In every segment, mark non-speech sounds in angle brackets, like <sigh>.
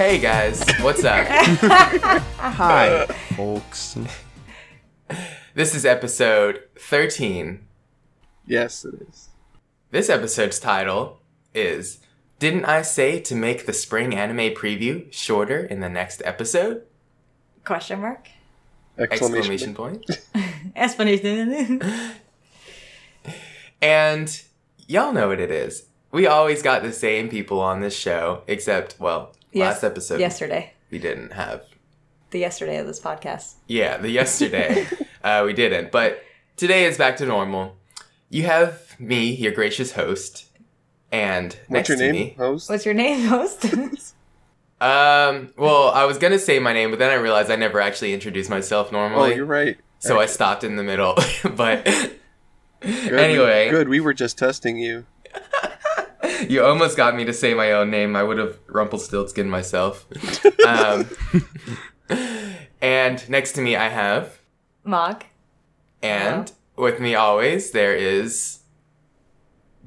Hey guys, what's up? <laughs> Hi, <laughs> folks. this is episode 13. Yes, it is. This episode's title is Didn't I Say to Make the Spring Anime Preview Shorter in the Next Episode? Question mark? Exclamation point. <laughs> Explanation. And y'all know what it is. We always got the same people on this show, except, well, last episode Yesterday. we didn't have. The yesterday of this podcast. Yeah, the yesterday <laughs> uh, we didn't, but today is back to normal. You have me, your gracious host, and next What's your to name, me. host? What's your name, host? <laughs> Um, well, I was gonna say my name, but then I realized I never actually introduced myself normally. oh, you're right. so I stopped in the middle. <laughs> but Good, anyway. we, good. We were just testing you. You almost got me to say my own name. I would have Rumpelstiltskin myself. <laughs> um, and next to me, I have, Mog. and with me always, there is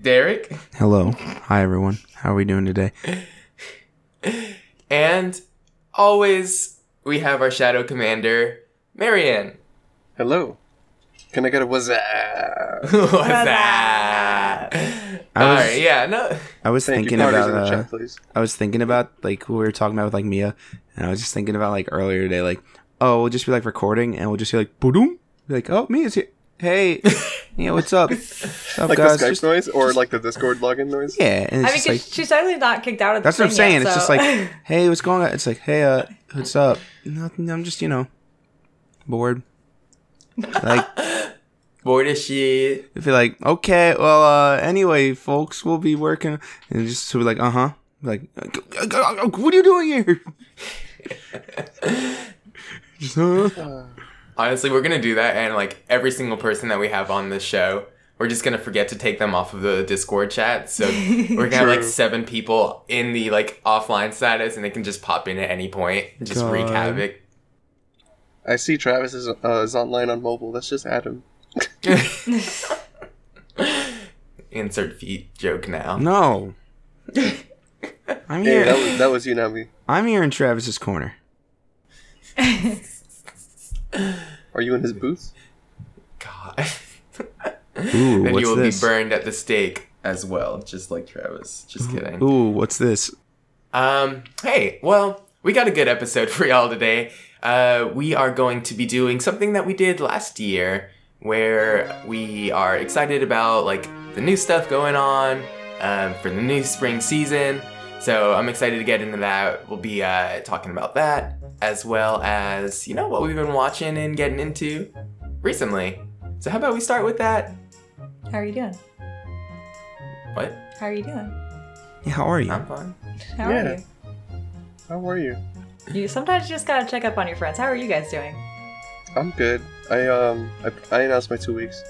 Derek. Hello. Hi, everyone. How are we doing today? <laughs> And always, we have our Shadow Commander, Marianne. Hello. Can I get a what's that? <laughs> What's that? I was- Alright, yeah, no. I was Thank thinking you. Powders about. in the Uh, chat, please. I was thinking about like who we were talking about with like Mia, and I was just thinking about like earlier today, like, oh, we'll just be like recording, and we'll just be like, boom, be like, oh, Mia's here. Hey, <laughs> yeah, what's up? What's up, Like guys? the Skype Just- noise or like the Discord login noise? yeah, and it's I mean, just 'cause like she's certainly not kicked out of the that's what I'm thing saying. yet, It's just so- like, hey, what's going on? It's like, hey, uh, what's up? Nothing. I'm just you know bored. <laughs> Like Bored as shit. if you're like, okay, well, uh, anyway, folks, we'll be working, and just to be like, uh huh, like, what are you doing here? <laughs> just, huh? Honestly, we're gonna do that, and like every single person that we have on this show, we're just gonna forget to take them off of the Discord chat. So <laughs> we're gonna have like seven people in the like offline status, and they can just pop in at any point, and just wreak havoc. I see Travis is, uh, is online on mobile. Let's just add him. <laughs> Insert feet joke now. No. I'm Hey, here. that was, that was you, not me. I'm here in Travis's corner. Are you in his booth? God. <laughs> Ooh, then what's you will this? be burned at the stake as well, just like Travis. Just kidding. Ooh, what's this? Um, hey, well, we got a good episode <laughs> for y'all today. Uh, we are going to be doing something that we did last year, where we are excited about like the new stuff going on um, for the new spring season. So I'm excited to get into that. We'll be uh, talking about that as well as you know what we've been watching and getting into recently. So how about we start with that? How are you doing? What? How are you doing? Yeah, how are you? I'm fine. How Yeah. are you? How are you? You sometimes just gotta check up on your friends. How are you guys doing? I'm good. I um I, I announced my two weeks.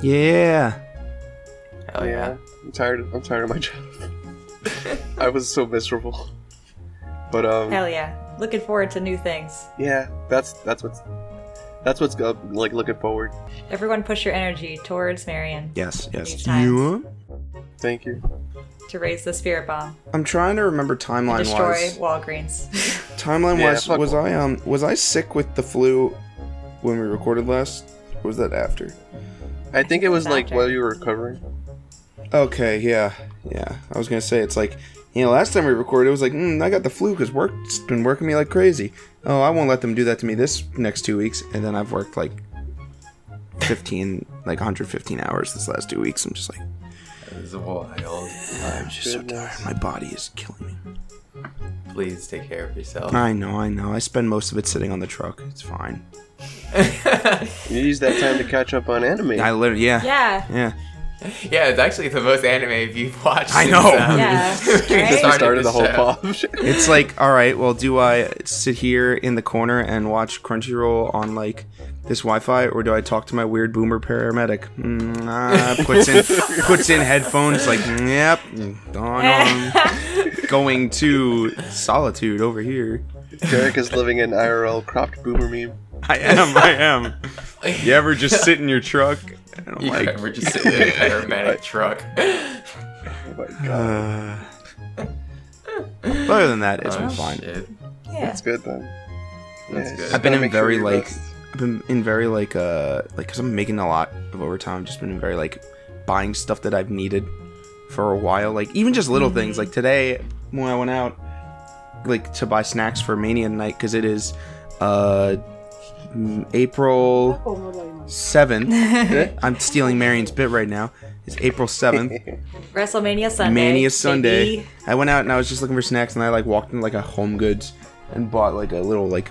Yeah. Hell yeah. I'm tired. I'm tired of my <laughs> job. <laughs> I was so miserable. But um Hell yeah. Looking forward to new things. yeah, that's that's what's that's what's go- like looking forward. Everyone push your energy towards Marion Yes, yes. times. You? Thank you. to raise the spirit bomb. I'm trying to remember and timeline Destroy wise. Walgreens. <laughs> Timeline Yeah, wise, fuck was I um was I sick with the flu when we recorded last? Or was that after? I think it was like After. while you were recovering. Okay, yeah, yeah. I was gonna say it's like you know last time we recorded it was like mm, I got the flu because work's been working me like crazy. Oh, I won't let them do that to me this next two weeks, and then I've worked like fifteen, like 115 hours this last two weeks. I'm just like It was wild. I'm just so tired. My body is killing me. Please take care of yourself. I know, I know. I spend most of it sitting on the truck. It's fine. You use that time to catch up on anime. I literally, yeah, yeah. yeah. Yeah, it's actually the most anime you've watched. I since, know. um, Yeah, <laughs> we right? Just started started the whole show. pop. <laughs> It's like, all right, well, do I sit here in the corner and watch Crunchyroll on like this Wi-Fi, or do I talk to my weird boomer paramedic? Mm, ah, puts in <laughs> puts in headphones, like, yep, on, on, <laughs> going to solitude over here. Derek is living in IRL cropped boomer meme. I am, I am. You ever just sit in your truck? <laughs> And I'm You like, we're just sitting in a paramedic truck. Oh my god. uh, <sighs> other than that, it's Oh, been fine. shit. Yeah. That's good then. That's Yeah, good. I've been in make sure very like rest. I've been in very like uh like because I'm making a lot of overtime. Just been in very like buying stuff that I've needed for a while. Like even just little things. Like today when I went out like to buy snacks for Mania night because it is uh mm, April seventh. <laughs> I'm stealing Marion's bit right now. It's April seventh. <laughs> WrestleMania Sunday. Mania Sunday. baby. I went out and I was just looking for snacks and I like walked in like a Home Goods and bought like a little like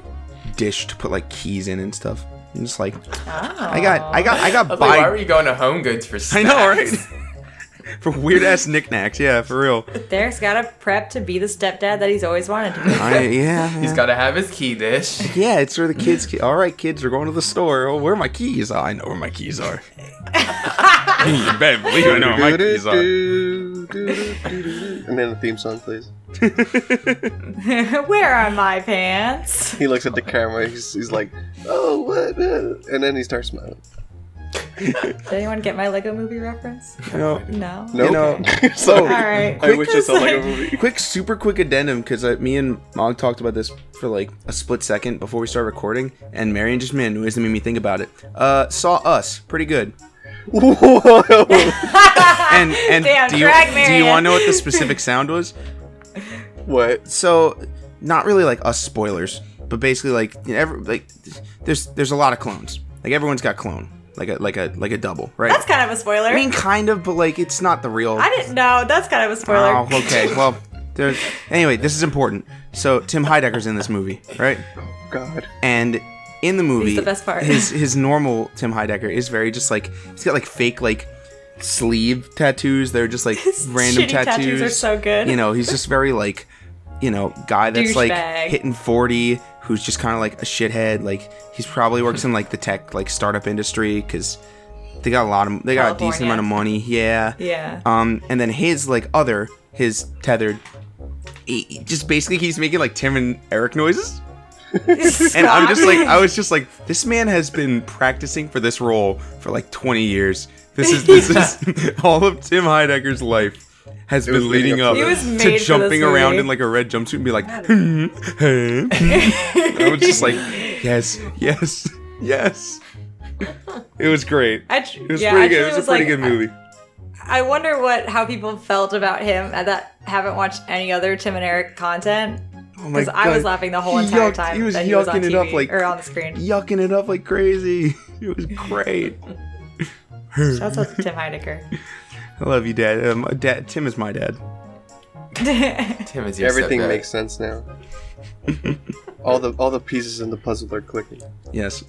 dish to put like keys in and stuff. I'm just like I got oh. I got I got I was like, why were you going to Home Goods for <laughs> I snacks? know right <laughs> <laughs> for weird ass knickknacks. Yeah, for real. Derek's got to prep to be the stepdad that he's always wanted to be. I, yeah, he's got to have his key dish. yeah, it's where the kids. Ke- All right, kids, we're going to the store. Oh, where are my keys? Oh, I know where my keys are. you better believe I know where my keys are. And then the theme song plays. <laughs> Where are my pants? He looks at the camera. He's, he's like, "Oh, what?" uh," And then he starts smiling. <laughs> Did anyone get my Lego movie reference? No, no, No. You <laughs> know- so Oh, Alright. I wish I saw like a Quick movie. quick, super quick addendum because uh, me and Mog talked about this for like a split second before we started recording, and Marion just made a noise that made me think about it. Uh, saw us, pretty good. Whoa. <laughs> And and Damn, do you do you want to know what the specific <laughs> sound was? what? So, not really like us spoilers, but basically like you know, every, like there's there's a lot of clones. Like everyone's got clone, like a like a like a double, right? That's kind of a spoiler. I mean, kind of, but like it's not the real. I didn't know. That's kind of a spoiler. Oh, okay. Well, there's anyway. This is important. So Tim Heidecker's in this movie, right? Oh God. And in the movie, He's the best part. his his normal Tim Heidecker is very just like he's got like fake like sleeve tattoos. They're just like <laughs> random shitty tattoos. tattoos are so good. You know, he's just very like you know guy that's like Douchebag. hitting forty, who's just kind of like a shithead. Like he's probably works in like the tech like startup industry because they got a lot of they got a decent California. amount of money. Yeah. yeah. Um, and then his like other his tethered. He he just basically keeps making like Tim and Eric noises. And I'm just like, I was just like, this man has been practicing for this role for like 20 years. This is this is <laughs> <laughs> all of Tim Heidecker's life has was been leading leading up up to jumping around in like a red jumpsuit and be like, hmm, hmm. I was just like, yes, yes, yes. It was great. I tr- It was yeah, pretty good. It truly was a pretty like, good movie. I wonder what how people felt about him that haven't watched any other Tim and Eric content. Oh Because I was laughing the whole He entire yucked- time he was that he was on yucking it TV up like- or on the screen. <laughs> yucking it up like crazy. <laughs> It was great. Shouts out to Tim Heidecker. I love you, Dad. Um, Dad. Tim is my dad. <laughs> Tim is your Everything stepdad. makes sense now. all the all the pieces in the puzzle are clicking. Yes,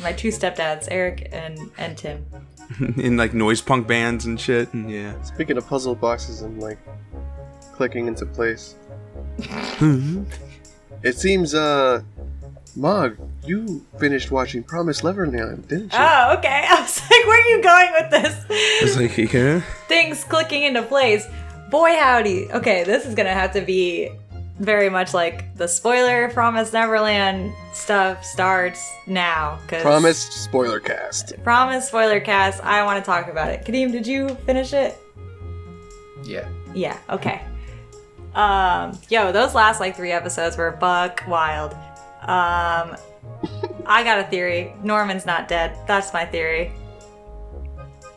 My two stepdads, Eric and and Tim. in like noise punk bands and shit. And yeah. Speaking of puzzle boxes and like clicking into place, <laughs> it seems uh, Mog, you finished watching Promised Neverland, didn't you? Oh, okay. <laughs> I was like, where are you going with this? It's like, yeah. Things clicking into place. Boy, howdy. Okay, this is gonna have to be very much like the spoiler Promise Neverland stuff starts now. Cause Promised spoiler cast. Promise spoiler cast. I want to talk about it. Kadeem, did you finish it? Yeah. Yeah. Okay. Um, yo, those last like three episodes were buck wild. Um, <laughs> I got a theory. Norman's not dead. That's my theory.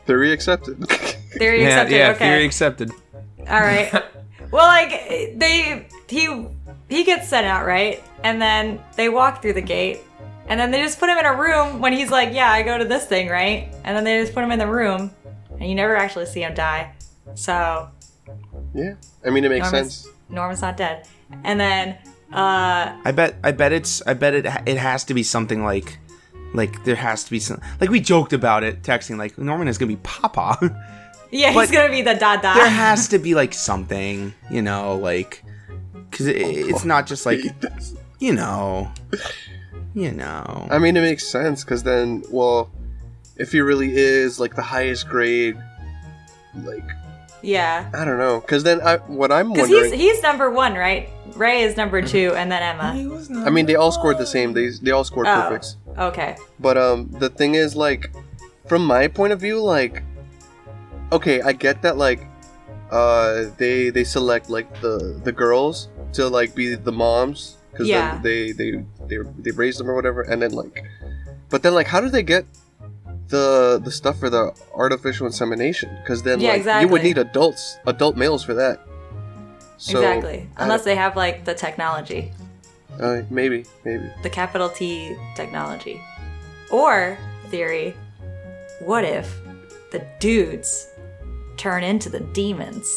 Theory accepted. <laughs> Theory Yeah, accepted. yeah, okay. theory accepted. All right. <laughs> well, like they he he gets sent out, right? And then they walk through the gate. And then they just put him in a room when he's like, "Yeah, I go to this thing, right?" And then they just put him in the room, and you never actually see him die. So yeah, I mean it makes Norman's, sense. Norman's not dead. And then uh I bet. I bet it's. I bet it. It has to be something like, like there has to be some. Like we joked about it, texting like Norman is gonna be Papa. <laughs> yeah, But he's gonna be the dada. there has to be like something, you know, like, because it, it's not just like, <laughs> you know, you know. I mean it makes sense because then, well, if he really is like the highest grade, like yeah, I don't know, because then I what I'm because he's wondering. he's number one, right? Ray is number two, and then Emma. I mean they all scored the same. They they all scored Oh. perfects. Okay. But um, the thing is, like, from my point of view, like, okay, I get that, like, uh, they they select like the the girls to like be the moms because Yeah. then they they they they raise them or whatever, and then like, but then like, how do they get the the stuff for the artificial insemination? Because then Yeah, like you would need adults, adult males for that. So, exactly. Unless they have like the technology, uh, maybe maybe. the capital T technology. Or theory, what if the dudes turn into the demons?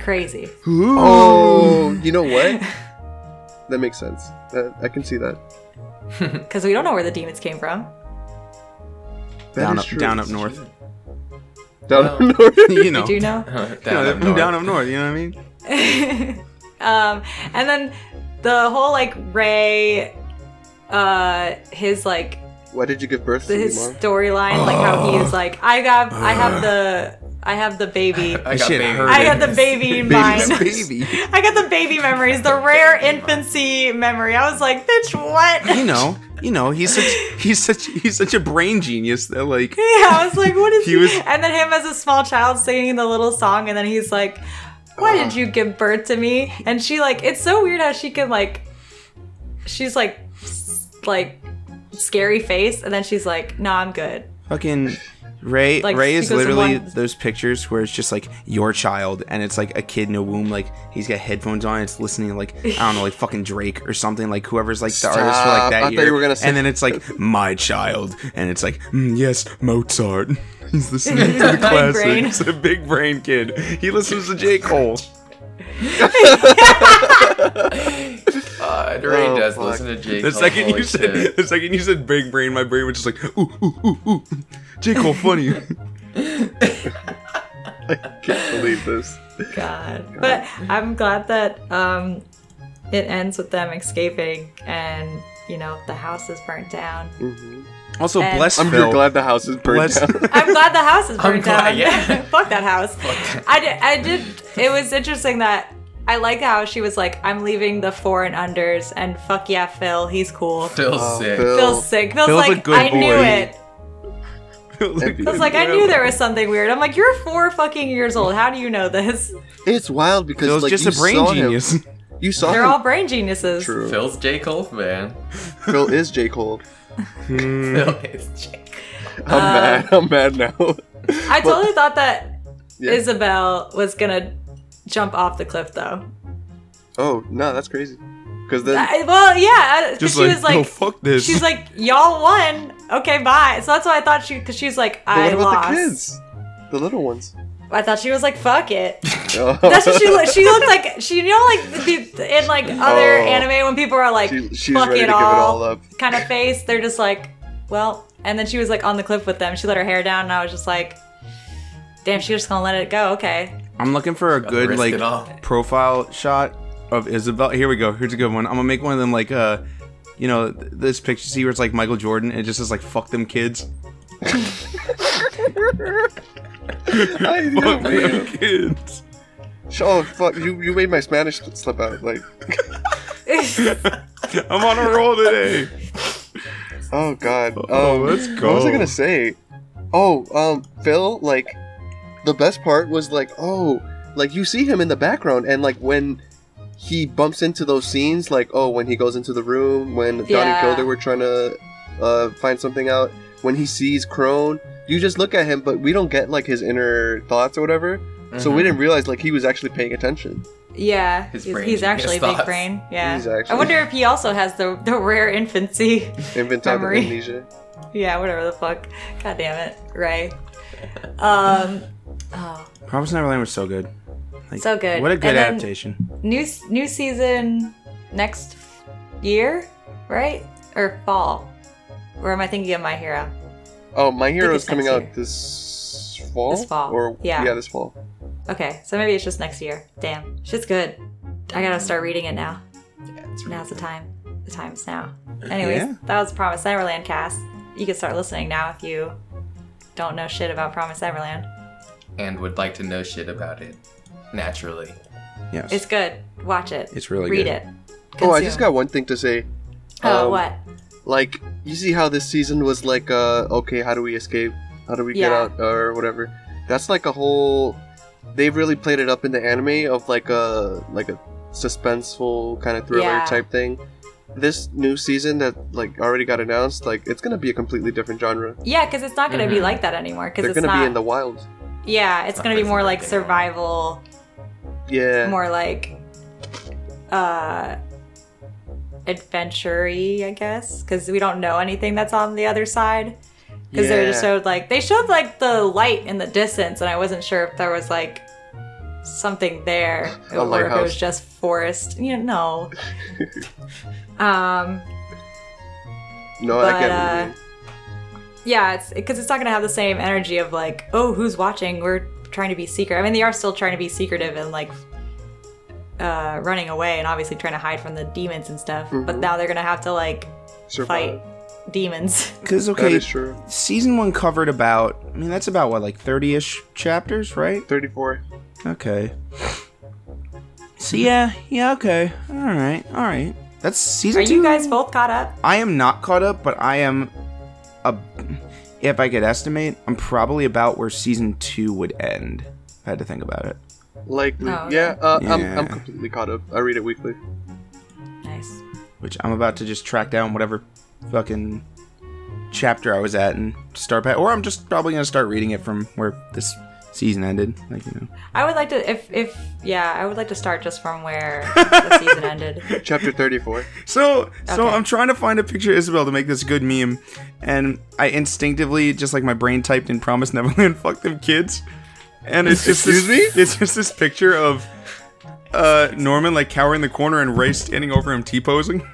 Crazy. Oh, you know what? <laughs> that makes sense. That, I can see that. <laughs> Because we don't know where the demons came from. That down up, true. down up north. Down up <laughs> north. <laughs> you know, Did you know? down, You know, up north. down up north. You know what I mean? <laughs> um, and then the whole like Ray, uh, his like Why did you give birth to his storyline, like how he is like, I got, I have the, I have the baby. <laughs> I That got baby. I got the baby in mind. baby. <laughs> I got the baby memories, the rare infancy memory. I was like, bitch, what? You know, <laughs> you know, he's such he's such he's such a brain genius that like Yeah, I was like, what is He he? was- And then him as a small child singing the little song, and then he's like, why did uh. you give birth to me? And she like, it's so weird how she can like, she's like, like, scary face, and then she's like, no, I'm good. fucking Ray Like, Ray is literally one- those pictures where it's just like your child and it's like a kid in a womb like he's got headphones on it's listening to like I don't know like fucking Drake or something like whoever's like the artist for like that I thought year. you were gonna say- and then it's like my child and it's like mm, yes Mozart. <laughs> He's listening to the <laughs> classics brain. a big brain kid. He listens to J. Cole <laughs> <laughs> Uh, Ray Oh, does fuck. listen to J. the Cole, second you holy said shit. the second you said big brain my brain was just like ooh ooh ooh ooh J Cole funny <laughs> I Can't believe this. God. But I'm glad that um, it ends with them escaping, and you know the house is burnt down. hmm also And- bless I'm Phil glad the house is burnt Bless- down. <laughs> I'm glad the house is I'm burnt glad, down. yeah. Fuck that house. I did. I did. It was interesting that I like how she was like, "I'm leaving the four and unders," and fuck yeah, Phil, he's cool. Phil's Oh, sick. Phil. Phil's sick. Phil's, Phil's a like, good I knew boy." it. <laughs> Phil's like, I knew there was something weird. I'm like, you're four fucking years old. How do you know this? It's wild because Phil's like, just you a brain saw him- You saw They're him. all brain geniuses. True. Phil's J. Cole man. Phil <laughs> is J Cole. Hmm. Phil is J. I'm Uh, mad. I'm mad now. I totally thought that Yeah. Isabel was gonna jump off the cliff, though. oh no, that's crazy. Because then I, well, yeah, 'cause just she like, was like, no fuck this she's like, y'all won. Okay, bye. So that's why I thought she, because she's like, but I what about lost. the kids? The little ones. I thought she was like, fuck it. Oh. <laughs> That's what she looked. She looked like <laughs> she, you know, like the, in like other Oh. anime when people are like, She- she's fuck ready it to give it all, all up. kind of face. They're just like, well. And then she was like on the cliff with them. She let her hair down, and I was just like, damn, she just gonna let it go. Okay. I'm looking for a Gotta good like profile shot of Isabel. Here we go. Here's a good one. I'm gonna make one of them like uh, you know, th- this picture see where it's like Michael Jordan. and It just says like "fuck them kids." <laughs> <laughs> I know, Fuck man. them kids. Oh fuck! You you made my Spanish slip out. Like <laughs> I'm on a roll today. oh god. Oh, Um, let's go. What was I gonna say? Oh, um, Phil. Like the best part was like, oh, like you see him in the background, and like when he bumps into those scenes, like oh, when he goes into the room, when Donnie Yeah. and Gilda were trying to uh, find something out, when he sees Krone, you just look at him, but we don't get like his inner thoughts or whatever. So we Mhm. didn't realize like he was actually paying attention. Yeah, His he's, brain he's genius actually big thoughts. brain. Yeah. He's I wonder if he also has the the rare infancy. <laughs> Inventado Memory. amnesia. <laughs> yeah, whatever the fuck. God damn it, Ray. Um, oh, Promise Neverland was so good. Like, So good. What a good And adaptation. new new season next year, right? Or fall? Or am I thinking of My Hero? Oh, My Hero is coming next out year. this fall. This fall, Or yeah. yeah, this fall. Okay, so maybe it's just next year. Damn, shit's good. I gotta start reading it now. Yeah, it's really Now's the time. The time's now. Anyways, Yeah. that was Promise Neverland cast. You can start listening now if you don't know shit about Promise Neverland. And would like to know shit about it naturally. Yes. It's good. Watch it. It's really Read good. it. Oh, I just got one thing to say. Oh, um, what? Like, you see how this season was like, uh, okay, how do we escape? How do we get out or whatever? That's like a whole they've really played it up in the anime of like a like a suspenseful kind of thriller Yeah. type thing. This new season that like already got announced, like it's gonna be a completely different genre. Yeah, because it's not going to be like that anymore. Because They're it's gonna not. be in the wild. Yeah, it's going to be more like like- survival, Yeah. more like uh adventure-y, I guess. Because we don't know anything that's on the other side. Because they just showed like they showed like the light in the distance, and I wasn't sure if there was like something there <laughs> A or if it was just forest. You know, <laughs> um. no, but, I get what uh, you mean. Yeah, it's because it's not gonna have the same energy of like, oh, who's watching? We're trying to be secret. I mean, they are still trying to be secretive and like uh, running away and obviously trying to hide from the demons and stuff. But Mhm. now they're gonna have to like Survive. fight demons. <laughs> Because okay, is true. season one covered about. I mean, that's about what like thirty-ish chapters, right? Thirty-four. Okay. So yeah, yeah, okay, all right, all right. That's season Are two. you guys both caught up? I am not caught up, but I am. A, if I could estimate, I'm probably about where season two would end. I had to think about it. Like, Oh, okay. yeah. Uh, I'm I'm completely caught up. I read it weekly. Nice. Which I'm about to just track down whatever fucking chapter I was at and start back. Or I'm just probably gonna start reading it from where this season ended. Like you know. I would like to, if if yeah, I would like to start just from where the <laughs> season ended. Chapter thirty-four. So so I'm trying to find a picture of Isabel to make this good meme, and I instinctively just like my brain typed in "Promise Neverland." <laughs> Fuck them kids, and it's just Excuse this, me? It's just this picture of uh Norman like cowering in the corner and Ray standing over him t posing.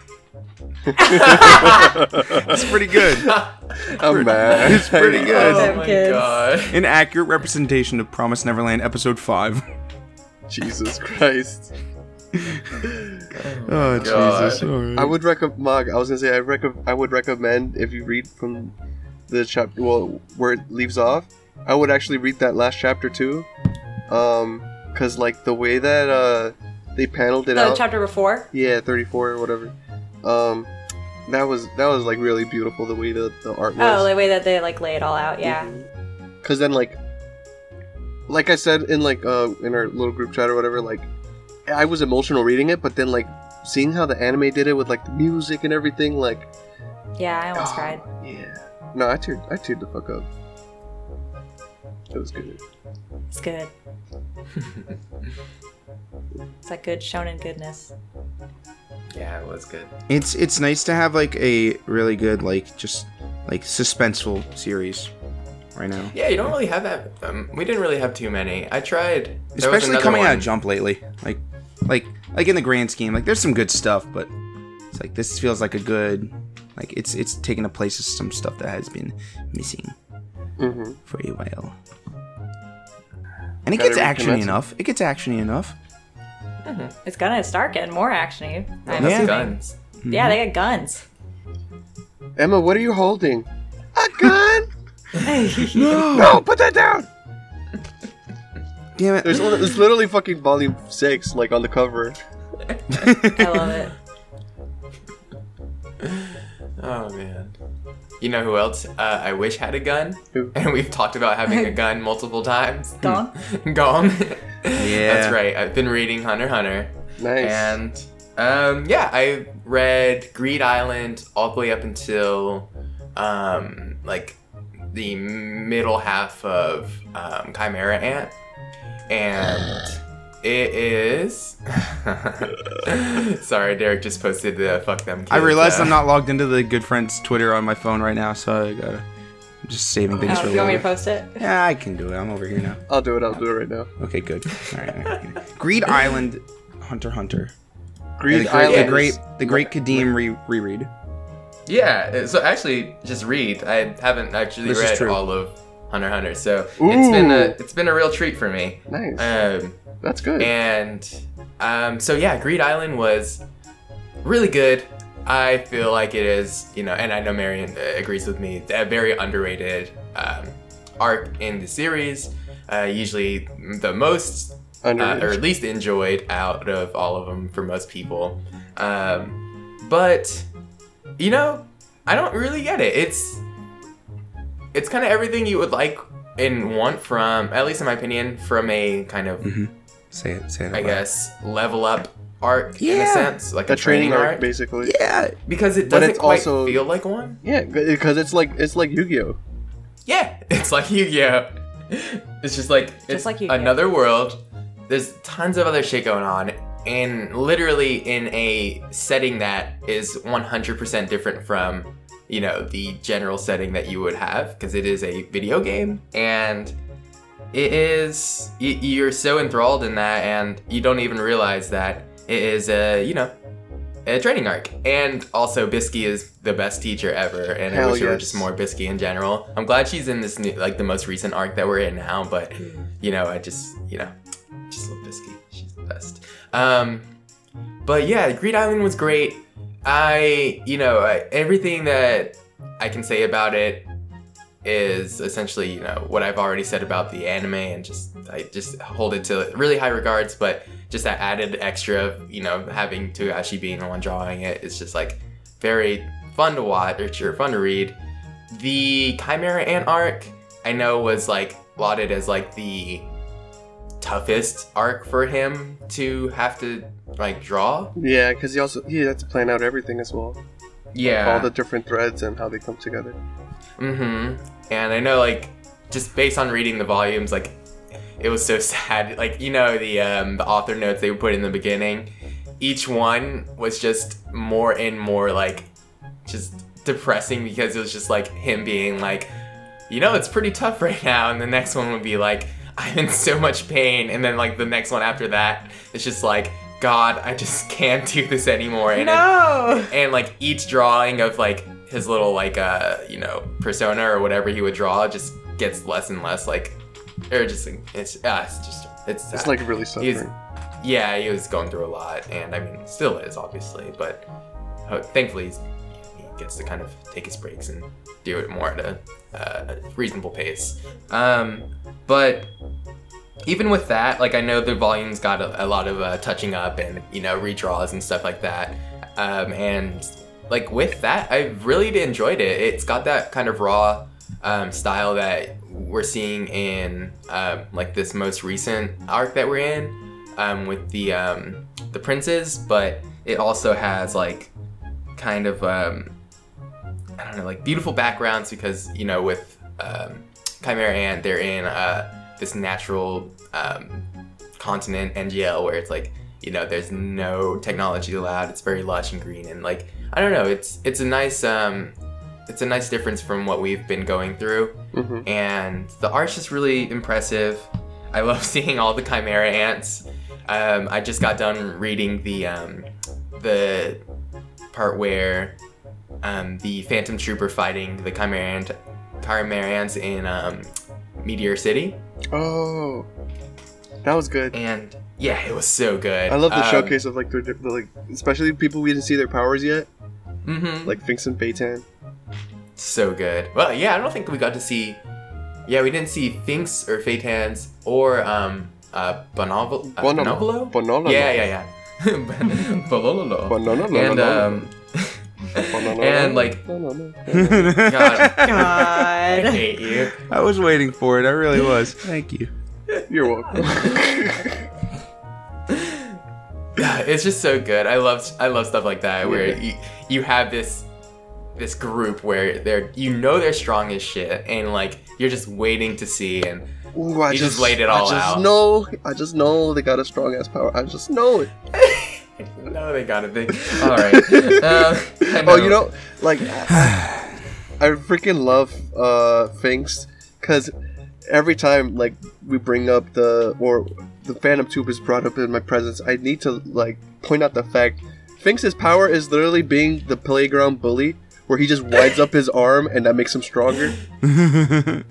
It's pretty good. <laughs> I'm mad. It's pretty good. Oh my kids. god. An accurate representation of Promise Neverland episode five. Jesus Christ. Oh God. Jesus! Alright. I would recommend. I was gonna say I rec- I would recommend if you read from the chapter well where it leaves off. I would actually read that last chapter too, um, cause like the way that uh they paneled it The out. chapter before. yeah, thirty four or whatever. Um, that was that was like really beautiful the way the the art was. Oh, the way that they like lay it all out. Yeah. Cause then like, like I said in like uh in our little group chat or whatever, like I was emotional reading it, but then like seeing how the anime did it with like the music and everything, like Yeah, I almost oh, cried. Yeah. No, I teared I teared the fuck up. It was good. It's good. <laughs> it's like good shonen goodness. Yeah, it was good. It's it's nice to have like a really good like just like suspenseful series right now. Yeah, you don't really have that. Um, we didn't really have too many. I tried. There Especially another coming out of Jump lately. Like like like in the grand scheme, like there's some good stuff, but it's like this feels like a good like it's it's taking a place of some stuff that has been missing Mm-hmm. for a while. And it Gotta gets actiony enough. It gets actiony enough. It's gonna start getting more actiony. I'm Yeah. Yeah. assuming. Guns. Yeah, they got guns. Emma, what are you holding? A gun? <laughs> No! no, put that down. Damn it. There's there's literally fucking volume six like on the cover. I love it. <laughs> Oh man. You know who else uh, I wish had a gun? Who? <laughs> And we've talked about having a gun multiple times. Gone. Gone. Yeah. That's right. I've been reading Hunter Hunter. Nice. And um, yeah, I read Greed Island all the way up until um, like the middle half of um, Chimera Ant, and it is. <laughs> Sorry, Derek just posted the "fuck them." Kids, I realized uh, I'm not logged into the good friends Twitter on my phone right now, so I gotta I'm just saving things Oh, for you want me to later. post it? Yeah, I can do it. I'm over here now. I'll do it. I'll do it right now. Okay, good. All right. all right. Greed Island, Hunter x Hunter. Greed the great, Island. the great, the great Kadeem re- reread. Yeah, so actually, just read. I haven't actually This is read true. all of Hunter x Hunter, so it's been a Ooh. it's been a real treat for me. Nice. Um, That's good. And um, so yeah, Greed Island was really good. I feel like it is, you know, and I know Marion uh, agrees with me. A very underrated um, arc in the series. Uh, usually the most uh, or least enjoyed out of all of them for most people. Um, but you know, I don't really get it. It's it's kind of everything you would like and want from, at least in my opinion, from a kind of, Say it. Say it. I loud. guess, level up arc in a sense, like A a training, training arc, arc, basically. Yeah. because it doesn't quite also- feel like one. Yeah, because it's like it's like Yu-Gi-Oh. Yeah, <laughs> it's like Yu-Gi-Oh. It's just like it's like Yu-Gi-Oh. another world. There's tons of other shit going on, and literally in a setting that is 100% different from, you know, the general setting that you would have, because it is a video game, and it is you're so enthralled in that, and you don't even realize that it is a, you know. A training arc, and also Bisky is the best teacher ever, and I Hell wish there were just more Bisky in general. I'm glad she's in this new, like the most recent arc that we're in now, but you know, I just, you know, just love Bisky. She's the best. Um, but yeah, Greed Island was great. I, you know, I, everything that I can say about it is essentially, you know, what I've already said about the anime, and just I just hold it to really high regards. But just that added extra, of, you know, having Togashi being the one drawing it, it's just like very fun to watch or fun to read. The Chimera Ant arc, I know, was like lauded as like the toughest arc for him to have to like draw. Yeah, because he also he had to plan out everything as well. Yeah. All the different threads and how they come together. Mm-hmm. And I know, like, just based on reading the volumes, like, it was so <laughs> sad. Like, you know, the um, the author notes they would put in the beginning, each one was just more and more like, just depressing because it was just like him being like, you know, it's pretty tough <laughs> right now, and the next one would be like, I'm in so much pain, and then like the next one after that, it's just like, God, I just <laughs> can't do this anymore, and No. and like each drawing of like his little like uh you know persona or whatever he would draw just gets less and less like or just it's uh, it's just it's. It's like really suffering. yeah he was going through a lot and I mean still is obviously but uh, thankfully he's, he gets to kind of take his breaks and do it more at a, uh, a reasonable pace um but even with that, like I know the volumes got a, a lot of uh, touching up and you know redraws and stuff like that, um, and like with that, I really enjoyed it. It's got that kind of raw um, style that we're seeing in um, like this most recent arc that we're in um, with the um, the princes, but it also has like kind of um, I don't know like beautiful backgrounds because you know with um, Chimera Ant they're in uh, this natural um, continent NGL where it's like you know there's no technology allowed it's very lush and green and like I don't know it's it's a nice um, it's a nice difference from what we've been going through hmm and the art's just really impressive. I <laughs> love seeing all the chimera ants. Um, I just got done reading the um, the part where um, the Phantom Trooper fighting the chimera ant, chimera ants in um, Meteor City, Oh, that was good. and yeah, it was so good. I love the Um, showcase of like the, the like, especially people we didn't see their powers yet, mhm. like Finks and Feitan. So good. Well, yeah, I don't think we got to see. Yeah, we didn't see Finks or Feitans or um uh Bonovel. Uh, Bonolo. Bonovolo? Yeah, yeah, yeah. <laughs> Bolololo. Bonolo. And um, and like, <laughs> God, I God. hate you. I was waiting for it. I really was. Thank you. You're welcome. <laughs> <laughs> Yeah, it's just so good. I love I love stuff like that where you you have this this group where they're you know they're strong as shit and like you're just waiting to see and Ooh, I You just laid it all out. I just out. know. I just know they got a strong ass power. I just know it. <laughs> no they got it. They, all right. <laughs> Uh, Oh, you know, like I freaking love uh Finks because every time like we bring up the or the Phantom Troupe is brought up in my presence, I need to like point out the fact Finks' power is literally being the playground bully, where he just winds up his arm and that makes him stronger. <laughs>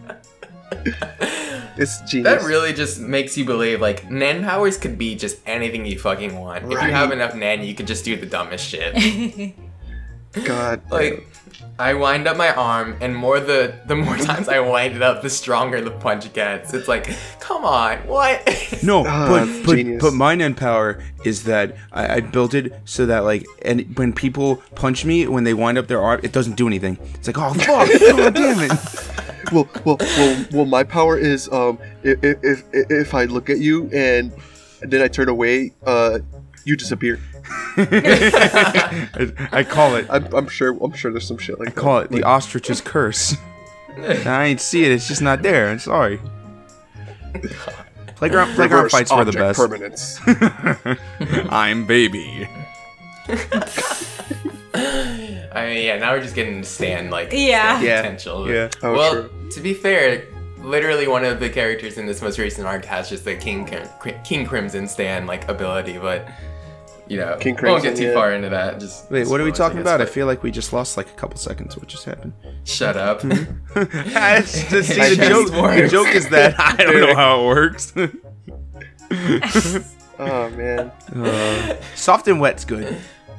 It's genius. That really just makes you believe like Nen powers could be just anything you fucking want. If you have enough Nen, you could just do the dumbest shit. <laughs> God. like I wind up my arm, and more the the more <laughs> times I wind it up, the stronger the punch gets. It's like, come on, what? <laughs> No, but that's but, but my end power is that I, I built it so that like and when people punch me when they wind up their arm, it doesn't do anything. It's like oh fuck, <laughs> oh, damn it. well, well, well, well, my power is um, if if if I look at you and then I turn away, uh, you disappear. <laughs> I call it. I'm, I'm sure. I'm sure there's some shit like I call it the ostrich's curse. <laughs> I ain't see it. It's just not there. I'm sorry. Playground playground Reverse fights were the object best. Permanence. <laughs> I'm baby. I mean, yeah, now we're just getting to stand like Yeah. Yeah. potential. Yeah. Oh, well, true. to be fair, literally one of the characters in this most recent arc has just the King Crim- King Crimson stand like ability, but you know, King we won't get too yeah. far into that. Just Wait, what are we spoilers, talking guess, about? I feel like we just lost like a couple seconds. What just happened? Shut up. <laughs> It's <laughs> just- see, the, just joke, the joke is that <laughs> I don't know how it works. Oh man. Uh, soft and wet's good.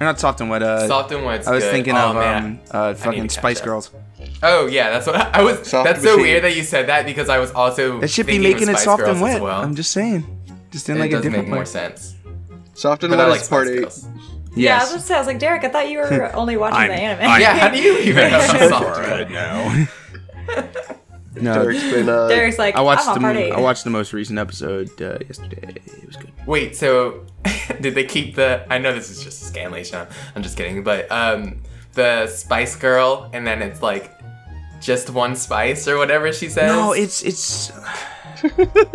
Or not soft and wet. Uh, Soft and wet's I was good. thinking oh, of man. um, uh, fucking Spice up. Girls. Oh yeah, that's what I was. Soft that's so machine. weird that you said that because I was also. That should be thinking of making it Spice soft Girls and wet. As well. I'm just saying. Just in it like a does different make more sense. Soft and But I wet like is part Spice eight. Girls. Yeah, I was Yes. gonna say, I was like, Derek, I thought you were <laughs> only watching I'm- the anime. I'm- Yeah, how do you even know soft and wet? now. no, <laughs> Derek's been uh, Derek's like, I watched I'm the on part eight. I watched the most recent episode uh, yesterday. It was good. Wait, so <laughs> did they keep the? I know this is just a scanlation. I'm just kidding, but um, the Spice Girl, and then it's like just one spice or whatever she says. No, it's it's.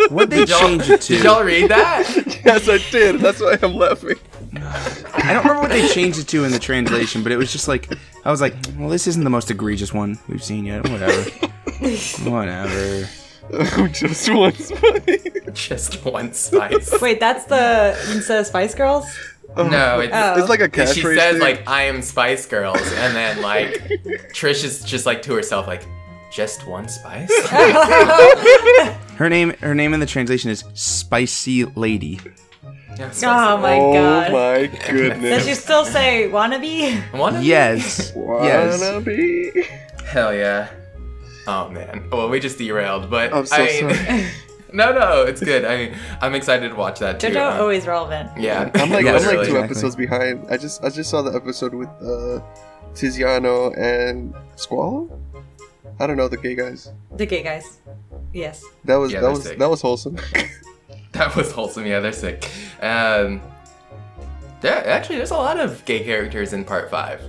What they Did y'all, change it did y'all read that? yes, I did. That's why I'm laughing. I don't remember what they changed it to in the translation, but it was just like I was like, well, this isn't the most egregious one we've seen yet. Whatever. Whatever. <laughs> Just one spice. just one spice. Wait, that's the instead of Spice Girls? Oh. No, it's, Oh. It's like a she catchphrase. says thing. like I am Spice Girls, and then like <laughs> Trish is just like to herself like, just one spice. <laughs> Her name her name in the translation is Spicy Lady. Yeah, spicy. Oh my god. oh god. my <laughs> goodness. Does goodness. she still say wannabe? One of Yes. yes. Wanna? Hell yeah. Oh man. Well, we just derailed, but I'm so I mean, sorry. <laughs> no, no, it's good. I mean, I'm excited to watch that too. JoJo always relevant. yeah, I'm like Yeah, I'm like <laughs> two exactly. episodes behind. I just I just saw the episode with uh, Tiziano and Squall. I don't know the gay guys. The gay guys. Yes. That was Yeah, that they're was sick. that was wholesome. <laughs> That was wholesome. Yeah, they're sick. Um, there actually, there's a lot of gay characters in part five,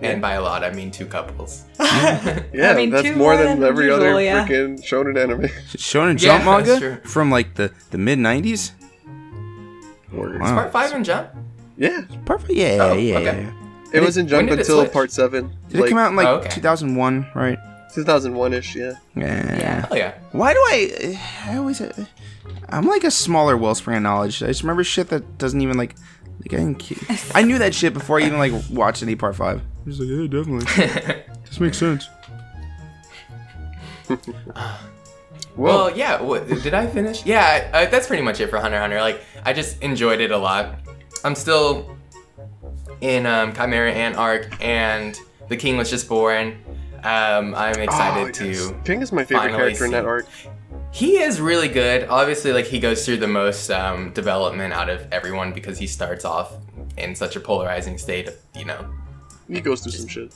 and by a lot, I mean two couples. <laughs> <laughs> yeah, mean, that's two more more than than every usual, other yeah. freaking shonen anime. Shonen Yeah, Jump that's manga true. from like the the mid '90s. Word. Wow. Part five in Jump. Yeah, Perfect. Yeah, Oh, yeah. okay. yeah. it was in Jump did it until switch? part seven, Did it come out in like Oh, okay. 2001? Right. 2001 ish. Yeah. Yeah. Oh yeah. Why do I? I always. I'm like a smaller wellspring of knowledge. I just remember shit that doesn't even like. Like I didn't. ke- <laughs> I knew that shit before I even like watched any part five. I was like, yeah, definitely. <laughs> this makes sense. <laughs> Well, yeah. What, did I finish? Yeah, uh, that's pretty much it for Hunter Hunter. Like, I just enjoyed it a lot. I'm still in um, Chimera Ant arc, and the King was just born. Um, I'm excited Oh, yes. to. Ping is my favorite finally character in that arc. He is really good. Obviously, like he goes through the most um, development out of everyone because he starts off in such a polarizing state of, you know, He goes through some shit.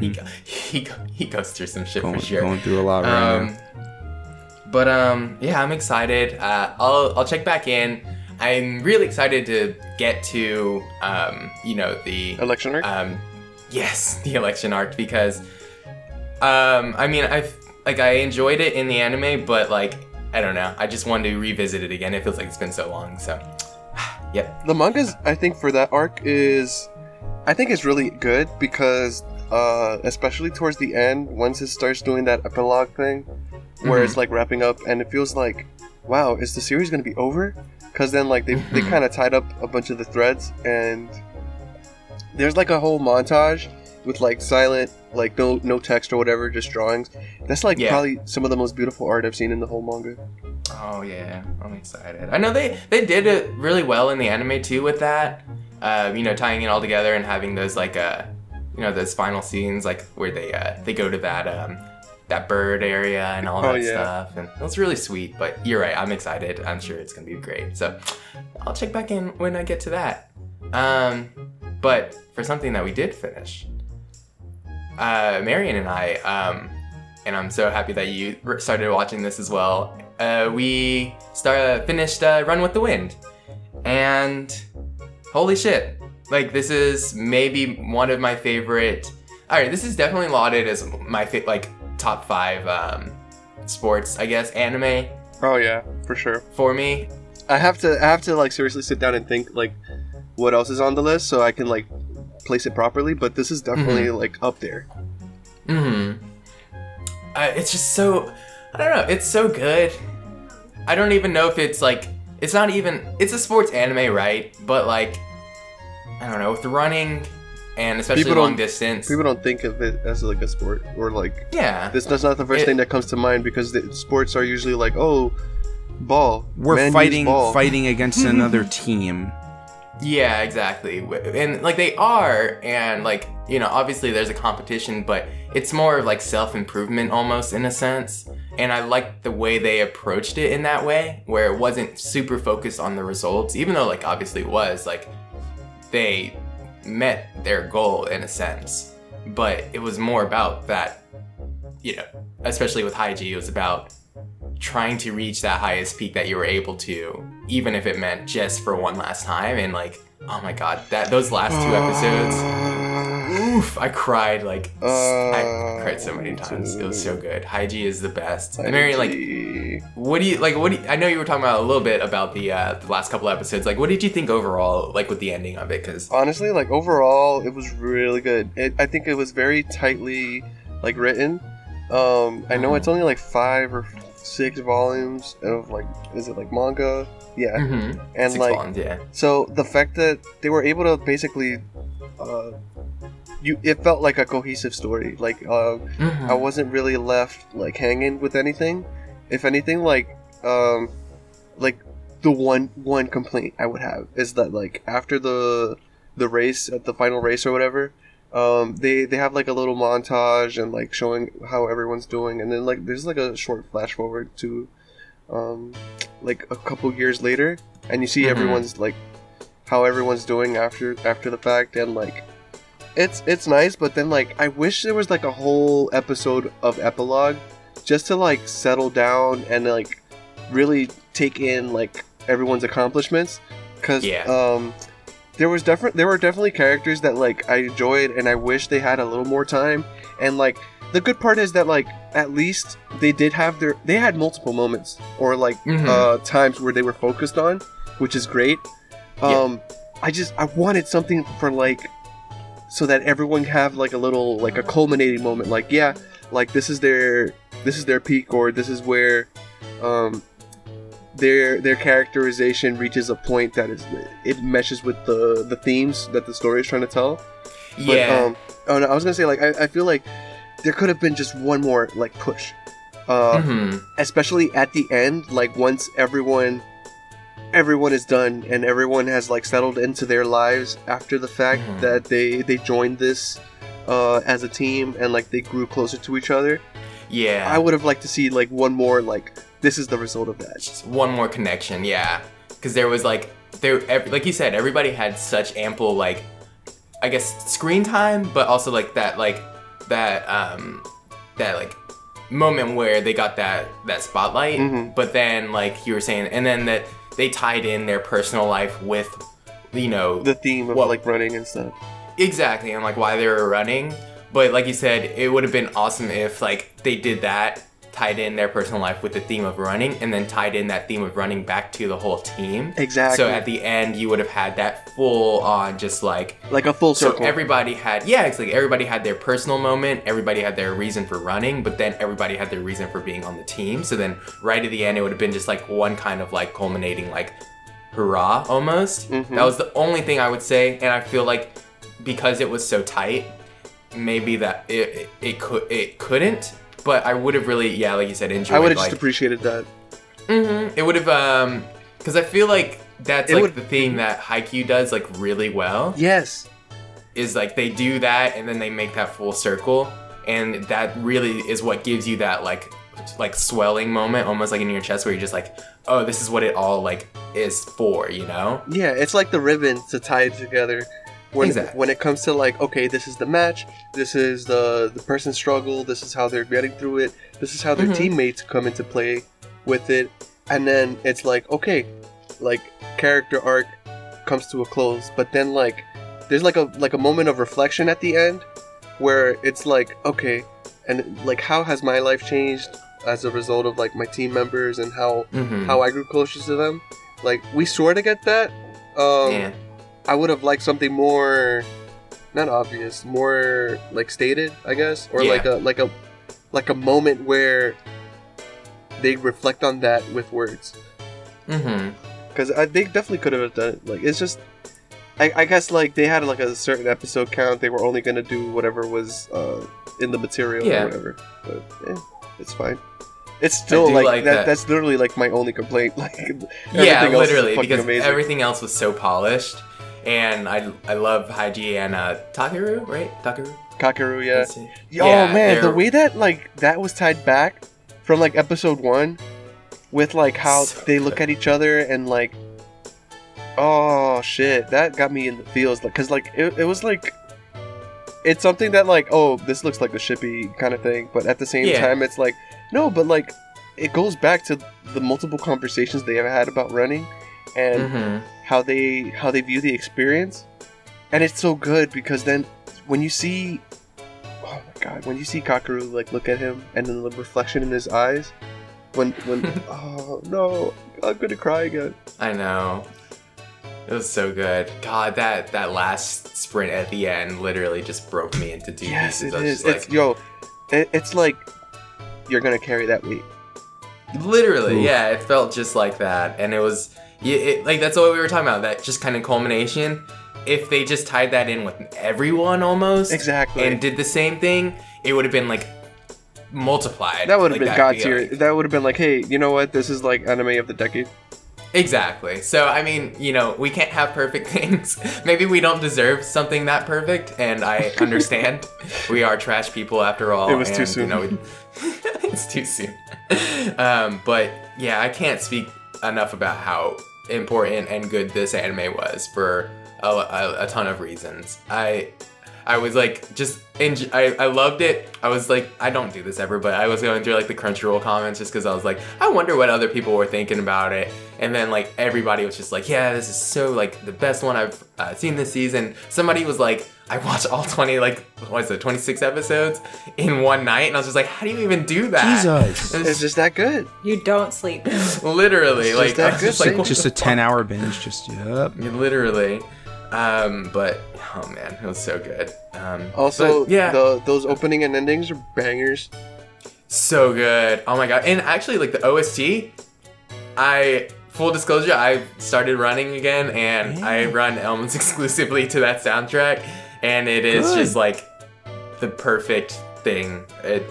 he go, <laughs> he go, he goes through some shit Going, for sure. going through a lot right Um, now. but um, yeah, I'm excited. Uh, I'll I'll check back in. I'm really excited to get to um, you know, the Election arc. um, yes, <laughs> the election arc because um, I mean, I've like I enjoyed it in the anime, but like I don't know, I just wanted to revisit it again. It feels like it's been so long, so <sighs> yep. the mangas I think for that arc is I think it's really good because uh especially towards the end once it starts doing that epilogue thing where Mm-hmm. it's like wrapping up and it feels like wow is the series going to be over because then like they, they Mhm. kind of tied up a bunch of the threads and there's like a whole montage with like silent like no no text or whatever just drawings that's like Yeah. probably some of the most beautiful art i've seen in the whole manga Oh yeah, I'm excited. I know they they did it really well in the anime too with that. Uh, you know, tying it all together and having those like uh, you know, those final scenes like where they uh they go to that um that bird area and all that Oh, that yeah. stuff, and it was really sweet. But you're right, I'm excited. I'm sure it's gonna be great. So I'll check back in when I get to that. Um, but for something that we did finish, uh, Marion and I um and I'm so happy that you started watching this as well. Uh, we start finished uh, Run with the Wind, and holy shit! Like this is maybe one of my favorite. All right, this is definitely lauded as my fa- like top five um, sports, I guess, anime Oh yeah, for sure. for me. I have to I have to like seriously sit down and think like what else is on the list so I can like place it properly. But this is definitely like up there. hmm Uh, it's just so I don't know. It's so good. I don't even know if it's like it's not even it's a sports anime, right? But like I don't know with the running and especially People long distance. People don't think of it as like a sport or like yeah. this. That's not the first It- thing that comes to mind because the sports are usually like oh, ball. We're Man fighting ball. fighting against <laughs> another team. Yeah, exactly. And like they are, and like, you know, obviously there's a competition, but it's more of like self improvement almost in a sense. And I like the way they approached it in that way, where it wasn't super focused on the results, even though like obviously it was, like they met their goal in a sense. But it was more about that, you know, especially with Haiji, it was about trying to reach that highest peak that you were able to, even if it meant just for one last time. And like, oh my god, that those last two episodes, oof, I cried like I cried so many times. It was so good. Haiji is the best. And Marion, like, Like, what do you like? What do you, I know you were talking about a little bit about the uh, the last couple episodes. Like, what did you think overall, like with the ending of it? Because honestly, like overall, it was really good. It, I think it was very tightly like written. Um, I know it's only like five or six volumes of like, is it like manga? Yeah, mm-hmm. and six like volumes, yeah. So the fact that they were able to basically, uh, you it felt like a cohesive story. Like uh, Mhm. I wasn't really left like hanging with anything. If anything, like um, like the one one complaint I would have is that like after the the race at the final race or whatever. Um, they they have like a little montage and like showing how everyone's doing, and then like there's like a short flash forward to, um, like a couple years later, and you see Mhm. everyone's like how everyone's doing after after the fact and like it's it's nice but then like i wish there was like a whole episode of epilogue just to like settle down and like really take in like everyone's accomplishments because Yeah. um there was different there were definitely characters that like i enjoyed and i wish they had a little more time and like the good part is that like at least they did have their they had multiple moments or like Mhm. uh times where they were focused on which is great Yeah. um i just i wanted something for like so that everyone have like a little like a culminating moment like yeah like this is their this is their peak or this is where um their their characterization reaches a point that is it meshes with the the themes that the story is trying to tell but, yeah. um oh no i was gonna say like i, I feel like there could have been just one more like push uh hmm especially at the end like once everyone everyone is done and everyone has like settled into their lives after the fact Mhm. that they they joined this uh as a team and like they grew closer to each other Yeah. i would have liked to see like one more like this is the result of that. Just one more connection yeah. Because there was like there like you said everybody had such ample like i guess screen time but also like that like that um that like moment where they got that that spotlight. Mhm. but then like you were saying and then that they tied in their personal life with you know the theme of what, like running and stuff. Exactly, and like why they were running. But like you said, it would have been awesome if like they did that, tied in their personal life with the theme of running, and then tied in that theme of running back to the whole team. Exactly. So at the end, you would have had that full on just like like a full so circle everybody had yeah, it's like everybody had their personal moment, everybody had their reason for running, but then everybody had their reason for being on the team. So then right at the end, it would have been just like one kind of like culminating like hurrah almost. Mhm. That was the only thing I would say, and I feel like because it was so tight, maybe that it it, it could it couldn't. But I would have really yeah, like you said, enjoyed. i would have like, just appreciated that. Hmm It would have um because I feel like that's It like would- the thing that Haikyuu does like really well yes. is like they do that and then they make that full circle and that really is what gives you that like like swelling moment almost like in your chest where you're just like oh this is what it all like is for you know? Yeah it's like the ribbon to tie it together when Exactly. when it comes to like okay this is the match this is the the person's struggle this is how they're getting through it this is how their Mhm. teammates come into play with it and then it's like okay like character arc comes to a close but then like there's like a like a moment of reflection at the end where it's like okay and like how has my life changed as a result of like my team members and how Mm-hmm. how I grew closer to them. Like we sort of get that. Um, yeah. I would have liked something more, not obvious, more like stated, I guess, or Yeah. like a like a like a moment where they reflect on that with words. Mm-hmm. Because they definitely could have done it. Like it's just, I, I guess like they had like a certain episode count. They were only gonna do whatever was uh, in the material Yeah. or whatever. But yeah, it's fine. It's still like, like that, that. That's literally like my only complaint. <laughs> Like Yeah, literally, because amazing. everything else was so polished, and I I love Haiji and uh, Takeru, right? Takeru. Kakeru, yeah. Let's. Oh Yeah, man, the they're- way that like that was tied back from like episode one, with like how So they look good. at each other and like, oh shit, that got me in the feels. Like, cause like it, it was like, it's something that like, oh, this looks like a shippy kind of thing, but at the same Yeah. time, it's like, no, but like, it goes back to the multiple conversations they have had about running, and Mm-hmm. how they how they view the experience and it's so good because then when you see oh my god when you see kakeru like look at him and then the reflection in his eyes when when <laughs> oh no i'm gonna cry again I know. It was so good. God, that that last sprint at the end literally just broke me into two yes pieces. it I was is just like, it's yo it, it's like you're gonna carry that weight Literally, Oof. yeah, it felt just like that, and it was, yeah, it, like that's what we were talking about. That just kind of culmination. If they just tied that in with everyone almost, exactly and did the same thing, it would have been like multiplied. that would have like, been god tier that would have been like hey you know what this is like anime of the decade Exactly. So I mean, you know, we can't have perfect <laughs> things. Maybe we don't deserve something that perfect, and I <laughs> understand. we are trash people after all. It was too soon. You know, <laughs> it's too soon. Um, but yeah, I can't speak enough about how important and good this anime was for a, a, a ton of reasons. I I was like just enj- I, I loved it. I was like I don't do this ever, but I was going through like the Crunchyroll comments just because I was like I wonder what other people were thinking about it. And then like everybody was just like, yeah, this is so like the best one I've uh, seen this season. Somebody was like, I watched all twenty like what is it, twenty six episodes in one night, and I was just like, how do you even do that? Jesus. <laughs> It was it's just that good You don't sleep. literally It's like just that I was just good, like Just a 10 hour binge. Just, yep. Yeah, literally. Um, but oh man, it was so good. Um, also but, yeah, the those opening and endings are bangers so good. Oh my god! And actually, like the OST, I full disclosure, I started running again, and I run Elms <laughs> exclusively to that soundtrack, and it is Good. just like the perfect thing. It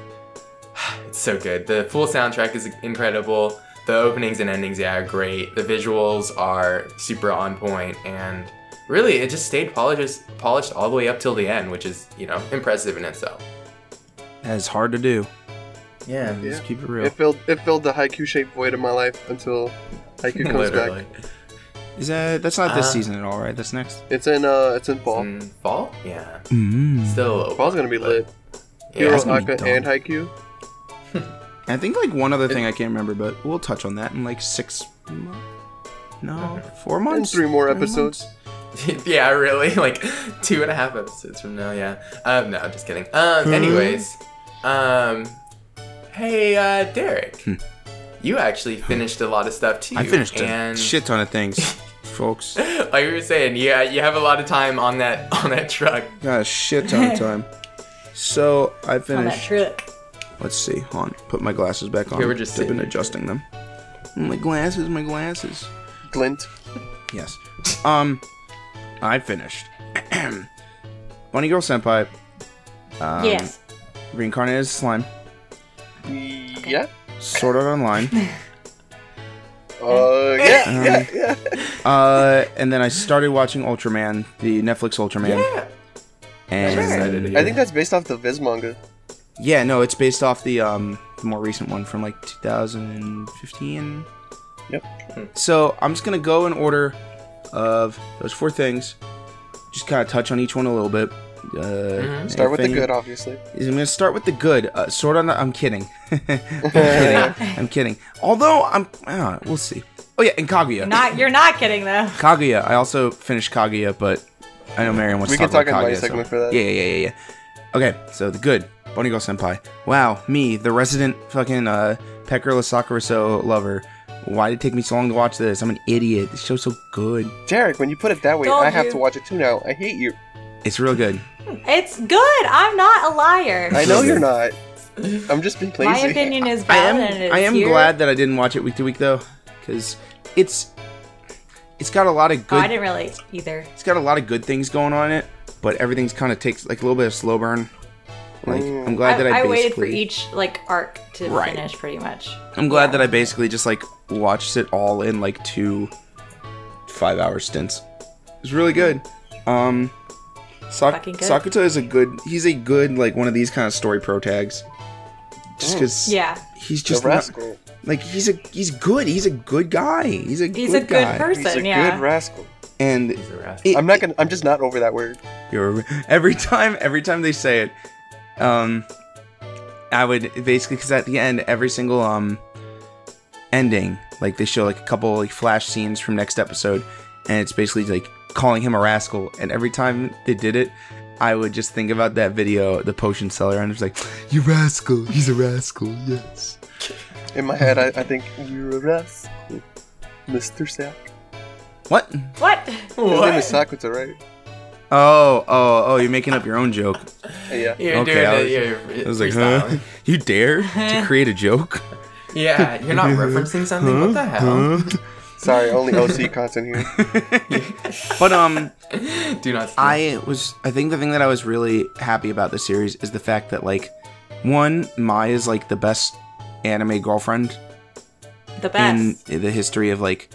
<sighs> it's so good. The full soundtrack is incredible. The openings and endings, yeah, are great. The visuals are super on point, and really, it just stayed polished, polished all the way up till the end, which is you know impressive in itself. That is hard to do. Yeah, Yeah. Just keep it real. It filled it filled the Haikyuu shaped void in my life until Haikyuu comes literally. back. Is that that's not this Uh, season at all, right? That's next. It's in uh it's in fall. In fall, yeah, Mm. still a little Fall's gonna be but- lit. Yeah, Hero that's Aka and Haikyuu. I think like one other thing I can't remember, but we'll touch on that in like six. Months? No, <laughs> four And months. three more Three episodes. <laughs> yeah, really, <laughs> like two and a half episodes from now. Yeah. Um, no, just kidding. Um, anyways, um, hey, uh, Derek, Hmm. you actually finished a lot of stuff too. I finished a shit ton of things, <laughs> folks. like you were saying, yeah, you have a lot of time on that on that truck. Got a shit ton of time. So I On that finished. Let's see. Hold on. Put my glasses back on. Okay, we're just I've been adjusting them. My glasses. My glasses. Glint. Yes. Um, I finished. <clears throat> Bunny Girl Senpai. Um, yes. Reincarnated as slime. Yeah. Sword Art Online. <laughs> Uh yeah, Um, yeah, yeah. uh, and then I started watching Ultraman, the Netflix Ultraman. Yeah. And excited to hear. I think that's based off the Viz manga. yeah, no, it's based off the um the more recent one from like 2015. Yep. So I'm just gonna go in order of those four things. just kind of touch on each one a little bit. Uh, Mm-hmm. Start with if the good, obviously. I'm gonna start with the good. Uh, sort of. I'm kidding. <laughs> I'm <laughs> kidding. I'm kidding. Although I'm, uh, we'll see. Oh yeah, and Kaguya. Not you're not kidding though. Kaguya. I also finished Kaguya, but I know Marion wants We to can talk, talk about Kaguya. segment so. for that. Yeah, yeah, yeah, yeah. Okay, so the good. Bunny Girl Senpai. Wow, me, the resident fucking uh, Peckerless Sakura so lover. Why did it take me so long to watch this? I'm an idiot. This show's so good. Derek, when you put it that way, Told I have you. to watch it too now. I hate you. It's real good. It's good. I'm not a liar. I know you're not. I'm just being lazy. My opinion is I am. valid and it's I am here. glad that I didn't watch it week to week though, because it's it's got a lot of Oh, good. I didn't really either. it's got a lot of good things going on in it, but everything's kind of takes like a little bit of slow burn. Like Mm. I'm glad that I, I, waited for each like arc to Right. finish pretty much. I'm glad that I basically just like watched it all in like two five hour stints. It's really good. Um Sak- good. Sakuta is a good he's a good like one of these kind of story pro tags. Just cuz Yeah. he's just not, rascal. like he's a he's good. He's a good guy. He's a He's good a good guy. person. He's a yeah. good rascal. And He's a rascal. it- I'm not gonna. I'm just not over that word. You're, <laughs> every time, every time they say it, um, I would basically because at the end, every single um ending, like they show like a couple like flash scenes from next episode, and it's basically like calling him a rascal. And every time they did it, I would just think about that video, the potion seller, and it's like, "You rascal! He's a rascal! Yes." In my head, I, I think you're a rascal, Mr. Sack. What? What? His name is Sakuta, right? Oh, oh, oh! You're making up your own joke. Yeah. You're Okay, doing I it. was- You're I was like, huh? freestyling. You dare to <laughs> create a joke? Yeah, you're not referencing something. What the hell? <laughs> Sorry, only OC content here. <laughs> But um. Do not. steal. I was I think the thing that I was really happy about the series is the fact that like one, Mai is like the best anime girlfriend The best. in the history of like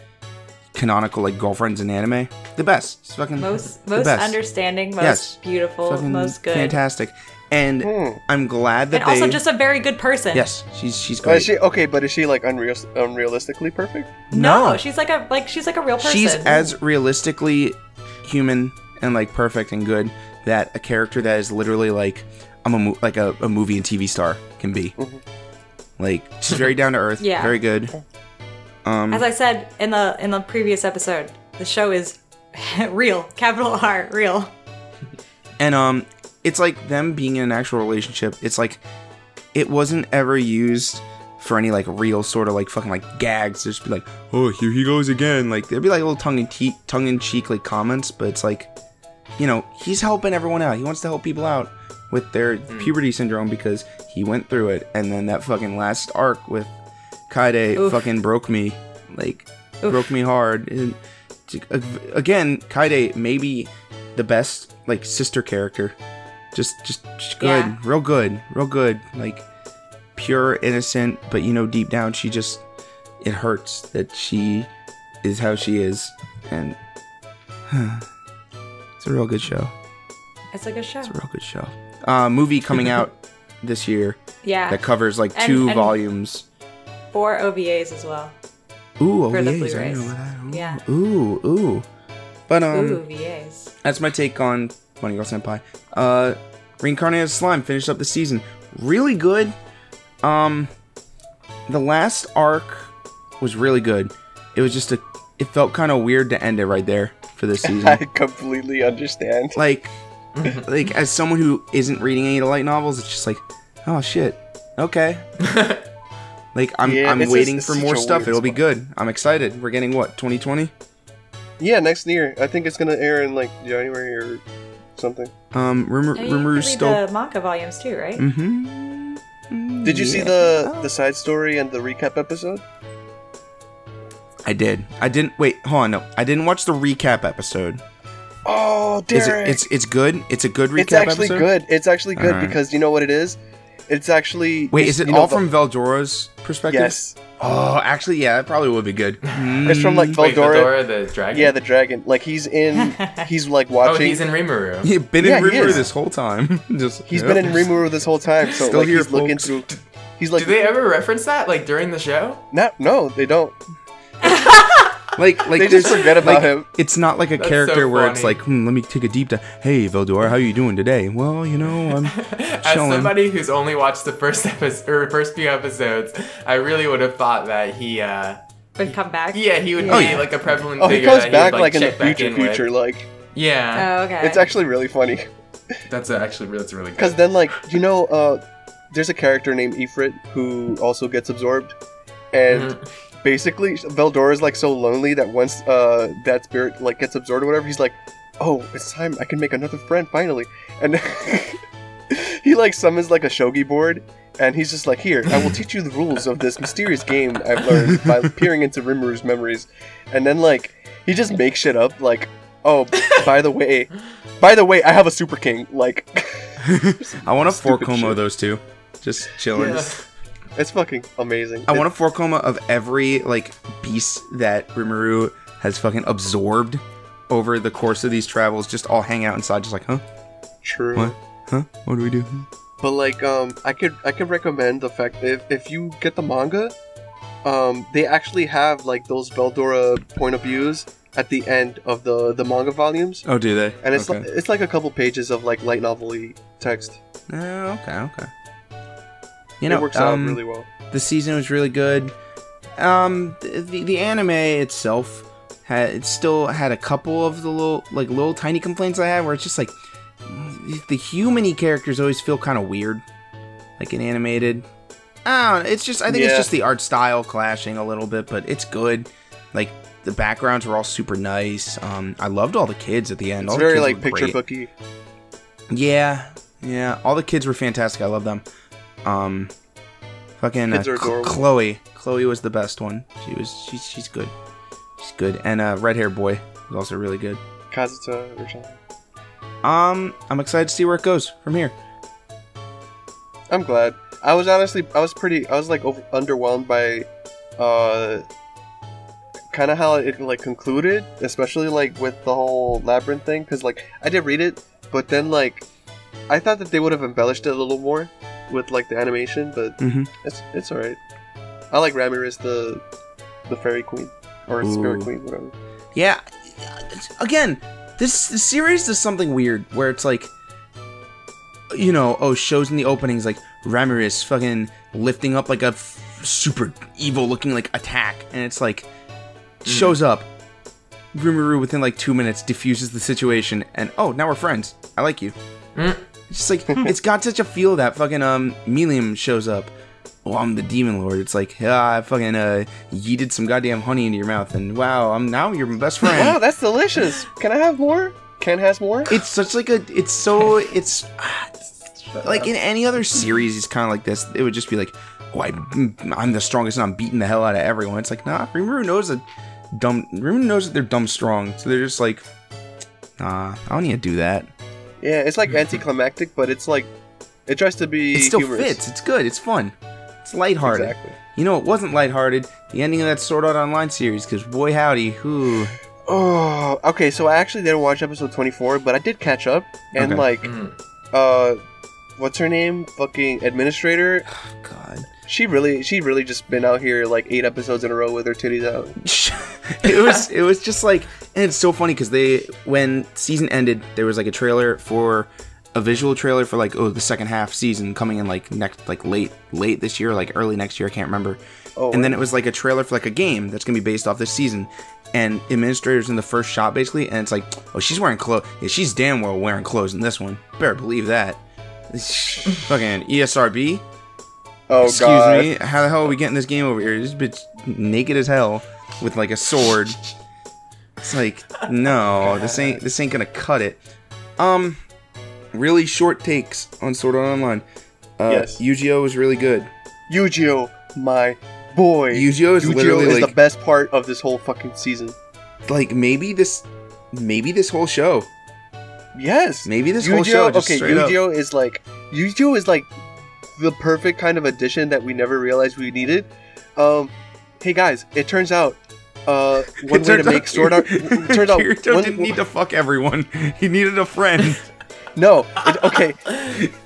canonical like girlfriends in anime. The best. It's fucking most most best. understanding, most Yes. beautiful, Fucking most good. Fantastic. And Hmm. I'm glad that And also just a very good person. Yes, she's she's great. is she okay? But is she like unreal, unrealistically perfect? No, she's like a like she's like a real person. She's as realistically human and like perfect and good that a character that is literally like I'm a mo- like a, a movie and TV star can be. Mhm. Like she's very down to earth, Yeah. very good. Um, As I said in the in the previous episode, the show is <laughs> real, capital R, real. and um, it's like them being in an actual relationship. It's like it wasn't ever used for any like real sort of like fucking like gags. Just be like, oh, here he goes again. Like there'd be like little tongue in cheek, tongue in cheek like comments, but it's like, you know, he's helping everyone out. He wants to help people out with their hmm. puberty syndrome because he went through it. And then that fucking last arc with Kaede Oof. fucking broke me, like Oof. broke me hard. And again, Kaede maybe the best like sister character. Just, just, just good, Yeah. real good, real good. Like pure innocent, but you know deep down she just it hurts that she is how she is, and <sighs> it's a real good show. It's like a show. It's a real good show. Uh, movie coming out <laughs> this year Yeah, that covers like And- two and- volumes. four OVAs as well. Ooh, OVAs, I know that. Ooh, Yeah. Ooh, ooh. But um, Ooh, VAs. That's my take on Bunny Girl Senpai. Uh, Reincarnated Slime finished up the season. Really good. Um, the last arc was really good. It was just a. It felt kind of weird to end it right there for this <laughs> season. I completely understand. like, <laughs> like as someone who isn't reading any of the light novels, it's just like, oh shit, okay. <laughs> Like I'm, Yeah, I'm waiting just- for more stuff. It'll be good. I'm excited. We're getting what 2020. Yeah, next year. I think it's gonna air in like January or something. Um, rumor, Oh, you rumors still. the manga volumes too, right? Mm-hmm. Did you see the the side story and the recap episode? I did. I didn't. Wait, hold on. No, I didn't watch the recap episode. Oh, Is Derek! it? It's it's good. It's a good recap It's actually episode. good. It's actually good Alright. because you know what it is. It's actually Wait, it's- is it you know all the- from Veldora's perspective? Yes, Oh, actually, yeah, that probably would be good. it's from like Mm. Wait, Veldora. The dragon. Yeah, the dragon. Like he's in. <laughs> He's like watching. Oh, watching. he's in Rimuru. He's been Yeah, in he Rimuru this whole time. <laughs> Just He's yep. been in Rimuru this whole time, so Still like here, he's looking folks. through. He's like, Do they ever reference that like during the show? no, no, they don't. <laughs> Like, like They just forget about like, him. It's not like a That's character so where it's like, hmm, let me take a deep dive. Hey, Veldor, how are you doing today? Well, you know, I'm <laughs> As chilling. somebody who's only watched the first episode or first few episodes, I really would have thought that he, uh, Would come back. yeah, he would Oh, be yeah. like a prevalent Oh, he figure comes that back would, like in the check back future, with. future. Like Yeah, Oh, okay. it's actually really funny. <laughs> that's actually that's really good. Because then, like, you know, uh, there's a character named Ifrit who also gets absorbed, and Mhm. Basically, Veldor is like so lonely that once uh, that spirit like gets absorbed or whatever, he's like, "Oh, it's time! I can make another friend finally!" And <laughs> he like summons like a shogi board, and he's just like, "Here, I will teach you the rules of this mysterious game I've learned by <laughs> peering into Rimuru memories," and then like he just makes shit up like. Oh, by the way, by the way, I have a super king. Like, <laughs> I want a four Stupid koma of shit. those two. Just chilling. Yeah. It's fucking amazing. I want a four koma of every like beast that Rimuru has fucking absorbed over the course of these travels. Just all hang out inside, just like, huh, True. what, huh, what do we do? But like, um, I could I could recommend the fact if, if you get the manga, um, they actually have like those Veldora point of views at the end of the the manga volumes, Oh, do they? and it's okay. like it's like a couple pages of like light novel text. Oh, okay, okay. You know, it works um, out really well. the season was really good. Um, the the anime itself had it still had a couple of the little like little tiny complaints I had where it's just like the humany characters always feel kind of weird, like in animated. I don't know. It's just I think it's just the art style clashing a little bit, but it's good. Like the backgrounds were all super nice. Um, I loved all the kids at the end. It's all the very kids like picture great. booky. Yeah, yeah. All the kids were fantastic. I love them. Um, fucking uh, Kids are Ch- adorable. Chloe. Chloe was the best one. She was. She's she's good. She's good. And uh, red hair boy was also really good. Kazuto or something. Um, I'm excited to see where it goes from here. I'm glad. I was honestly I was pretty I was like over, underwhelmed by uh kind of how it like concluded, especially like with the whole labyrinth thing cuz like I did read it, but then like I thought that they would have embellished it a little more with like the animation, but Mm-hmm. it's it's all right. I like Ramiris the the fairy queen or spirit queen whatever. Yeah. Again, this, this series does something weird where it's like, you know, oh, shows in the openings like Ramiris fucking lifting up like a f- super evil looking like attack, and it's like shows up. Rimuru within like two minutes diffuses the situation, and oh, now we're friends. I like you. Mm. It's just like <laughs> it's got such a feel that fucking um Milim shows up. Oh, I'm the demon lord. It's like, yeah, I fucking uh yeeted some goddamn honey into your mouth, and wow, I'm now your best friend. Wow, that's delicious. Can I have more? Ken has more? it's such like a it's so it's like in any other series it's kind of like this it would just be like oh I, i'm the strongest and i'm beating the hell out of everyone it's like nah rimuru knows that dumb rimuru knows that they're dumb strong so they're just like nah i don't need to do that Yeah, it's like anticlimactic, but it's like it tries to be it still humorous. fits it's good it's fun it's lighthearted Exactly. you know it wasn't lighthearted the ending of that sword art online series because boy howdy who Oh, okay. So I actually didn't watch episode 24, but I did catch up. And Okay. like, Mhm. uh, what's her name? Fucking administrator. <sighs> god She really, she really just been out here like eight episodes in a row with her titties out. <laughs> it was it was just like and it's so funny because they when season ended there was like a trailer for a visual trailer for like oh the second half season coming in like next like late late this year like early next year I can't remember. Oh, and then it was like a trailer for like a game that's gonna be based off this season. And administrators in the first shot basically and it's like oh she's wearing clothes yeah she's damn well wearing clothes in this one. Better believe that. <laughs> Fucking ESRB oh excuse god. me how the hell are we getting this game over here this bitch naked as hell with like a sword it's like no this ain't this ain't gonna cut it um really short takes on sword art online uh Yes. yu-gi-oh was really good Yu-Gi-Oh, my boy. yu-gi-oh is Yu-Gi-Oh literally is like the best part of this whole fucking season. like maybe this maybe this whole show Yes. maybe this whole Yu-Gi-Oh. show just okay, straight up Yu-Gi-Oh is like Yu-Gi-Oh is like the perfect kind of addition that we never realized we needed. Um, hey guys, it turns out uh one way to make sword art it turns out Kirito one- didn't need to fuck everyone <laughs> he needed a friend <laughs> no it, okay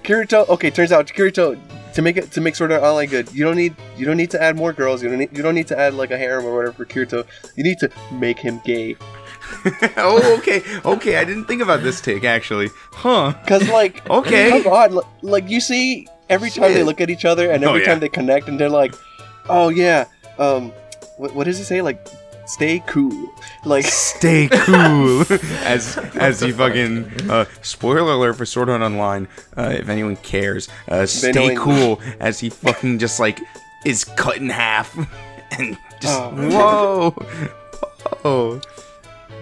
Kirito okay turns out Kirito to make it to make Sword Art Online good, you don't need you don't need to add more girls. You don't need you don't need to add like a harem or whatever for Kirito. You need to make him gay. <laughs> oh, okay, okay. I didn't think about this take actually. Huh? Cause like Okay. come on, li- like you see every time they look at each other and Oh, every yeah. time they connect and they're like, oh yeah, um, what, what does he say? Like, stay cool. Like, <laughs> Stay cool. <laughs> as as you fucking uh, spoiler alert for Sword Art Online. Uh, if anyone cares, uh, stay knowing- cool. As he fucking just like is cut in half <laughs> and just Oh. whoa, whoa.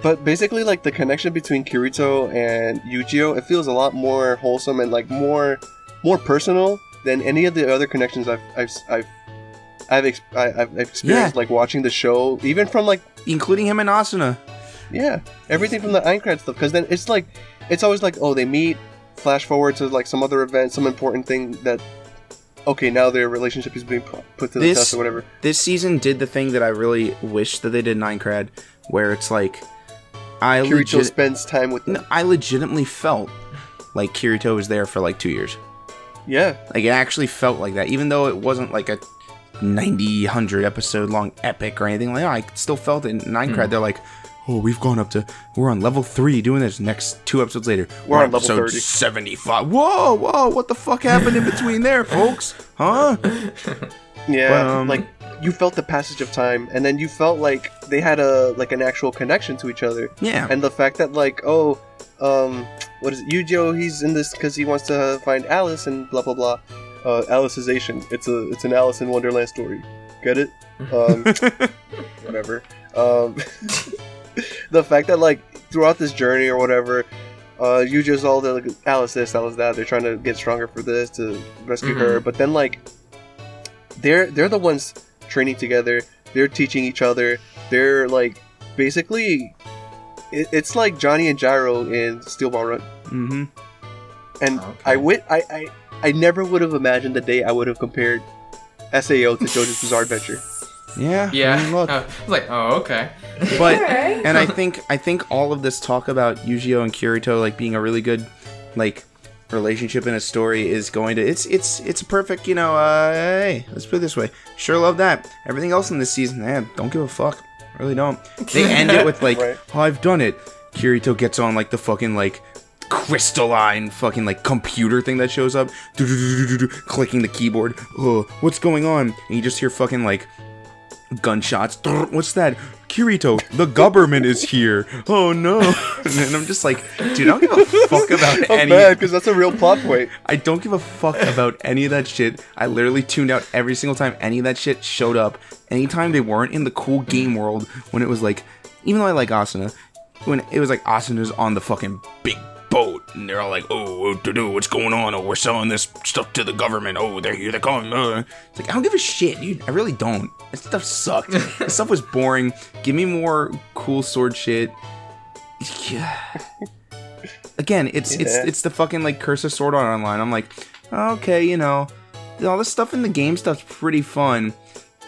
but basically like the connection between Kirito and Eugeo, it feels a lot more wholesome and like more more personal than any of the other connections I've I've I've I've, ex- I, I've experienced Yeah. like watching the show, even from like including him and Asuna. Yeah, everything from the Aincrad stuff. Because then it's like, it's always like, oh, they meet, flash forward to like some other event, some important thing that, okay, now their relationship is being put to the This- test or whatever. This season did the thing that I really wish that they did in Aincrad, where it's like I Kirito legit, spends time with them. no, I legitimately felt like Kirito was there for like two years. Yeah, Like it actually felt like that, even though it wasn't like a 90, 100 episode long epic or anything like that. I still felt it in Aincrad. They're like, oh, we've gone up to, we're on level three doing this. Next two episodes later, We're on level episode 30. 75. Whoa, whoa, what the fuck happened in between there, folks? Huh? <laughs> yeah. But, um, like you felt the passage of time, and then you felt like they had a like an actual connection to each other. Yeah. And the fact that like, oh, um, what is it? Eugeo? He's in this because he wants to find Alice and blah blah blah. Uh, Alicization. It's a it's an Alice in Wonderland story. Get it? Um, <laughs> whatever. Um, <laughs> the fact that like throughout this journey or whatever, uh, just all the like, Alice this, Alice that. They're trying to get stronger for this to rescue her, but then like they're they're the ones training together. They're teaching each other. They're like basically. It, it's like Johnny and Gyro in Steel Ball Run, mm-hmm. and Okay. I wit I, I I never would have imagined the day I would have compared Sao to JoJo's Bizarre Adventure. Yeah. <laughs> Yeah. I mean, look. Uh, <laughs> I was like, oh, okay. but Alright. and I think I think all of this talk about Eugeo and Kirito like being a really good like relationship in a story is going to it's it's it's a perfect you know uh hey let's put it this way sure love that everything else in this season man don't give a fuck really don't <laughs> they end it with like Right. oh I've done it Kirito gets on like the fucking like crystalline fucking like computer thing that shows up clicking the keyboard oh what's going on and you just hear fucking like gunshots. What's that? Kirito, the government is here. Oh no. <laughs> And I'm just like, dude, I don't give a fuck about <laughs> I'm any. mad because that's a real plot point. I don't give a fuck about any of that shit. I literally tuned out every single time any of that shit showed up. Anytime they weren't in the cool game world, when it was like, even though I like Asuna, when it was like Asuna's on the fucking big boat, and they're all like, oh, what to do? What's going on? Oh, we're selling this stuff to the government. Oh, they're here. They're coming. Uh. It's like I don't give a shit, dude. I really don't. That stuff sucked. <laughs> that stuff was boring. Give me more cool sword shit. Yeah. Again, it's it's it's the fucking like Curse of Sword Art Online. I'm like, okay, you know, all this stuff in the game stuff's pretty fun.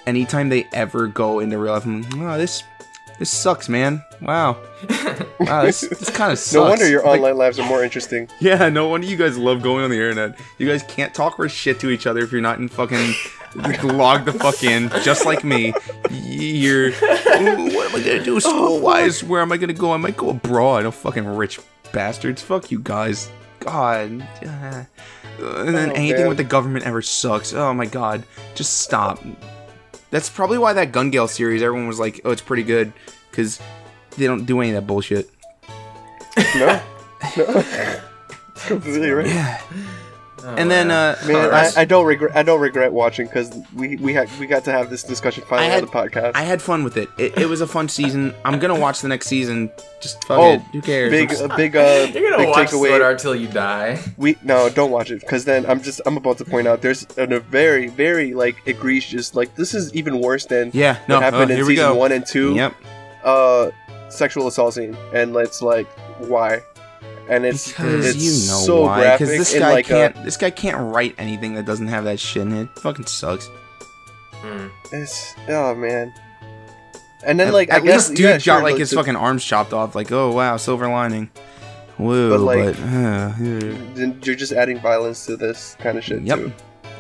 Anytime they ever go into real life, I'm like, oh, this this sucks, man. Wow, <laughs> wow, this this kind of sucks. No wonder your Like, online lives are more interesting. <laughs> yeah, no wonder you guys love going on the internet. You guys can't talk or shit to each other if you're not in fucking <laughs> log the fuck in, just like me. You're, what am I gonna do school wise? Where am I gonna go? I might go abroad. Oh, fucking rich bastards. Fuck you guys. God. Uh, <sighs> And then Oh, anything man. with the government ever sucks. Oh my god. Just stop. That's probably why that Gun Gale series, everyone was like, oh, it's pretty good. Because they don't do any of that bullshit. No, <laughs> no, <laughs> completely right. Yeah. Oh, And then, wow. uh, Man, I, I don't regret. I don't regret watching because we we had we got to have this discussion finally had- on the podcast. I had fun with it. it. It was a fun season. I'm gonna watch the next season. Just fuck Oh, it. Who cares? big I'm- a big uh <laughs> You're gonna big watch takeaway. Sword Art till you die. We no, don't watch it because then I'm just I'm about to point out there's an, a very very like egregious like this is even worse than yeah. No. what happened uh, in season go. one and two. Yep. Uh, sexual assault scene, and it's like why, and it's Because it's you know so why. Because this guy like can't. a This guy can't write anything that doesn't have that shit in it. Fucking sucks. Mm. it's oh man. And then At- like at I guess least dude yeah, got sure, like his the- fucking arms chopped off. Like oh wow, silver lining. Whoa, But, like- but, uh, yeah. you're just adding violence to this kind of shit Yep. too.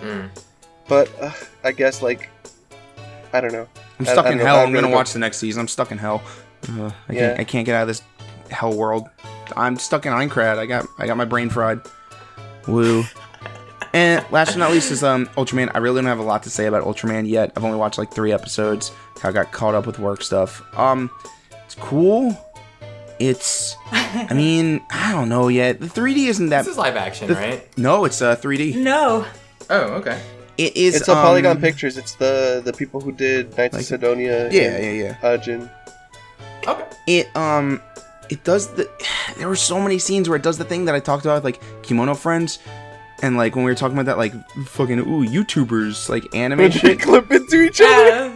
Mm. But uh, I guess like I don't know. I'm stuck I in don't hell. I'd I'm gonna watch the next season. I'm stuck in hell. Uh, I Yeah. can't. I can't get out of this hell world. I'm stuck in Aincrad. I got. I got my brain fried. Woo. And last but not least is um Ultraman. I really don't have a lot to say about Ultraman yet. I've only watched like three episodes. I got caught up with work stuff. Um, it's cool. It's. I mean, I don't know yet. The 3D isn't that. This is live action, the- right? No, it's uh 3D. No. Oh, okay. It is. It's a um, Polygon Pictures. It's the the people who did Knights like- of Sidonia. Yeah, and yeah, yeah. Ajin. Okay. it um it does the <sighs> there were so many scenes where it does the thing that I talked about with, like Kemono Friends and like when we were talking about that like fucking ooh YouTubers like anime shit clip into each other.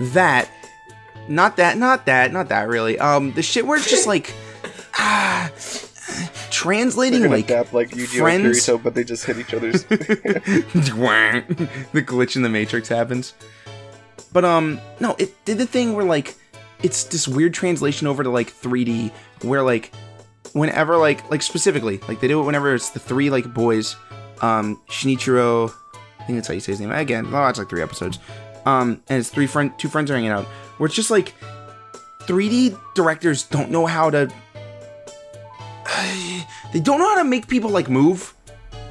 That not that not that not that really um the shit where it's just like ah <sighs> translating like adapt like Yu-Gi-Oh! friends- Kirito, but they just hit each other's. <laughs> <laughs> the glitch in the matrix happens but um no it did the thing where like it's this weird translation over to like 3d where like whenever like like specifically like they do it whenever it's the three like boys um shinichiro i think that's how you say his name again i'll watch like three episodes um and it's three friend two friends are hanging out where it's just like 3d directors don't know how to <sighs> they don't know how to make people like move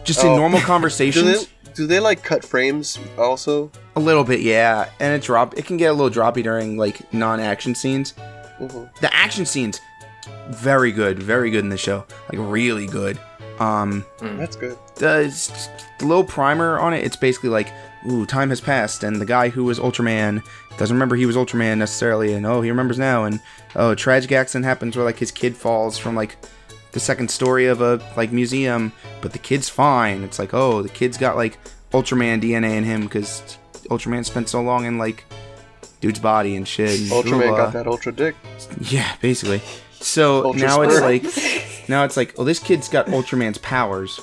just in Oh. normal <laughs> do conversations they do they like cut frames also? a little bit, yeah, and it drop. It can get a little droppy during like non-action scenes. Mhm. The action scenes, very good, very good in the show, like really good. Um, That's good. the, it's- the little primer on it, it's basically like, ooh, time has passed, and the guy who was Ultraman doesn't remember he was Ultraman necessarily, and oh, he remembers now, and oh, a tragic accident happens where like his kid falls from like the second story of a like museum, but the kid's fine. It's like, oh, the kid's got like Ultraman DNA in him because Ultraman spent so long in like dude's body and shit. and Ultraman blah, blah. got that ultra dick. Yeah, basically. So Ultra now it's like, now it's like, oh, this kid's got Ultraman's powers.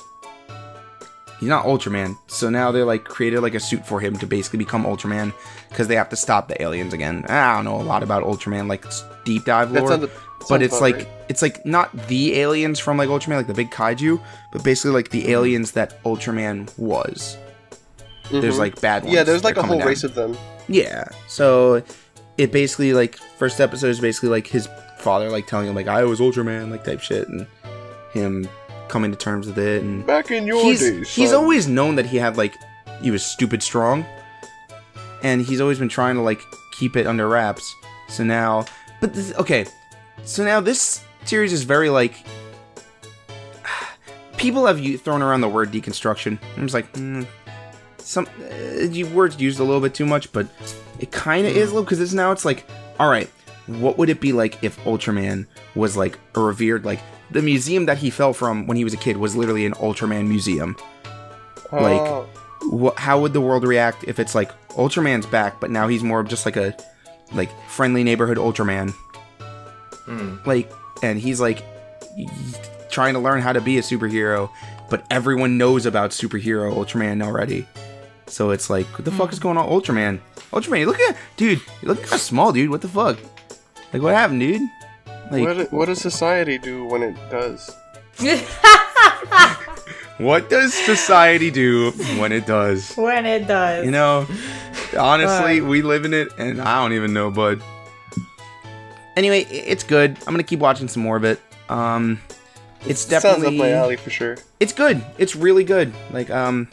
He's not Ultraman, so now they're like created like a suit for him to basically become Ultraman because they have to stop the aliens again. I don't know a lot about Ultraman, like deep dive lore, sounded- but it's like right. it's like not the aliens from like Ultraman, like the big kaiju, but basically like the aliens that Ultraman was. There's Mhm. like bad ones. yeah, there's like a whole down. race of them. Yeah. So it basically like first episode is basically like his father like telling him like I was Ultraman like type shit and him coming to terms with it and Back in your he's days, he's son. always known that he had like he was stupid strong and he's always been trying to like keep it under wraps. So now but this, okay. So now this series is very like <sighs> people have thrown around the word deconstruction. I'm just like, mm, some uh, you words used a little bit too much, but it kind of is a little because it's now it's like, all right, what would it be like if Ultraman was like a revered like the museum that he fell from when he was a kid was literally an Ultraman museum. like- Oh, What? How would the world react if it's like Ultraman's back, but now he's more of just like a like friendly neighborhood Ultraman? Hmm. Like, and he's like trying to learn how to be a superhero, but everyone knows about superhero Ultraman already. So it's like, what the fuck is going on, Ultraman? Ultraman, look at dude, look kind of small, dude. What the fuck? Like, what happened, dude? Like, what, what does society do when it does? <laughs> what does society do when it does? when it does. You know, honestly, Fuck. we live in it, and I don't even know, bud. Anyway, it's good. I'm gonna keep watching some more of it. Um, it's Sounds definitely up my alley for sure. it's good. It's really good. Like, um,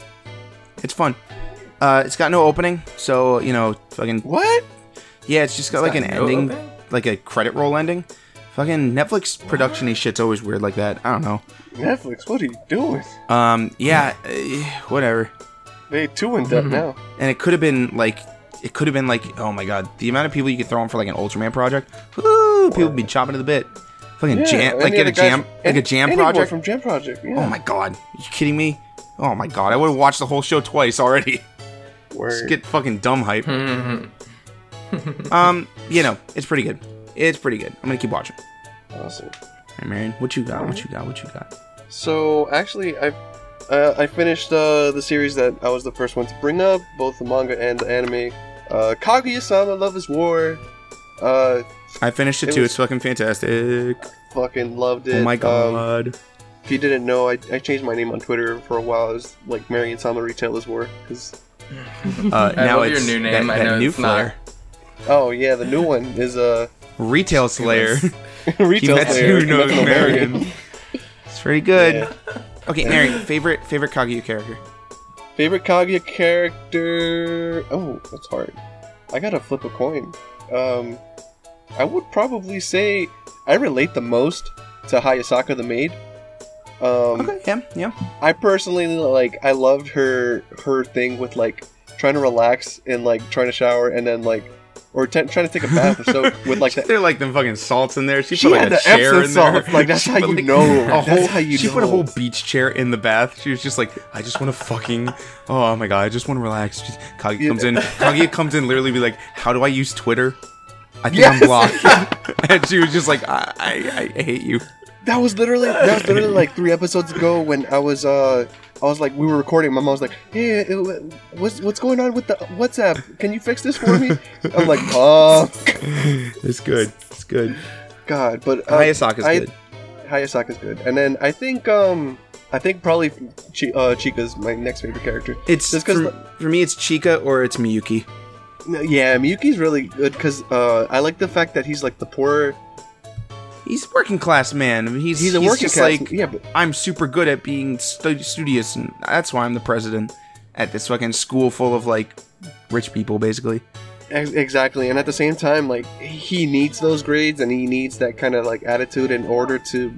it's fun. Uh, it's got no opening, so you know, fucking What? yeah, it's just got like got an no ending, opening? Like a credit roll ending. Fucking Netflix production shit's always weird like that. I don't know. Netflix, what are you doing? Um, yeah, uh, whatever. They too in debt Mhm. now. and it could have been like it could have been like oh my god the amount of people you could throw in for like an ultraman project woo, people would be chopping to the bit fucking Yeah, jam like get of a guys jam from- like a any- jam anyone project from Jam Project. Yeah. oh my god Are you kidding me oh my god i would have watched the whole show twice already <laughs> just Word. get fucking dumb hype Hmm. <laughs> um you know it's pretty good it's pretty good i'm gonna keep watching awesome. hey marion what you got what you got what you got So actually, I uh, I finished uh, the series that I was the first one to bring up, both the manga and the anime. Uh, Kaguya-sama: Love Is War. Uh, i finished it, It too was- it's fucking fantastic fucking loved it. oh my Um, god if you didn't know, I, I changed my name on Twitter for a while. It was like Marion Sama Retailers War. Cause <laughs> Uh, I now love your it's new name. That, I that know new it's not. flair. Oh yeah, the new one is uh Retail Slayer. <laughs> Retail Kimetsu Slayer, no Marion. It's pretty good. Yeah. Okay, Mary, favorite favorite Kaguya character. Favorite Kaguya character? Oh, that's hard. I gotta flip a coin. Um, I would probably say I relate the most to Hayasaka the maid. Um, Okay, yeah, yeah. I personally like I loved her her thing with like trying to relax and like trying to shower and then like or t- trying to take a bath or so <laughs> with like that. They're like them fucking salts in there. She, She put like had a the chair in there. like, <laughs> that's She how you like, know. A That's whole, how you she put a whole beach chair in the bath. She was just like, I just want to fucking. Oh my god, I just want to relax. Just, Kaguya Yeah. comes in. Kaguya comes in, literally be like, How do I use Twitter? I think Yes. I'm blocked. <laughs> and she was just like, I, I, I hate you. That was literally that was literally like three episodes ago when I was uh I was like we were recording. My mom was like, "Hey, what's what's going on with the WhatsApp? Can you fix this for me?" I'm like, <laughs> "Oh It's good. It's good. God!" But uh, Hayasaka's I- good. Hayasaka's good, and then I think um I think probably Chi- uh, Chika's my next favorite character. It's Just 'cause for, for me. It's Chika or it's Miyuki. Yeah, Miyuki's really good because uh, I like the fact that he's like the poor. He's a working class man. He's He's a working just class. like yeah, but I'm super good at being stu- studious, and that's why I'm the president at this fucking school full of like rich people, basically. Exactly, and at the same time, like he needs those grades and he needs that kind of like attitude in order to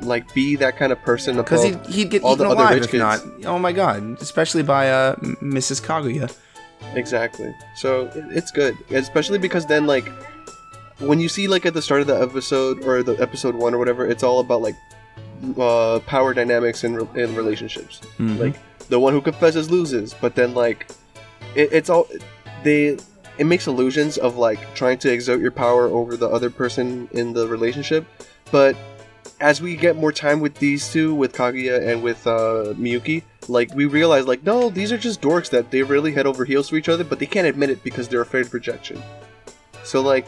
like be that kind of person. Because he'd, he'd get all eaten the other alive rich if kids. not. Oh my god! Especially by uh, Mrs. Kaguya. Exactly. So it's good, especially because then like when you see like at the start of the episode or the episode one or whatever, it's all about like uh, power dynamics and re- in relationships. Mhm. Like the one who confesses loses, but then like it, it's all they. It makes illusions of like trying to exert your power over the other person in the relationship, but as we get more time with these two, with Kaguya and with uh, Miyuki, like we realize like no, these are just dorks that they really head over heels for each other, but they can't admit it because they're afraid of rejection. So like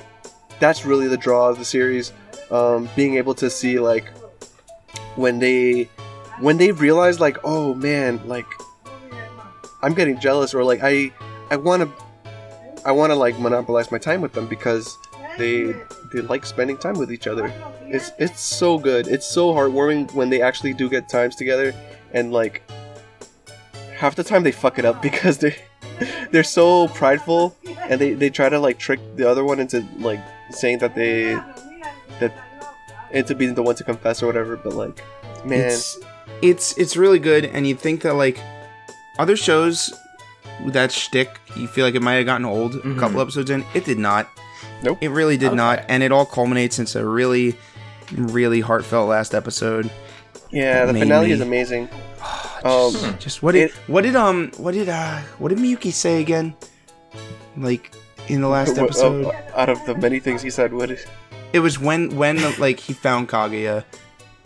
that's really the draw of the series, um, being able to see like when they when they realize like oh man like I'm getting jealous or like I I want to I want to like monopolize my time with them because they they like spending time with each other. It's it's so good. It's so heartwarming when they actually do get times together and like half the time they fuck it up <laughs> because they they're so prideful and they they try to like trick the other one into like saying that they that into being the one to confess or whatever but like man It's it's it's really good, and you'd think that like other shows that shtick, you feel like it might have gotten old a couple episodes in. It did not. Nope. It really did not, and it all culminates into a really, really heartfelt last episode. yeah the finale me- is amazing <sighs> um Just what did It- what did um what did uh what did Miyuki say again? Like in the last <laughs> episode, uh, out of the many things he said, what? Is, it was when when like he found Kaguya.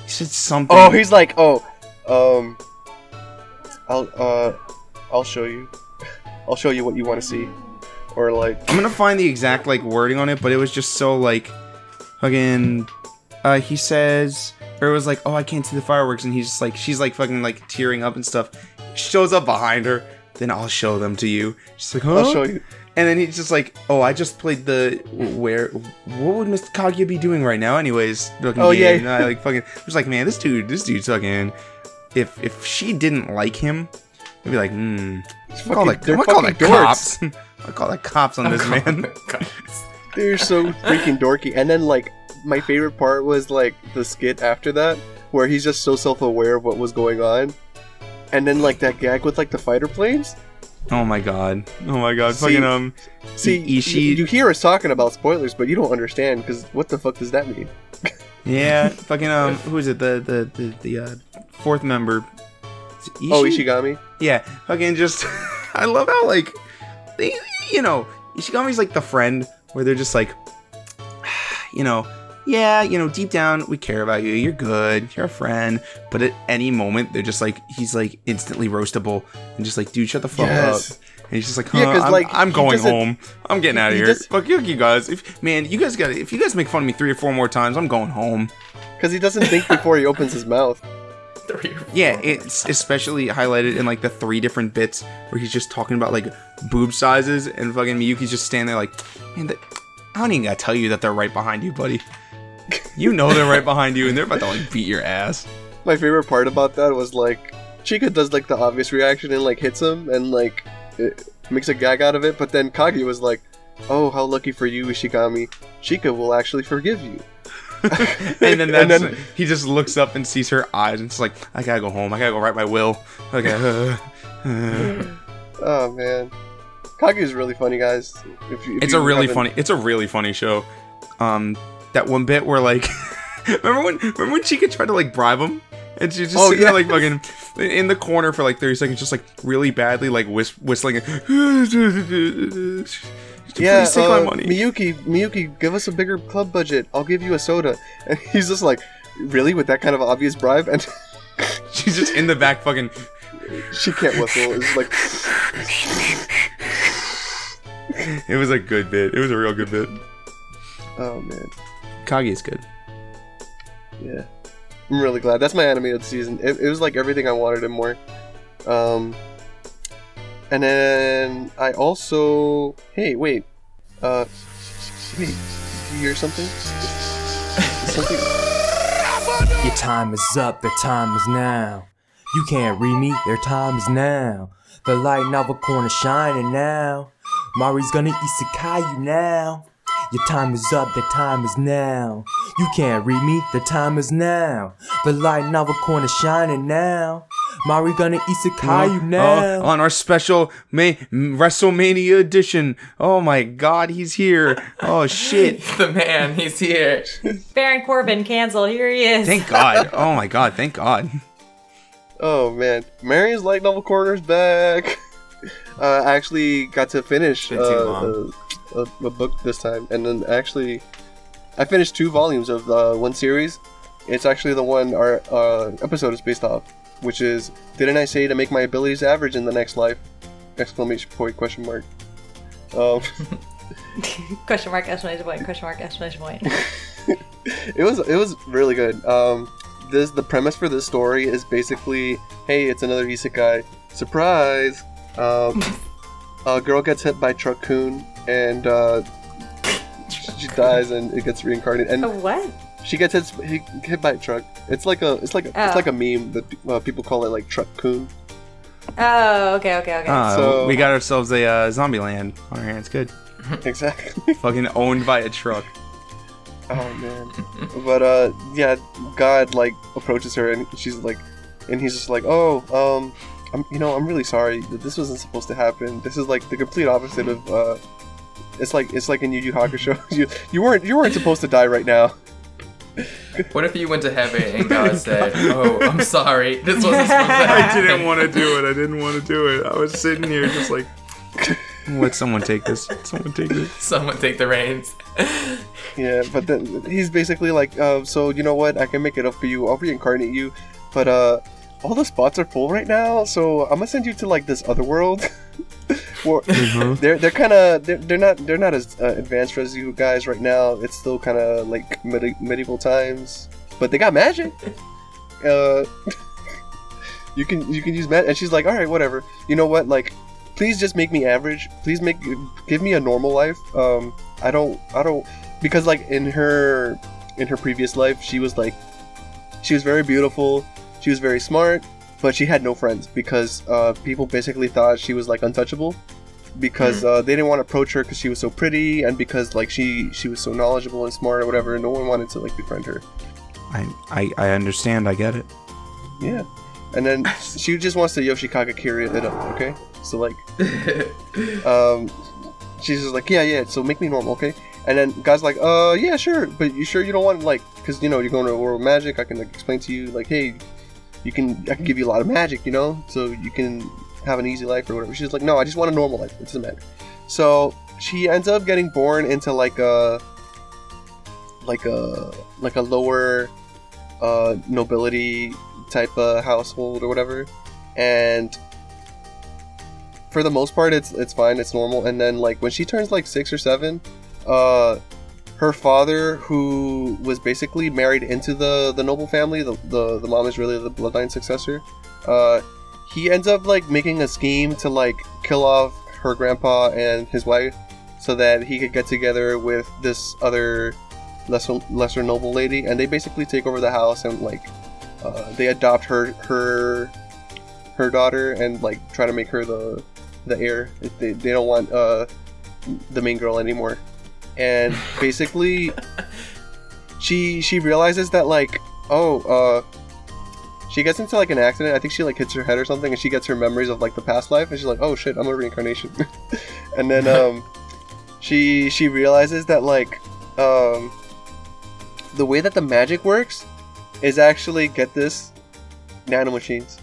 He said something. oh, he's like, oh, um, I'll uh, I'll show you, <laughs> I'll show you what you want to see, or like, I'm gonna find the exact like wording on it, but it was just so like fucking uh he says or it was like, Oh, I can't see the fireworks and he's just like she's like fucking like tearing up and stuff. Shows up behind her, then I'll show them to you. She's like, huh? I'll show you. And then he's just like, Oh, I just played the where what would Mr. Kaguya be doing right now anyways? Oh, yeah. And I like fucking I was like, man, this dude this dude's fucking if if she didn't like him, I'd be like, hmm. Call fucking- that, they're I'm gonna call that dorks. cops. I call that cops on this man. <laughs> They're so freaking dorky. And then like, my favorite part was like the skit after that, where he's just so self-aware of what was going on, and then like that gag with like the fighter planes. Oh my god. Oh my god. See- Fucking um See, Ishii- you, hear us talking about spoilers, but you don't understand because what the fuck does that mean? <laughs> Yeah, fucking um who is it? The the the, the uh, fourth member. Is it Oh, Ishigami. Yeah, fucking just <laughs> I love how like they you know, Ishigami's like the friend where they're just like <sighs> you know, yeah, you know, deep down we care about you. You're good. You're a friend. But at any moment they're just like he's like instantly roastable and just like dude shut the fuck Yes. up. And he's just like, huh, Yeah, 'cause, I'm, like, I'm going home. I'm getting out of he here. Fuck you, you guys. If man, you guys got if you guys make fun of me three or four more times, I'm going home. Because he doesn't think before he opens his mouth. <laughs> Three or four. Yeah, it's especially highlighted in like the three different bits where he's just talking about like boob sizes and fucking Miyuki's just standing there like, man, that, I don't even gotta tell you that they're right behind you, buddy. You know they're right behind you and they're about to like beat your ass. My favorite part about that was like Chika does like the obvious reaction and like hits him and like it makes a gag out of it, but then Kagi was like, "Oh, how lucky for you, Ishigami. Chika will actually forgive you." <laughs> <laughs> And then that's then- he just looks up and sees her eyes and it's like, I gotta go home. I gotta go write my will. Okay. uh, <laughs> uh. Oh man, Kagi is really funny, guys. If you, if it's a really haven't- funny it's a really funny show um that one bit where like <laughs> remember when remember when Chika tried to like bribe him? And she just Oh, sitting there like fucking in the corner for like 30 seconds just like really badly like whis- whistling <laughs> Yeah, please take uh, my money. Miyuki, Miyuki, give us a bigger club budget. I'll give you a soda. And he's just like, really, with that kind of obvious bribe, and <laughs> she's just in the back fucking she can't whistle. It's like, it was a good bit. It was a real good bit. Oh man, Kagi is good yeah. I'm really glad. That's my animated season. It, it was like everything I wanted and more. Um, and then I also, hey, wait, uh, wait, did you hear something? something. <laughs> Your time is up, their time is now. You can't read me, their time is now. The light novel corner shining now. Mari's gonna isekai you now. Your time is up, their time is now. You can't read me, the time is now. The light novel corner shining now. Mari gonna isekai you now. Oh, on our special May- WrestleMania edition. Oh my god, he's here. Oh shit. <laughs> the man, he's here. Baron Corbin canceled. Here he is. Thank God. Oh my God. Thank God. Oh man, Marion's light novel corner's back. <laughs> Uh, I actually got to finish Been too uh, long. A, a, book this time, and then actually, I finished two volumes of the one series. It's actually the one our uh, episode is based off, which is "Didn't I say to make my abilities average in the next life?" Exclamation point! Question mark. Um, <laughs> question mark exclamation point question mark exclamation point. <laughs> it was it was really good. Um, this the premise for this story is basically, hey, it's another isekai surprise. Um, <laughs> a girl gets hit by Truck-kun and uh, she dies and it gets reincarnated and A what? she gets hit, hit, hit by a truck. It's like a it's like a, Oh. it's like a meme that uh, people call it like truck coon. Oh, okay, okay, okay. Ah, So- we got ourselves a uh, zombie land on our hands. Good. <laughs> exactly. Fucking owned by a truck. Oh man. but uh yeah, God like approaches her and she's like and he's just like, "Oh, um I'm you know, I'm really sorry that this wasn't supposed to happen. This is like the complete opposite of uh it's like it's like in Yu Yu Hakusho. <laughs> you you weren't you weren't supposed to die right now. <laughs> What if you went to heaven and God said, "Oh, I'm sorry, this wasn't supposed to <laughs> happen." I didn't want to do it. I didn't want to do it. I was sitting here just like. Let someone take this. Someone take this. Someone take the reins. Yeah, but then he's basically like, uh, so you know what? I can make it up for you. I'll reincarnate you, but uh, all the spots are full right now. So I'm gonna send you to like this other world. <laughs> Where <laughs> they're they're kind of they're, they're not they're not as uh, advanced as you guys right now. It's still kind of like medi- medieval times, but they got magic. Uh, <laughs> you can you can use magic, and she's like, all right, whatever. You know what? Like, please just make me average. Please make give me a normal life. Um, I don't I don't because like in her in her previous life she was like she was very beautiful she was very smart but she had no friends because uh, people basically thought she was like untouchable because uh, they didn't want to approach her because she was so pretty and because like she she was so knowledgeable and smart or whatever no one wanted to like befriend her. I, I I understand. I get it. yeah. And then <laughs> she just wants to Yoshikage Kira it up okay? So like <laughs> um she's just like yeah yeah so make me normal okay? And then guy's like uh yeah sure but you sure you don't want like because you know you're going to a world of magic i can like explain to you like hey you can i can give you a lot of magic you know? So you can have an easy life or whatever. She's like no i just want a normal life. It doesn't matter. So she ends up getting born into like a like a like a lower uh nobility type of household or whatever. And for the most part it's it's fine. It's normal. And then like when she turns like six or seven uh her father, who was basically married into the the noble family, the the, the mom is really the bloodline successor. Uh, he ends up like making a scheme to like kill off her grandpa and his wife, so that he could get together with this other lesser lesser noble lady, and they basically take over the house and like uh, they adopt her her her daughter and like try to make her the the heir. They, they don't want uh, the main girl anymore, and basically she she realizes that like oh uh she gets into like an accident. I think she like hits her head or something, and she gets her memories of like the past life, and she's like, "Oh shit, I'm a reincarnation." <laughs> and then um, she she realizes that like um, the way that the magic works is actually get this nano machines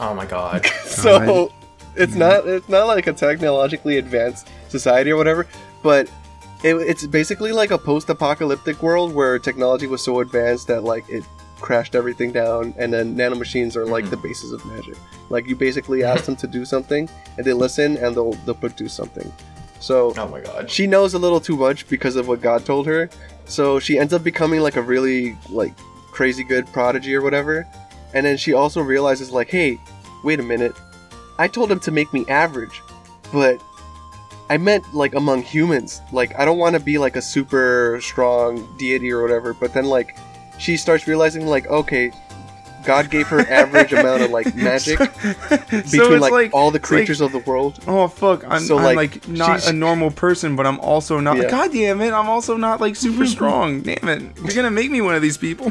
Oh my god. <laughs> so it's not it's not like a technologically advanced society or whatever, but it, it's basically like a post-apocalyptic world where technology was so advanced that like it crashed everything down, and then nanomachines are like the hmm. basis of magic. Like you basically ask them to do <laughs> something, and they listen, and they'll they'll produce something. So Oh my god. she knows a little too much because of what God told her. So she ends up becoming like a really like crazy good prodigy or whatever. And then she also realizes like, hey, wait a minute. I told him to make me average, but I meant like among humans. Like I don't want to be like a super strong deity or whatever. But then like she starts realizing like, okay, God gave her average amount of like <laughs> magic between like, all the it's like- creatures of the world. Oh fuck! I'm, So, I'm like, like, not a normal person, but I'm also not. Yeah. God damn it! I'm also not like super <laughs> strong. damn it! You're gonna make me one of these people.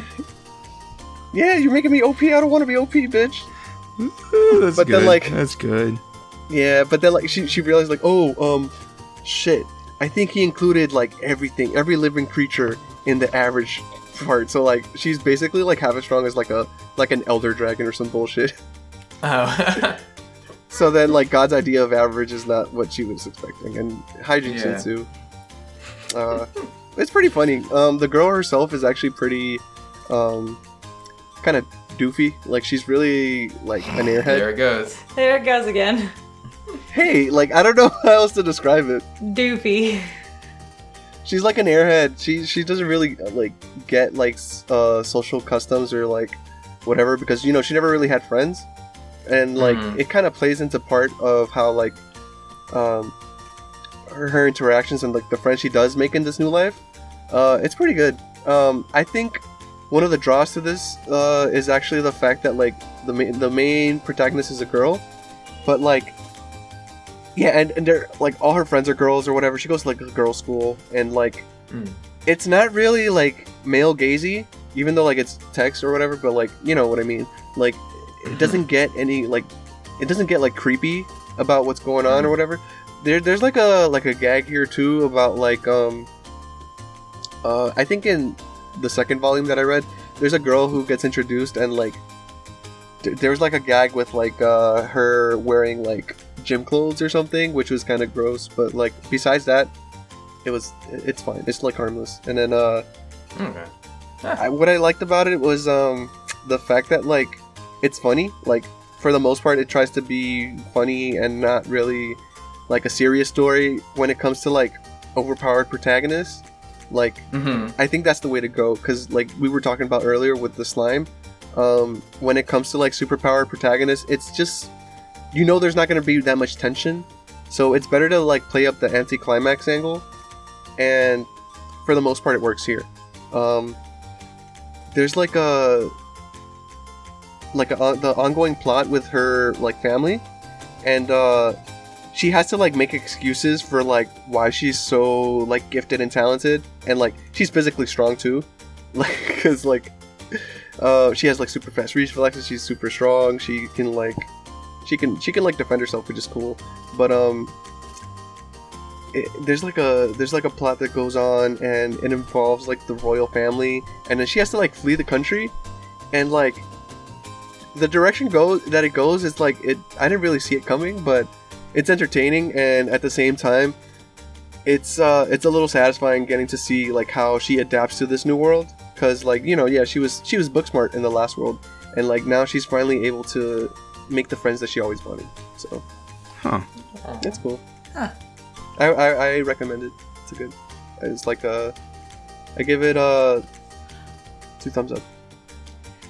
Yeah, you're making me OP. I don't want to be OP, bitch. Ooh, that's But good. then, like- that's good. Yeah, but then like she she realized like, oh, um, shit. I think he included like everything, every living creature in the average part. So like she's basically like half as strong as like a like an elder dragon or some bullshit. <laughs> Oh. <laughs> So then like God's idea of average is not what she was expecting, and Hyjin Yeah. Sensu. Uh, it's pretty funny. Um, the girl herself is actually pretty, um, kind of doofy. Like she's really like an airhead. there it goes. There it goes again. <laughs> Hey, like I don't know <laughs> how else to describe it. Doofy. she's like an airhead. She she doesn't really uh, like get like uh, social customs or like whatever because you know she never really had friends, and like Mhm. it kind of plays into part of how like um her, her interactions and like the friends she does make in this new life. Uh, it's pretty good. Um, I think one of the draws to this uh, is actually the fact that like the main the main protagonist is a girl, but like yeah, and, and they're like all her friends are girls or whatever. She goes to like a girls' school, and like Mm. it's not really like male gazy, even though like it's text or whatever. But like you know what I mean. Like it doesn't get any like it doesn't get like creepy about what's going on or whatever. There, there's like a like a gag here too about like um uh I think in the second volume that I read, there's a girl who gets introduced and like th- there like a gag with like uh her wearing like gym clothes or something, which was kind of gross. But like besides that, it was it's fine. It's like harmless. And then uh Okay. I, what I liked about it was um the fact that like it's funny. Like for the most part, it tries to be funny and not really like a serious story when it comes to like overpowered protagonists. Like Mm-hmm. I think that's the way to go because, like we were talking about earlier with the slime, um, when it comes to like superpowered protagonists, it's just you know there's not going to be that much tension, so it's better to like play up the anti-climax angle, and for the most part, it works here. Um, there's like a like a, uh, the ongoing plot with her like family, and uh, she has to like make excuses for like why she's so like gifted and talented and like she's physically strong too <laughs> like because like uh she has like super fast reflexes she's super strong she can like she can she can like defend herself which is cool but um it, there's like a there's like a plot that goes on and it involves like the royal family and then she has to like flee the country and like the direction goes that it goes is like it i didn't really see it coming but it's entertaining and at the same time it's uh it's a little satisfying getting to see like how she adapts to this new world because like you know yeah she was she was book smart in the last world and like now she's finally able to make the friends that she always wanted so Huh. it's cool Huh. I, I i recommend it it's a good It's like a, I give it a two thumbs up.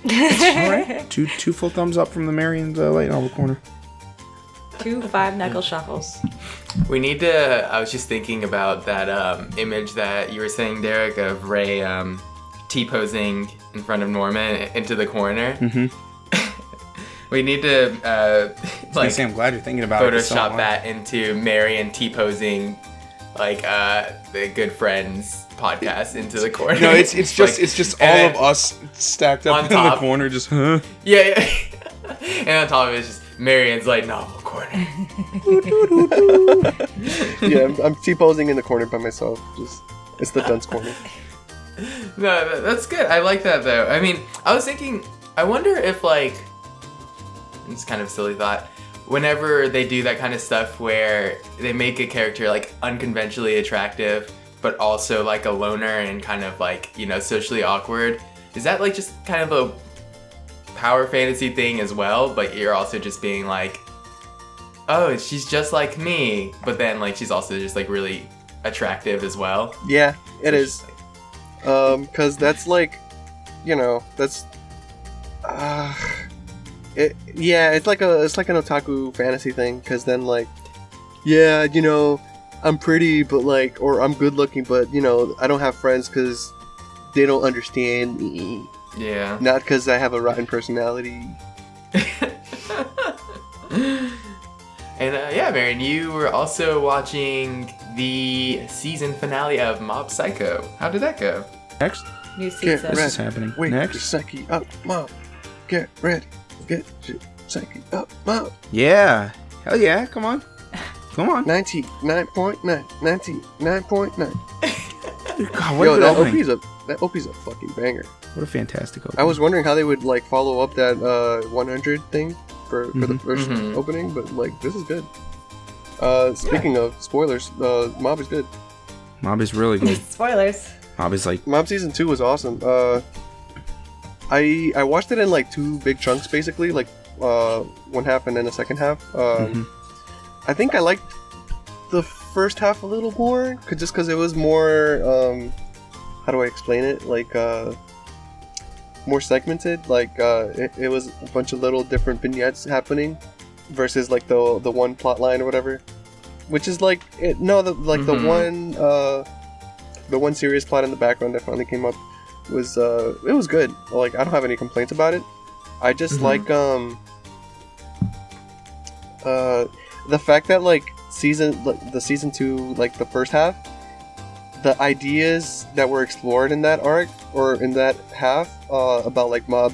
All right, two two full thumbs up from the Marion the light novel corner. Two five knuckle shuffles. We need to. I was just thinking about that um, image that you were saying, Derek, of Ray um, T posing in front of Norman into the corner. Mhm. We need to uh, <laughs> Like, like say, I'm glad you're thinking about it. It's so Photoshop that into Marion T posing, like uh, the Good Friends podcast into the corner. No, it's it's <laughs> just Like, it's just all of us stacked up on <laughs> in the corner. Just huh? Yeah, yeah. and on top of it, it's just Marion's like novel corner. yeah, I'm, I'm T posing in the corner by myself. Just it's the dunce corner. No, that's good. I like that though. I mean, I was thinking, I wonder if like, it's kind of a silly thought. Whenever they do that kind of stuff where they make a character like unconventionally attractive, but also like a loner and kind of like you know socially awkward, is that like just kind of a power fantasy thing as well? But you're also just being like, oh, she's just like me, but then like she's also just like really attractive as well. Yeah, it is. Um, because that's like, you know, that's, uh, it. Yeah, it's like a, it's like an otaku fantasy thing. Because then like, yeah, you know, I'm pretty, but like, or I'm good looking, but you know, I don't have friends because they don't understand me. Yeah. Not because I have a rotten personality. <laughs> and uh, yeah, Marion, you were also watching the season finale of Mob Psycho. How did that go? Next, New Get season. this red. is happening. Wait, Next, your psyche up, mom. Get ready. Get your psyche up, mom. yeah, hell yeah, come on, come on. 99.9. 99.9. God, what Yo, a that opening. OP's a that OP's a fucking banger. What a fantastic opening. I was wondering how they would like follow up that uh 100 thing for, for the Mhm. 1st Mhm. opening, but like this is good. Uh, speaking of spoilers, uh, Mob is good. Mob is really good. <laughs> Spoilers. Mob is like Mob season two was awesome. Uh, I I watched it in like two big chunks, basically, like uh one half and then the second half. Um, Mhm. I think I liked the first half a little more, 'cause- just because it was more um, how do I explain it? Like uh, more segmented. Like uh, it, it was a bunch of little different vignettes happening, versus like the the one plot line or whatever. Which is like it, no, the, like Mhm. the one uh, the one serious plot in the background that finally came up was uh, it was good. Like I don't have any complaints about it. I just Mhm. like um uh the fact that like season like, the season two like the first half the ideas that were explored in that arc or in that half uh, about like mob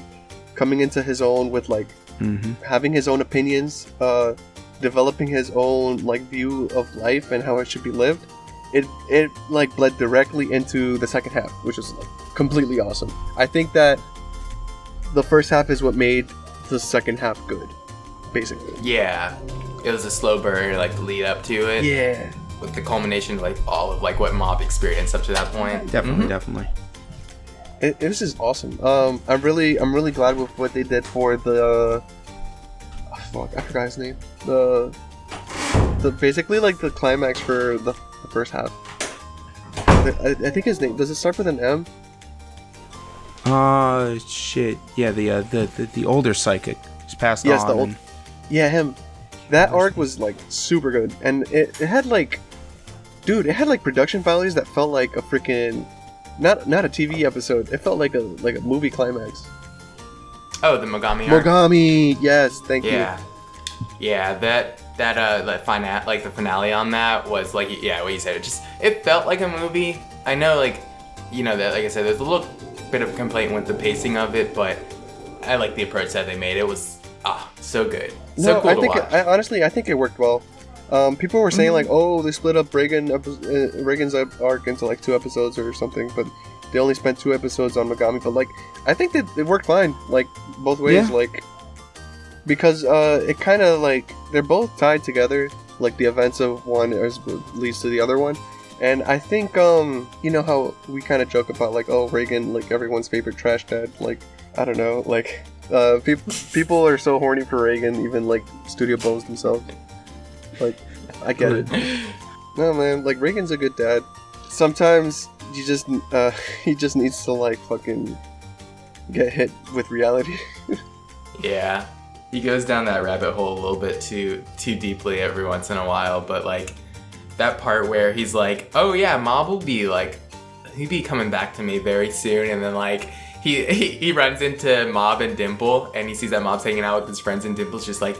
coming into his own with like mhm. having his own opinions uh, developing his own like view of life and how it should be lived it it like bled directly into the second half which is like completely awesome i think that the first half is what made the second half good basically Yeah. It was a slow burn, like lead up to it. yeah With the culmination of like all of like what Mob experienced up to that point. definitely, Mhm. definitely. it, this is awesome um i'm really i'm really glad with what they did for the oh, fuck i forgot his name the the basically like the climax for the, the first half I, I think his name does it start with an m Uh, shit. Yeah, the uh, the, the the older psychic is passed Yes, on. the old- and- Yeah, him. That arc was like super good, and it, it had like, dude, it had like production values that felt like a freaking, not not a TV episode. It felt like a like a movie climax. Oh, the Mogami arc. Mogami, yes, thank you. Yeah. Yeah, that that uh that finale like the finale on that was like yeah, what you said. It just it felt like a movie. I know like you know that like I said there's a little bit of a complaint with the pacing of it, but I like the approach that they made. It was ah so good. you. So no, cool I to think watch. It, I, honestly, I think it worked well. Um, people were saying Mm-hmm. like, oh, they split up Reigen epi- uh, Reigen's arc into like two episodes or something, but they only spent two episodes on Mogami. But like, I think that it worked fine, like both ways, Yeah. like because uh, it kind of like they're both tied together. Like the events of one is leads to the other one, and I think um, you know how we kind of joke about like, oh, Reigen, like everyone's favorite trash dad, like I don't know, like uh, people people are so horny for Reigen, even like Studio Bones themselves. Like, I get it. <laughs> No man, like Reigen's a good dad. sometimes you just uh, <laughs> he just needs to like fucking get hit with reality. <laughs> Yeah. He goes down that rabbit hole a little bit too too deeply every once in a while, but like that part where he's like, "Oh yeah, Mob will be like he'll be coming back to me very soon." And then like he <laughs> he, he runs into Mob and Dimple and he sees that Mob's hanging out with his friends and Dimple's just like,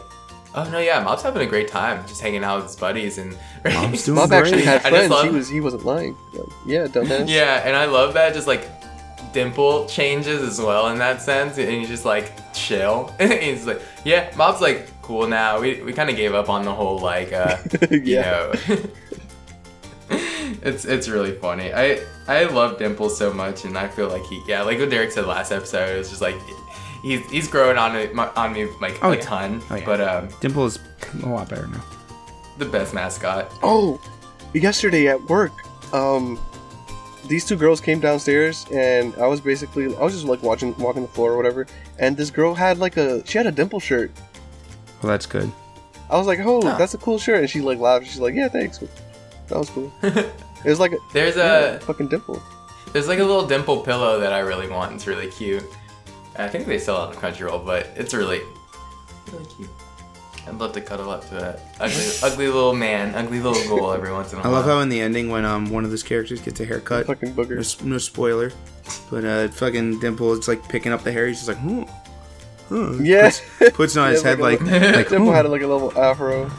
"Oh no, yeah, Mob's having a great time just hanging out with his buddies and <laughs> Mom's doing Bob actually had I just friends. love- He was he wasn't lying. Like, yeah, dumbass. <laughs> Yeah, and I love that just like Dimple changes as well in that sense, and he's just like chill. And he's like, yeah, Mob's like cool now. We, we kind of gave up on the whole like, uh, you Yeah. know. It's it's really funny. I I love Dimple so much, and I feel like he yeah, like what Derek said last episode, it was just like he's he's growing on it on me like Oh, a yeah. ton. Oh, yeah. But um, Dimple is a lot better now. the best mascot. Oh, yesterday at work, um, these two girls came downstairs, and I was basically I was just like watching walking the floor or whatever, and this girl had like a she had a dimple shirt. Well, that's good. I was like, oh, Huh. that's a cool shirt, and she like laughed. She's like, yeah, thanks. That was cool. <laughs> It was like a There's yeah, a fucking dimple. There's like a little dimple pillow that I really want. It's really cute. I think they sell it on Crunchyroll, but it's really, really cute. I'd love to cuddle up to that ugly, <laughs> ugly little man, ugly little ghoul every once in a while. I love how in the ending when um one of those characters gets a haircut. Fucking No, booger. s- no spoiler, but uh, fucking Dimple it's like picking up the hair. He's just like, hmm. huh. Yeah. Puts, puts it on <laughs> his head like, like a like <laughs> Dimple "Hmm." had like a little afro.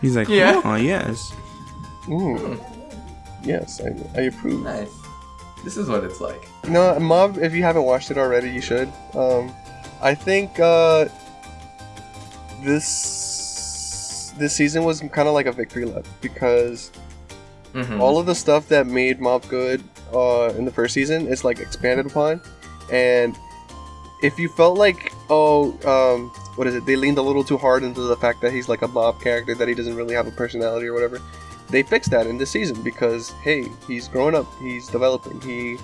he's like, Yeah. oh yes. Mm. Yes, I, I approve. Nice. This is what it's like. You know, Mob, if you haven't watched it already, you should. Um, I think uh, this this season was kind of like a victory lap because Mhm. all of the stuff that made Mob good uh, in the first season is like expanded upon, and if you felt like oh um, what is it they leaned a little too hard into the fact that he's like a Mob character that he doesn't really have a personality or whatever, they fixed that in this season because hey he's growing up he's developing he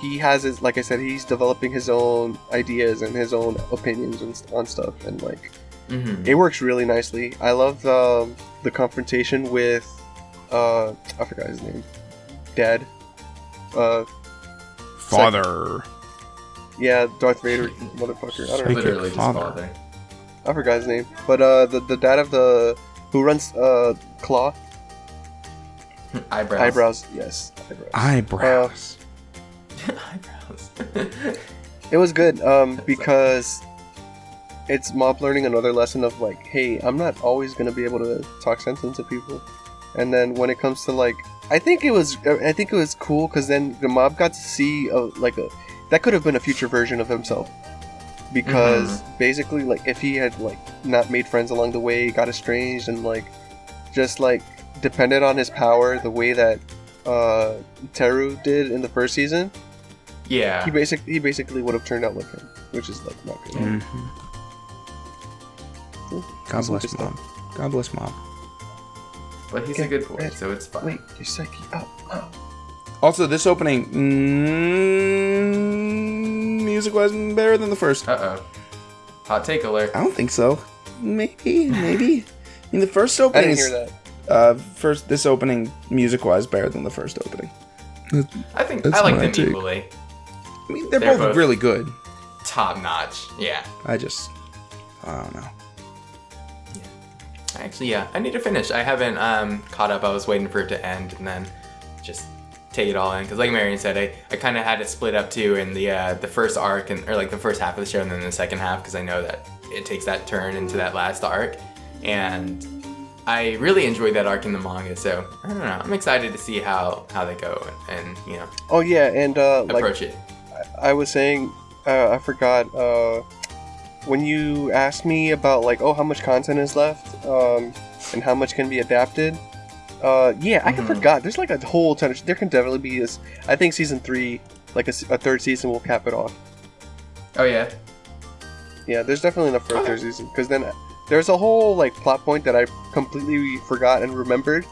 he has his like I said he's developing his own ideas and his own opinions and, on stuff and like Mhm. it works really nicely. I love the the confrontation with uh I forgot his name. Dad. Uh Father. yeah, Darth Vader motherfucker. I don't know. Literally just father. father. I forgot his name. But uh the, the dad of the who runs uh Claw <laughs> Eyebrows. eyebrows. Yes, eyebrows. Eyebrows. Eyebrows. <laughs> It was good um, because it's Mob learning another lesson of like, hey, I'm not always gonna be able to talk sense into people. And then when it comes to like, I think it was, uh, I think it was cool because then the Mob got to see a, like a that could have been a future version of himself. Because mm-hmm. basically, like, if he had like not made friends along the way, got estranged, and like just like depended on his power the way that uh, Teru did in the first season, yeah. he basically he basically would have turned out like him, which is like not good. Mhm. God Some bless good mom. God bless mom. But he's a good boy, ready. so it's fine. Wait, your psyche up. Oh. Also, this opening mm, music was better than the first. Uh oh. Hot take alert. I don't think so. Maybe, maybe. <laughs> I mean, the first I opening didn't hear that. Uh, first. This opening music wise better than the first opening. I think That's I like my them take. equally. I mean, they're, They're both, both- really good. Top notch. Yeah. I just, I don't know. Yeah. Actually, yeah, I need to finish. I haven't um, caught up. I was waiting for it to end and then just take it all in. Because, like Marion said, I, I kind of had it split up too in the uh, the first arc and or like the first half of the show and then the second half because I know that it takes that turn into that last arc. And I really enjoyed that arc in the manga. So I don't know. I'm excited to see how how they go and, and you know Oh yeah, and uh, like approach it. I was saying, uh, I forgot. Uh, when you asked me about like, oh, how much content is left, um, and how much can be adapted. Uh, yeah, I Mhm. forgot. There's like a whole ton. Of, there can definitely be this. I think season three, like a third season, will cap it off. Oh yeah. Yeah, there's definitely enough for a Okay. third season because then there's a whole like plot point that I completely forgot and remembered,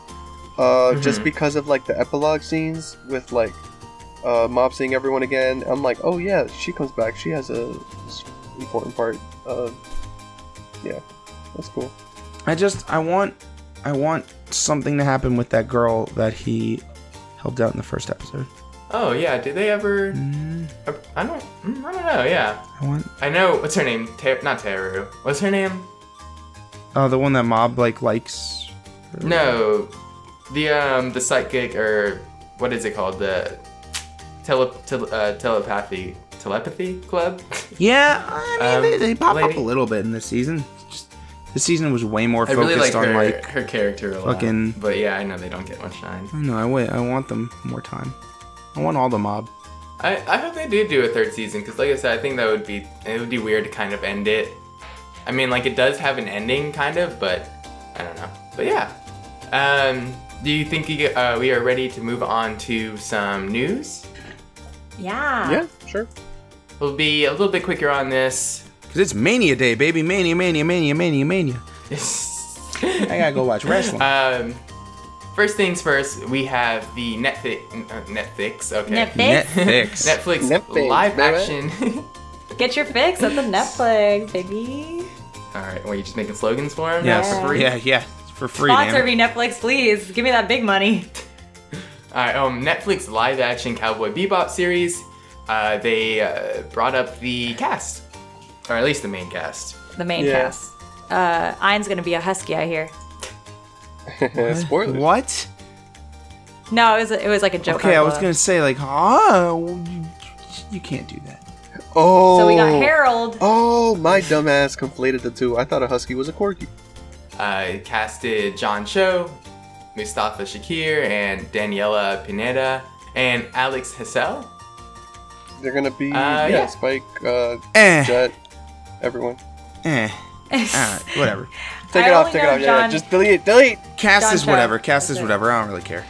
uh, just Mhm. because of like the epilogue scenes with like uh, Mob seeing everyone again. I'm like, oh yeah, she comes back. She has a important part. Uh, yeah, that's cool. I just, I want, I want something to happen with that girl that he helped out in the first episode. Oh yeah, did they ever? Mm, I don't. mm, I don't know. Yeah, I want I know. What's her name? Ter- not Teru. What's her name? Oh the one that Mob like likes. No, the um the psychic or what is it called? The tele, tele uh, telepathy telepathy club. <laughs> Yeah, I mean Um, they, they pop up a little bit in this season. Just this season was way more I focused really like on her like. her character a lot. But yeah, I know they don't get much shine. I know. I wait. I want them more time. I want all the mob. I, I hope they do do a third season because, like I said, I think that would be it would be weird to kind of end it. I mean, like it does have an ending, kind of, but I don't know. But yeah, um, do you think you, uh, we are ready to move on to some news? Yeah. Yeah, sure. We'll be a little bit quicker on this. Cause it's Mania Day, baby. Mania, Mania, Mania, Mania, Mania. <laughs> I gotta go watch wrestling. um, first things first, we have the Netflix. Uh, Netflix. Okay. Netflix? Netflix. <laughs> Netflix, Netflix, live baby. action. <laughs> Get your fix at the Netflix, baby. All right. Well, you just making slogans for him? Yeah, Yeah. for free? Yeah, yeah, for free. Sponsor damn it. me, Netflix, please. Give me that big money. <laughs> Alright, um, Netflix live action Cowboy Bebop series. Uh, they uh, brought up the cast, or at least the main cast. The main Yeah. cast. Uh, Ein's gonna be a husky, I hear. <laughs> Spoilers. What? No, it was it was like a joke. Okay, I was gonna say like, oh, you, you can't do that. Oh. So we got Harold. Oh, my dumbass conflated the two. I thought a husky was a corgi. Uh, casted John Cho, Mustafa Shakir, and Daniela Pineda, and Alex Hassel. They're gonna be Uh, yeah, yeah. Spike, uh, Eh, Jet, everyone. eh. <laughs> Alright, whatever. Take I it off. Take it know off. Yeah, John- just delete. Delete. Cast John is whatever. Cast That's is whatever. I don't really care.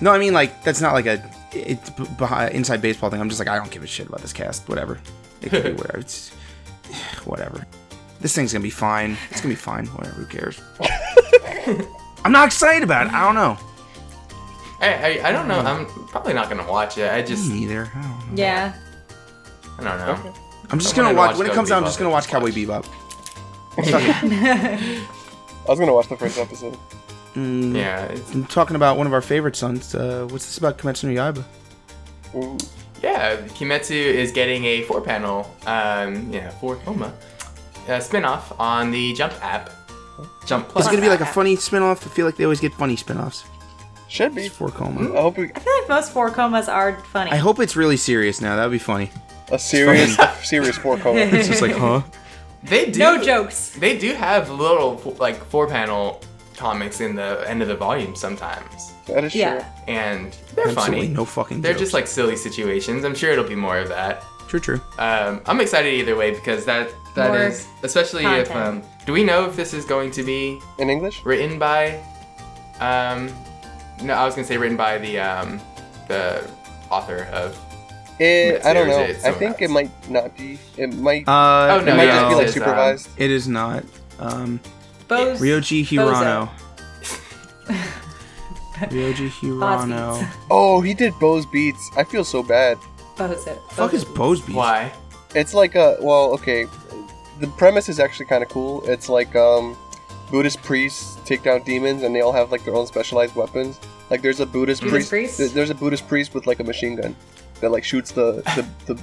No, I mean like that's not like a it's b- behind inside baseball thing. I'm just like I don't give a shit about this cast. Whatever. It could be <laughs> whatever. It's <sighs> whatever. This thing's gonna be fine. It's gonna be fine. Whatever. Who cares? <laughs> I'm not excited about it. I don't know. I, I, I don't know. I'm probably not gonna watch it. I just Me neither. I don't know. Yeah. I don't know. I'm just I wanna gonna watch watch when it comes out. I'm just gonna watch Cowboy watch. Bebop. <laughs> I was gonna watch the first episode. Mm, Yeah, it's, I'm talking about one of our favorite sons. Uh, what's this about Kimetsu no Yaiba? Ooh. yeah. Kimetsu is getting a four-panel, um, yeah, four koma, uh, spin-off on the Jump app. Jump Plus. It's gonna be like a funny spin-off. I feel like they always get funny spin-offs. Should be. It's four koma. I hope we, I feel like most four komas are funny. I hope it's really serious now. That would be funny. a serious, <laughs> serious four koma. It's just like, huh? They do. no jokes. They do have little like four panel comics in the end of the volume sometimes, That is Yeah. true. and they're Absolutely funny. no fucking. They're jokes. just like silly situations. I'm sure it'll be more of that. true, true. Um, I'm excited either way because that that is More especially if um, do we know if this is going to be In English? written by um no I was gonna say written by the um the author of It, I don't know. I so think it might not be. It might. Uh, Oh, no, it might yeah, just be like um, supervised. It is not. Um, Bose. Ryoji Hirano. <laughs> Ryoji Hirano. Oh, he did Bo's beats. I feel so bad. Bose it. Fuck Bose is it. Bose Beats? why It's like a well, okay. The premise is actually kind of cool. It's like um, Buddhist priests take down demons, and they all have like their own specialized weapons. Like there's a Buddhist, Buddhist priest. priest? th- There's a Buddhist priest with like a machine gun that like shoots the the the,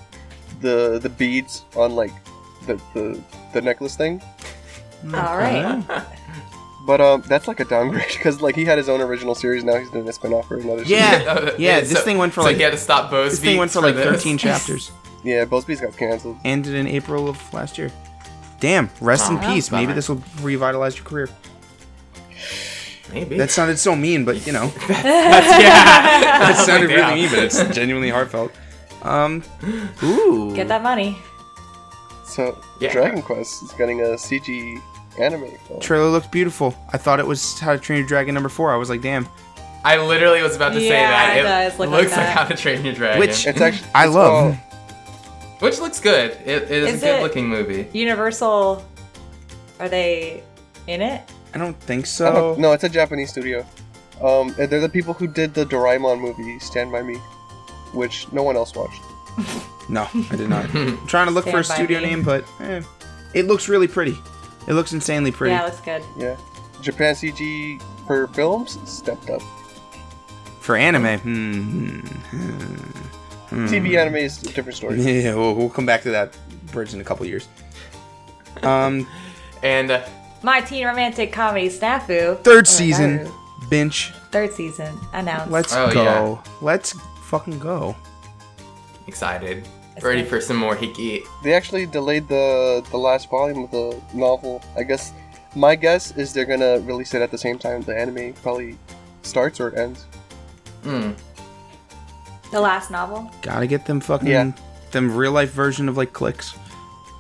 the, the beads on like the, the the necklace thing. All right. <laughs> But um, that's like a downgrade because like he had his own original series. Now he's doing a spinoff for another. Yeah. series. Yeah, <laughs> this thing went for so like- he had to stop Bose This thing went Beats for like this. 13 chapters. <laughs> yeah. Bo's beats got canceled. Ended in April of last year. Damn. Rest in peace. bummer. Maybe this will revitalize your career. maybe That sounded so mean, but you know. That's, yeah That sounded Damn. really mean, but it's genuinely heartfelt. Um, ooh. Get that money. So Yeah. Dragon Quest is getting a CG anime film. Trailer looked beautiful. I thought it was How to Train Your Dragon number four. I was like, damn. I literally was about to say Yeah, that it does look like looks like that. How to Train Your Dragon Which- It's actually I it's love. called- which looks good it, it is, Is a good it- looking movie Universal. Are they in it? I don't think I so. don't- no, it's a Japanese studio. Um, and they're the people who did the Doraemon movie Stand by Me, which no one else watched. No, I did not. I'm <laughs> trying to look for a Stand by studio me. name, but eh, it looks really pretty. It looks insanely pretty. Yeah, it looks good. Yeah, Japan CG for films stepped up. For For anime, hmm. TV anime is a different story. <laughs> Yeah, we'll, we'll come back to that bridge in a couple years. Um, <laughs> And uh, My teen romantic comedy snafu. third Oh, season, that- bench. Third season announced. Let's Oh, go. Let's fucking go. excited. Ready for some more Hiki. They actually delayed the the last volume of the novel. I guess my guess is they're gonna release it at the same time the anime probably starts or ends. Mm. the last novel. Gotta get them fucking Yeah. them real life version of like clicks,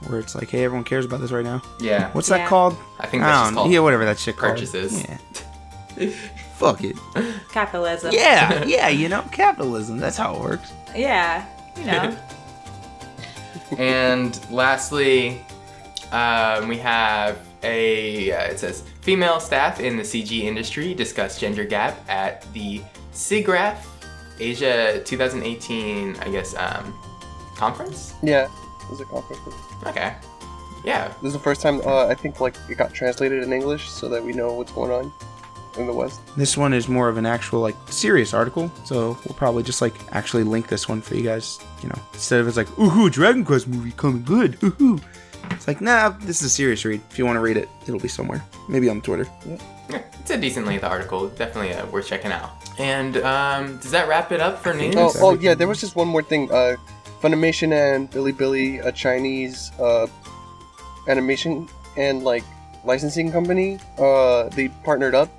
where it's like, hey, everyone cares about this right now. Yeah. What's Yeah. that called? I think that's just don't- called yeah, whatever that shit called. purchases. Yeah. <laughs> Fuck it. Capitalism. Yeah, yeah, you know, capitalism. That's how it works. Yeah. You know. <laughs> and lastly, um, we have a. Uh, it says female staff in the CG industry discuss gender gap at the SIGGRAPH Asia 2018, I guess, um, conference. Yeah, it was a conference. Okay. Yeah. This is the first time uh, I think like it got translated in English so that we know what's going on in the West. This one is more of an actual like serious article, so we'll probably just like actually link this one for you guys. You know, instead of it's like, ooh, Dragon Quest movie coming good, ooh. It's like, nah, this is a serious read. If you want to read it, it'll be somewhere, maybe on Twitter. Yeah, it's a decent length article. Definitely uh, worth checking out. And um, does that wrap it up for news? Oh, oh yeah, there was just one more thing. Uh, Funimation and Bilibili, a Chinese uh, animation and like licensing company, uh, they partnered up,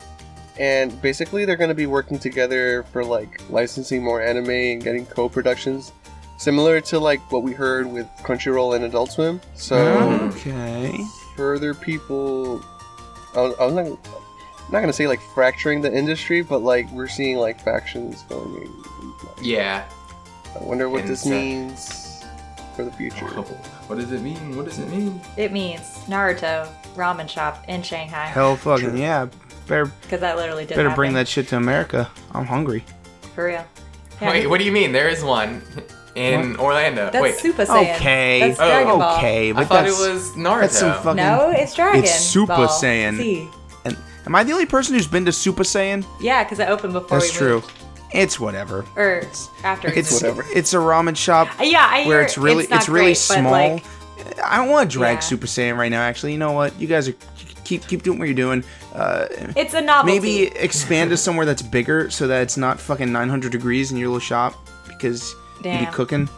and basically they're gonna be working together for like licensing more anime and getting co-productions, similar to like what we heard with Crunchyroll and Adult Swim. So Okay. further people, I was, I was not, not gonna say like fracturing the industry, but like we're seeing like factions going. In, Yeah. I wonder what this Insane. means for the future. <laughs> What does it mean? What does it mean? It means Naruto ramen shop in Shanghai. Hell fucking True. yeah. Better Because that literally did better happen. bring that shit to America. I'm hungry. for real. Yeah. Wait, what do you mean? There is one in Orlando. That's Wait, Super Saiyan. Okay. That's Oh, Dragon Ball. Okay, I but thought that's, it was Naruto. that's some fucking. No, it's Dragon. It's Super Ball. Saiyan. See. And am I the only person who's been to Super Saiyan? Yeah, because I opened before That's we true. moved. It's whatever. Or after It's whatever. it's a ramen shop Uh, Yeah, I where it's really not it's really great, small. like, I don't want to drag Yeah. Super Saiyan right now. Actually, you know what? You guys are keep keep doing what you're doing. Uh, it's a novelty. maybe expand to somewhere that's bigger so that it's not fucking 900 degrees in your little shop because you Damn. be cooking.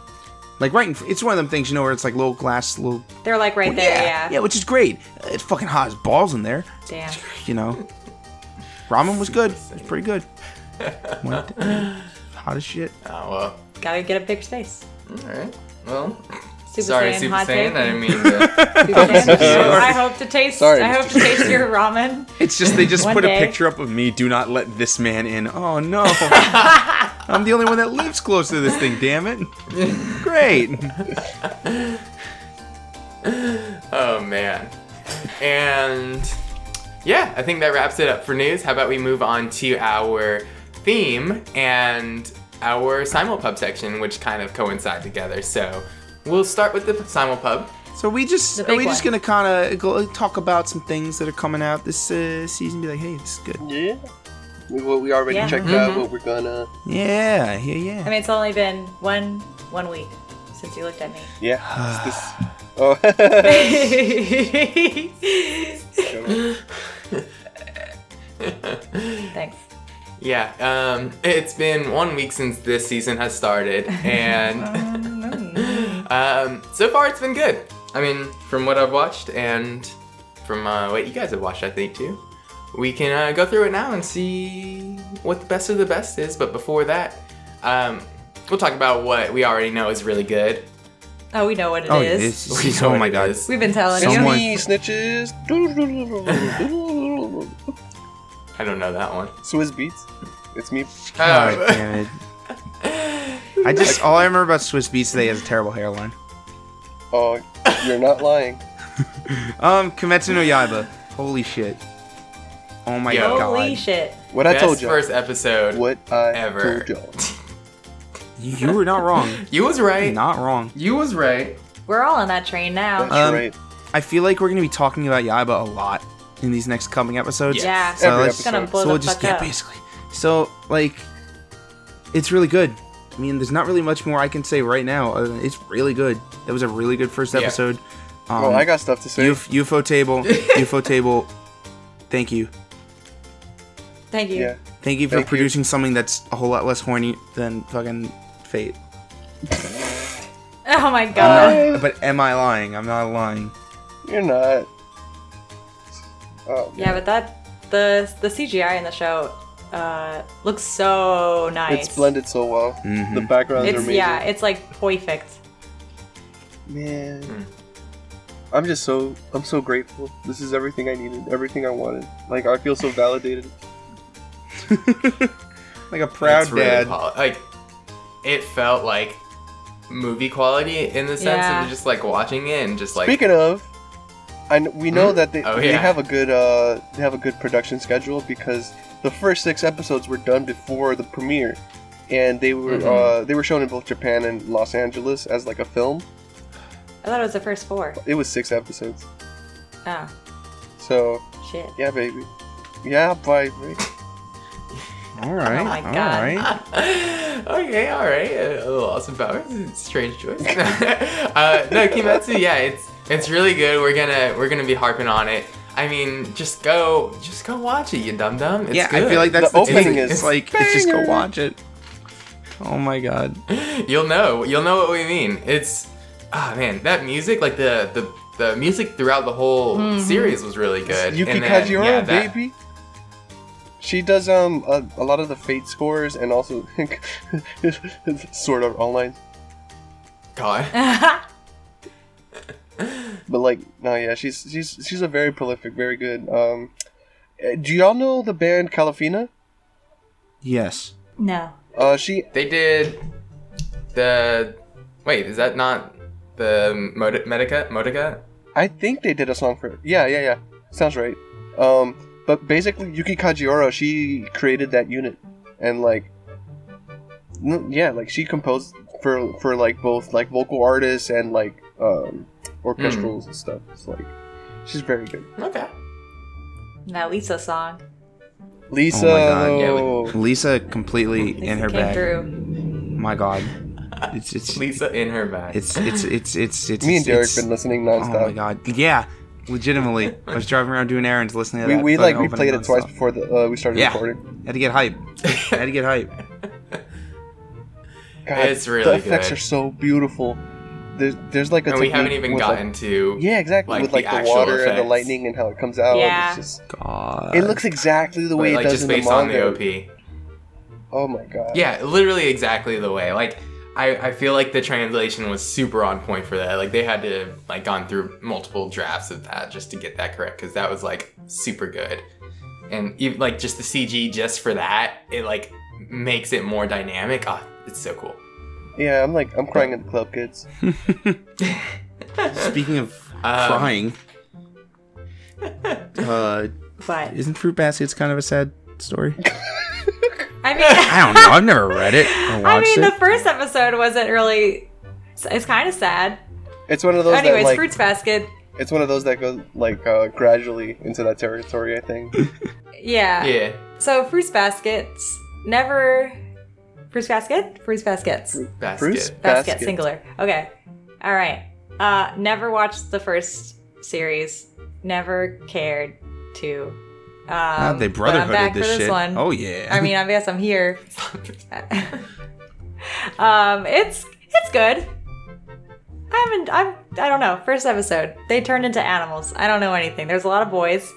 Like right, in, it's one of them things you know where it's like little glass, little They're like right there, yeah. yeah, which is great. It's fucking hot as balls in there. Damn. <laughs> You know, ramen was good. It was pretty good. Went- <laughs> hot as shit. Oh well. Gotta get a bigger space. All right. Well, Super sorry, Saiyan, Super hot Saiyan. take. I didn't mean to. <laughs> Super Saiyan. I hope to taste. Sorry, I hope Mr. to taste your ramen. It's just they just One put day. a picture up of me. Do not let this man in. Oh no, <laughs> I'm the only one that lives close to this thing. Damn it! Great. <laughs> oh man. And yeah, I think that wraps it up for news. How about we move on to our theme and our simulpub section, which kind of coincide together. So we'll start with the simulpub. So we just are big we just gonna kind of go talk about some things that are coming out this uh, season? Be like, hey, this is good. Yeah. We, well, we already Yeah. checked Mhm. out what we're gonna. Yeah, yeah, yeah. I mean, it's only been one one week since you looked at me. Yeah. <sighs> this. <laughs> Oh. <laughs> Thanks. Yeah, um, it's been one week since this season has started, <laughs> and <laughs> um, so far it's been good. I mean, from what I've watched and from uh, what you guys have watched, I think too. We can uh, go through it now and see what the best of the best is. But before that, um, we'll talk about what we already know is really good. Oh, we know what it is. Oh, this We is. know Oh what my it god. is. We've been telling Someone- you. Sneaky snitches. <laughs> I don't know that one. Swizz Beatz. It's me. God Oh. damn it. I just all I remember about Swizz Beatz today is a terrible hairline. Oh, you're not lying. <laughs> Um, Kimetsu no Yaiba. Holy shit. Oh my Yo. god. Holy shit. What I Best told you. first episode What I ever. told you. You were not wrong. <laughs> You was right. not wrong. You was right. We're all on that train now. That's Um, right. I feel like we're gonna be talking about Yaiba a lot in these next coming episodes. Yeah. yeah. So Every let's episode. Gonna blow so we'll just fuck yeah, up. basically. So like it's really good. I mean, there's not really much more I can say right now. Other than it's really good. It was a really good first Yeah. episode. Um, well, I got stuff to say. Uf- ufotable, <laughs> ufotable. Thank you, Thank you. yeah. thank you for Thank you. producing something that's a whole lot less horny than fucking Fate. <laughs> Oh my god. not- but am I lying? I'm not lying. You're not. Oh, Yeah, but that the the CGI in the show uh looks so nice. It's blended so well. Mhm. The backgrounds are amazing. yeah, it's like perfect. Man. Hmm. I'm just so I'm so grateful. This is everything I needed, everything I wanted. Like I feel so validated. <laughs> like a proud It's really dad. pol- like it felt like movie quality in the sense Yeah. of just like watching it and just like Speaking of, I kn- we know Hmm? that they, Oh, they have a good uh they have a good production schedule because the first six episodes were done before the premiere, and they were Mhm. uh they were shown in both Japan and Los Angeles as like a film. I thought it was the first four. It was six episodes. Oh So shit. yeah, baby. Yeah, baby. <laughs> All right. Oh my all God. right. <laughs> okay, all right. A little Austin Powers, strange choice. <laughs> uh, no, Kimetsu, yeah, it's it's really good. We're gonna we're gonna be harping on it. I mean, just go, just go watch it, you dum dum. yeah, I feel like that's The the, opening thing. is It's like it's just go watch it. Oh my god. <laughs> you'll know, you'll know what we mean. It's ah man, that music, like the the the music throughout the whole Mhm. series was really good. Yuki And then, Kajiura, yeah, that- baby. She does um a, a lot of the Fate scores and also <laughs> sort of online. God. <laughs> But like, no, yeah, she's she's she's a very prolific, very good. Um, uh, do y'all know the band Kalafina? Yes. no. Uh, she They did the wait, is that not the Mod- Medica Modica? I think they did a song for yeah, yeah, yeah. Sounds right. Um, but basically, Yuki Kajiura, she created that unit, and like, yeah, like she composed for for like both like vocal artists and like um orchestrals and stuff. It's like she's very good. Okay. That Lisa song. Lisa, Oh my God, yeah, though. Lisa completely Lisa in her came bag. through. My god. It's it's <laughs> Lisa in her bag. it's it's it's it's it's me and Derek it's, been listening nonstop. Oh my god. Yeah. Legitimately. <laughs> I was driving around doing errands listening to we that. we fucking like we played it twice nonstop. before the uh, we started Yeah. recording. Had to get hype. Had to get hype. <laughs> God, It's really the effects good. are so beautiful. There's there's like a and we haven't even gotten like, to yeah exactly like, with like the, actual water and the lightning and how it comes out. Yeah. It's just, God. it looks exactly the but, way like it does just in the based on the OP. Oh my god. Yeah, literally exactly the way. Like I, I feel like the translation was super on point for that. Like they had to like gone through multiple drafts of that just to get that correct because that was like super good. And even like just the CG just for that, it like makes it more dynamic. Ah, it's so cool. Yeah, I'm like I'm crying at the club, kids. <laughs> Speaking of Um, crying, <laughs> uh, But isn't Fruit Baskets kind of a sad story? <laughs> I mean, I don't know. I've never read it or I mean, it. the first episode wasn't really. It's, it's kind of sad. It's one of those Anyways, that like Fruits Basket. it's one of those that goes like uh, gradually into that territory. I think. Yeah. Yeah. So Fruits Baskets never. Fruits Basket? Fruits Baskets. Basket. Bruce Basket, Basket. singular. Okay. All right. Uh, never watched the first series. Never cared to. Um, Ah, they but I'm brotherhooded back this for this shit. one. Oh yeah. I mean, I guess I'm here. <laughs> um, it's it's good. I haven't. I'm. I don't know. First episode, they turned into animals. I don't know anything. There's a lot of boys,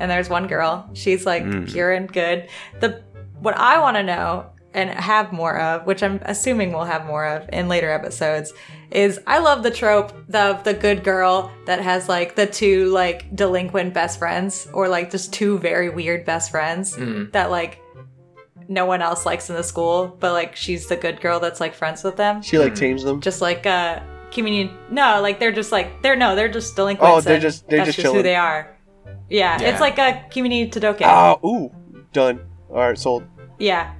and there's one girl. She's like Mm. pure and good. The what I want to know and have more of, which I'm assuming we'll have more of in later episodes, is I love the trope of the good girl that has like the two like delinquent best friends, or like just two very weird best friends Mm. that like no one else likes in the school, but like she's the good girl that's like friends with them. She like tames them. Just like uh community no, like they're just like they're no, they're just delinquents. Oh, they're just- they're that's just who they are. Yeah, Yeah. it's like a Kimi ni Todoke. Ah, ooh, done. All right, sold. Yeah.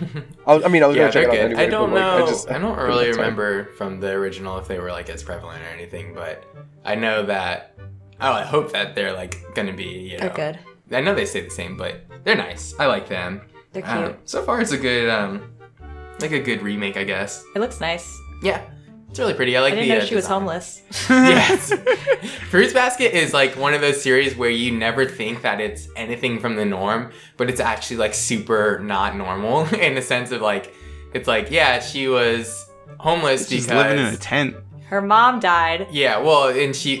<laughs> I, was- I mean, I was Yeah, gonna check they're it out good. anyway. I don't but, like, know. I, just, I don't <laughs> really remember from the original if they were like as prevalent or anything, but I know that. Oh, I hope that they're like gonna be. You know, They're good. I know they say the same, but they're nice. I like them. They're I don't cute. know. So far, it's a good, um, like a good remake, I guess. It looks nice. Yeah, it's really pretty. I like I didn't the. know uh, she was design. homeless. yes. <laughs> <laughs> Fruits Basket is like one of those series where you never think that it's anything from the norm, but it's actually like super not normal <laughs> in the sense of like, it's like, yeah, she was homeless She's because. living in a tent. Her mom died. yeah, well, and she.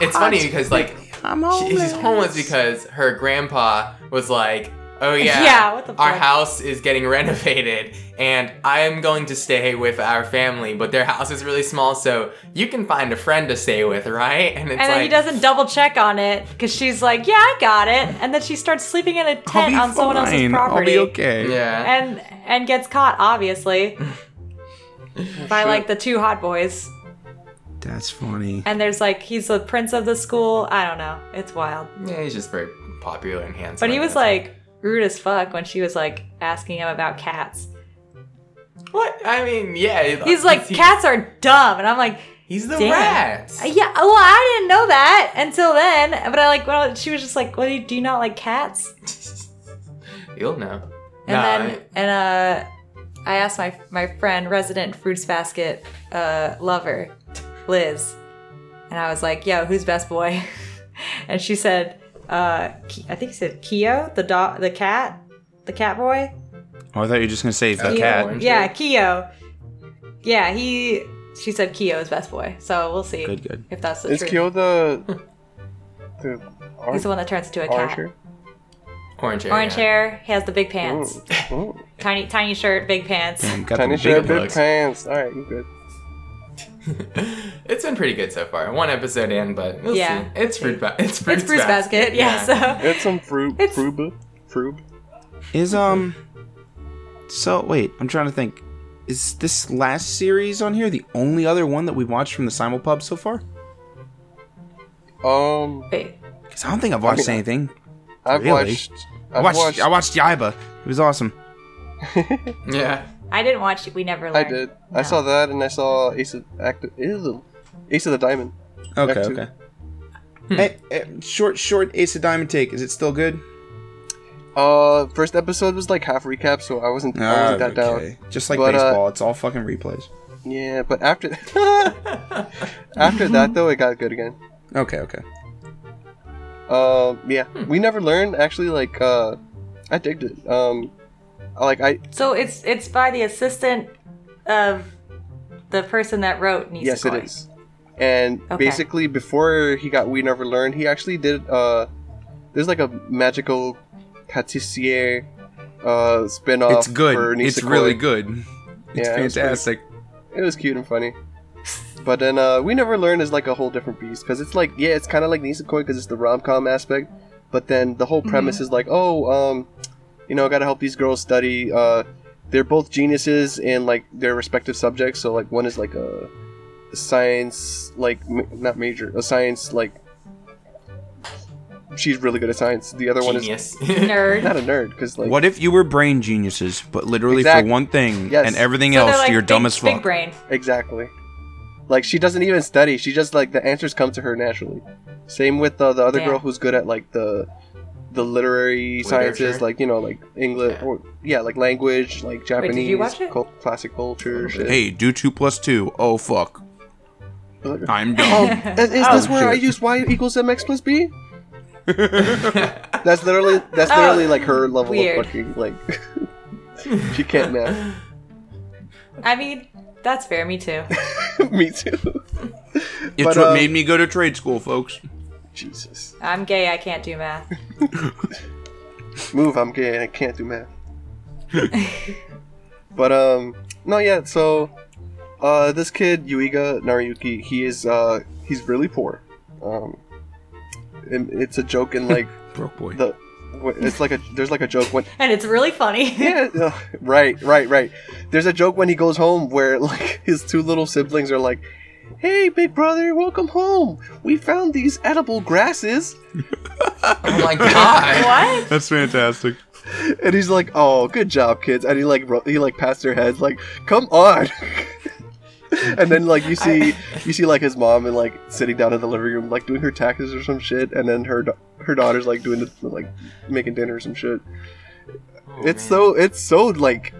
it's funny because like, I'm she, she's homeless because her grandpa was like, oh yeah, <laughs> Yeah, what the our house is getting renovated and I am going to stay with our family, but their house is really small, so you can find a friend to stay with, right? And it's And then like, he doesn't double check on it because she's like, "Yeah, I got it," and then she starts sleeping in a I'll tent be on someone else's property, I'll be okay. yeah. and and gets caught obviously <laughs> by like the two hot boys. That's funny. And there's like he's the prince of the school. I don't know. It's wild. Yeah, he's just very popular and handsome. But he was guess. like rude as fuck when she was like asking him about cats. what? I mean, yeah. He's like, he- cats are dumb, and I'm like, He's the Damn. rat. yeah. Well, I didn't know that until then. But I like, well, she was just like, "What do you, do you not like cats?" <laughs> You'll know. And Nah, then and uh, I asked my my friend, resident Fruits Basket uh lover, Liz, and I was like, "Yo, who's best boy?" <laughs> and she said, uh, I think he said Kyo, the dog, the cat, the cat boy. Oh, I thought you were just gonna say the Kyo. cat. Yeah, hair? Kyo. Yeah, he. She said Kyo is best boy, so we'll see Good, good. if that's the Is truth. Kyo the <laughs> the He's the one that turns into a cat. hair? orange hair. Orange yeah. hair. He has the big pants. Ooh, ooh. Tiny, tiny shirt, big pants. Damn, got Tiny the shirt, big big pants. All right, you good. <laughs> it's been pretty good so far. One episode in, but we'll Yeah, see. It's fruit. Ba- it's fruit. It's Fruits Basket, yeah. So It's some fruit, <laughs> It's- froob, froob. Is um. So wait, I'm trying to think. Is this last series on here the only other one that we've watched from the simulpub so far? Um, wait, Because I don't think I've watched mean, anything. I've Really? watched. I I've watched, watched. I watched Yaiba. It was awesome. <laughs> Yeah. I didn't watch. It. We never Learned. I did. No. I saw that, and I saw Ace of Act. Ew. Ace of the Diamond. Okay, Back to- okay. Hey, eh, short, short Ace of Diamond take. Is it still good? Uh, first episode was like half recap, so I wasn't. I wasn't that down. Ah. Just like But, uh, baseball, it's all fucking replays. Yeah, but after <laughs> after that though, it got good again. Okay, okay. Um, yeah, we never learned actually. Like, uh, I digged it. Um, like I So it's it's by the assistant of the person that wrote Nisekoi. yes, it is. And Okay. basically, before he got we never learned, he actually did. Uh, there's like a magical patissier uh spin-off. It's good. For It's really good. It's Yeah, it was pretty- fantastic. It was cute and funny. But then uh, we never learned is like a whole different beast because it's like yeah, it's kind of like Nisekoi because it's the rom com aspect. But then the whole premise is like oh um, you know, I gotta help these girls study. Uh, they're both geniuses in like their respective subjects. So like one is like a, a science like ma- not major a science like she's really good at science. The other one is Genius. <laughs> <laughs> Nerd. not a nerd because like What if you were brain geniuses, but literally Exact- for one thing, Yes. and everything So they're else like you're big, dumb as fuck? Big brain. Exactly. Like she doesn't even study. She just like the answers come to her naturally. Same with uh, the other Damn. girl who's good at like the the literary sciences, like you know, like English Yeah. or yeah, like language, like Japanese, you watch it? cul- classic culture. Shit. Hey, do two plus two. Oh fuck, I'm Um, dumb. is, is Oh, this where I use y equals mx plus b? <laughs> That's literally that's Oh, literally like her level weird. of fucking like. <laughs> she can't math. <laughs> I mean, that's fair. Me too. Me too. it's But, what uh, made me go to trade school, folks. Jesus. I'm gay. I can't do math. <laughs> Move, I'm gay and I can't do math. <laughs> but um no yeah, so uh this kid, Yuiga Nariyuki, he is uh he's really poor. Um and it's a joke in like <laughs> Broke boy. the it's like a there's like a joke when And it's really funny. yeah uh, right right right there's a joke when he goes home where like his two little siblings are like hey big brother welcome home we found these edible grasses oh my <laughs> god. what? That's fantastic. and he's like, "Oh, good job, kids!" And he like ro- he like pats their heads, like, "Come on!" <laughs> and then like you see you see like his mom and like sitting down in the living room, like doing her taxes or some shit, and then her da- her daughter's like doing the, like making dinner or some shit. Oh, it's man. so it's so like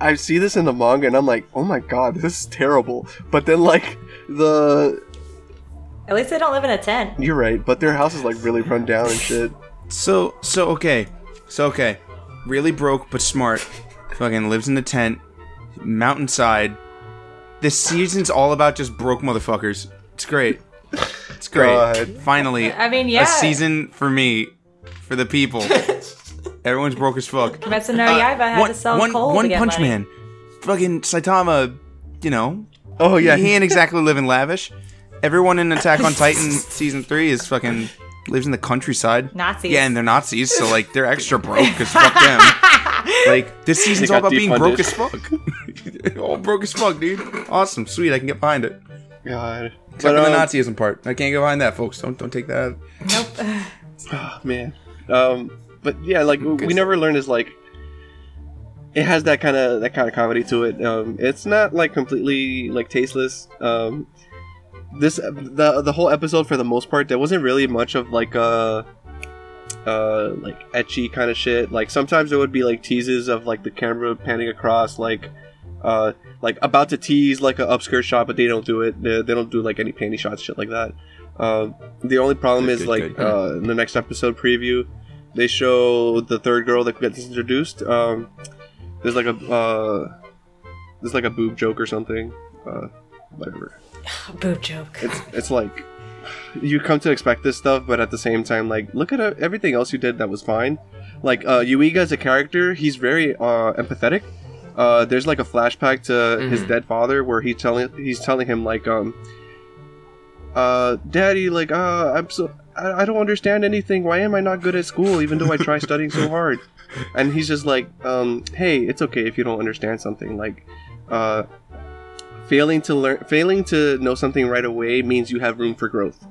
I see this in the manga and I'm like, oh my god, this is terrible. But then like the At least they don't live in a tent. you're right, but their house is like really run down and shit. So so okay, so okay, really broke but smart. Fucking lives in the tent, mountainside. This season's all about just broke motherfuckers. It's great. It's great. God. Finally, I mean, yeah. a season for me, for the people. <laughs> Everyone's broke as fuck. Kimetsu no Yaiba had one, to sell one- coal One to get Punch money. Man, fucking Saitama. You know, Oh yeah, he <laughs> ain't exactly living lavish. Everyone in Attack on <laughs> Titan season three is fucking lives in the countryside. Nazis. Yeah, and they're Nazis, so like they're extra <laughs> broke because fuck them. Like this season's all got about being broke as fuck. all broke as fuck, dude. Awesome, sweet. I can get behind it. God. Except But, for the um, Nazism part. I can't get behind that, folks. Don't don't take that. Nope. Oh, <sighs> man. Um, but yeah, like we Good never learned is like it has that kind of that kind of comedy to it. Um, it's not like completely like tasteless. Um, this the the whole episode for the most part there wasn't really much of like uh uh like ecchi kind of shit. Like sometimes there would be like teases of like the camera panning across like uh like about to tease like an upskirt shot, but they don't do it. They, they don't do like any panty shots, shit like that. Um, the only problem Good, is good, like good. uh, in the next episode preview, they show the third girl that gets introduced. Um, there's like a uh, there's like a boob joke or something. Uh, whatever. <sighs> Boob joke. It's it's like you come to expect this stuff, but at the same time, like look at uh, everything else you did that was fine. Like uh, Yuiga as a character, he's very uh, empathetic. Uh, there's like a flashback to his Mhm. dead father where he telling he's telling him like um uh daddy like uh i'm so I, I don't understand anything why am i not good at school even though i try studying so hard and he's just like um hey it's okay if you don't understand something. Like uh failing to learn failing to know something right away means you have room for growth.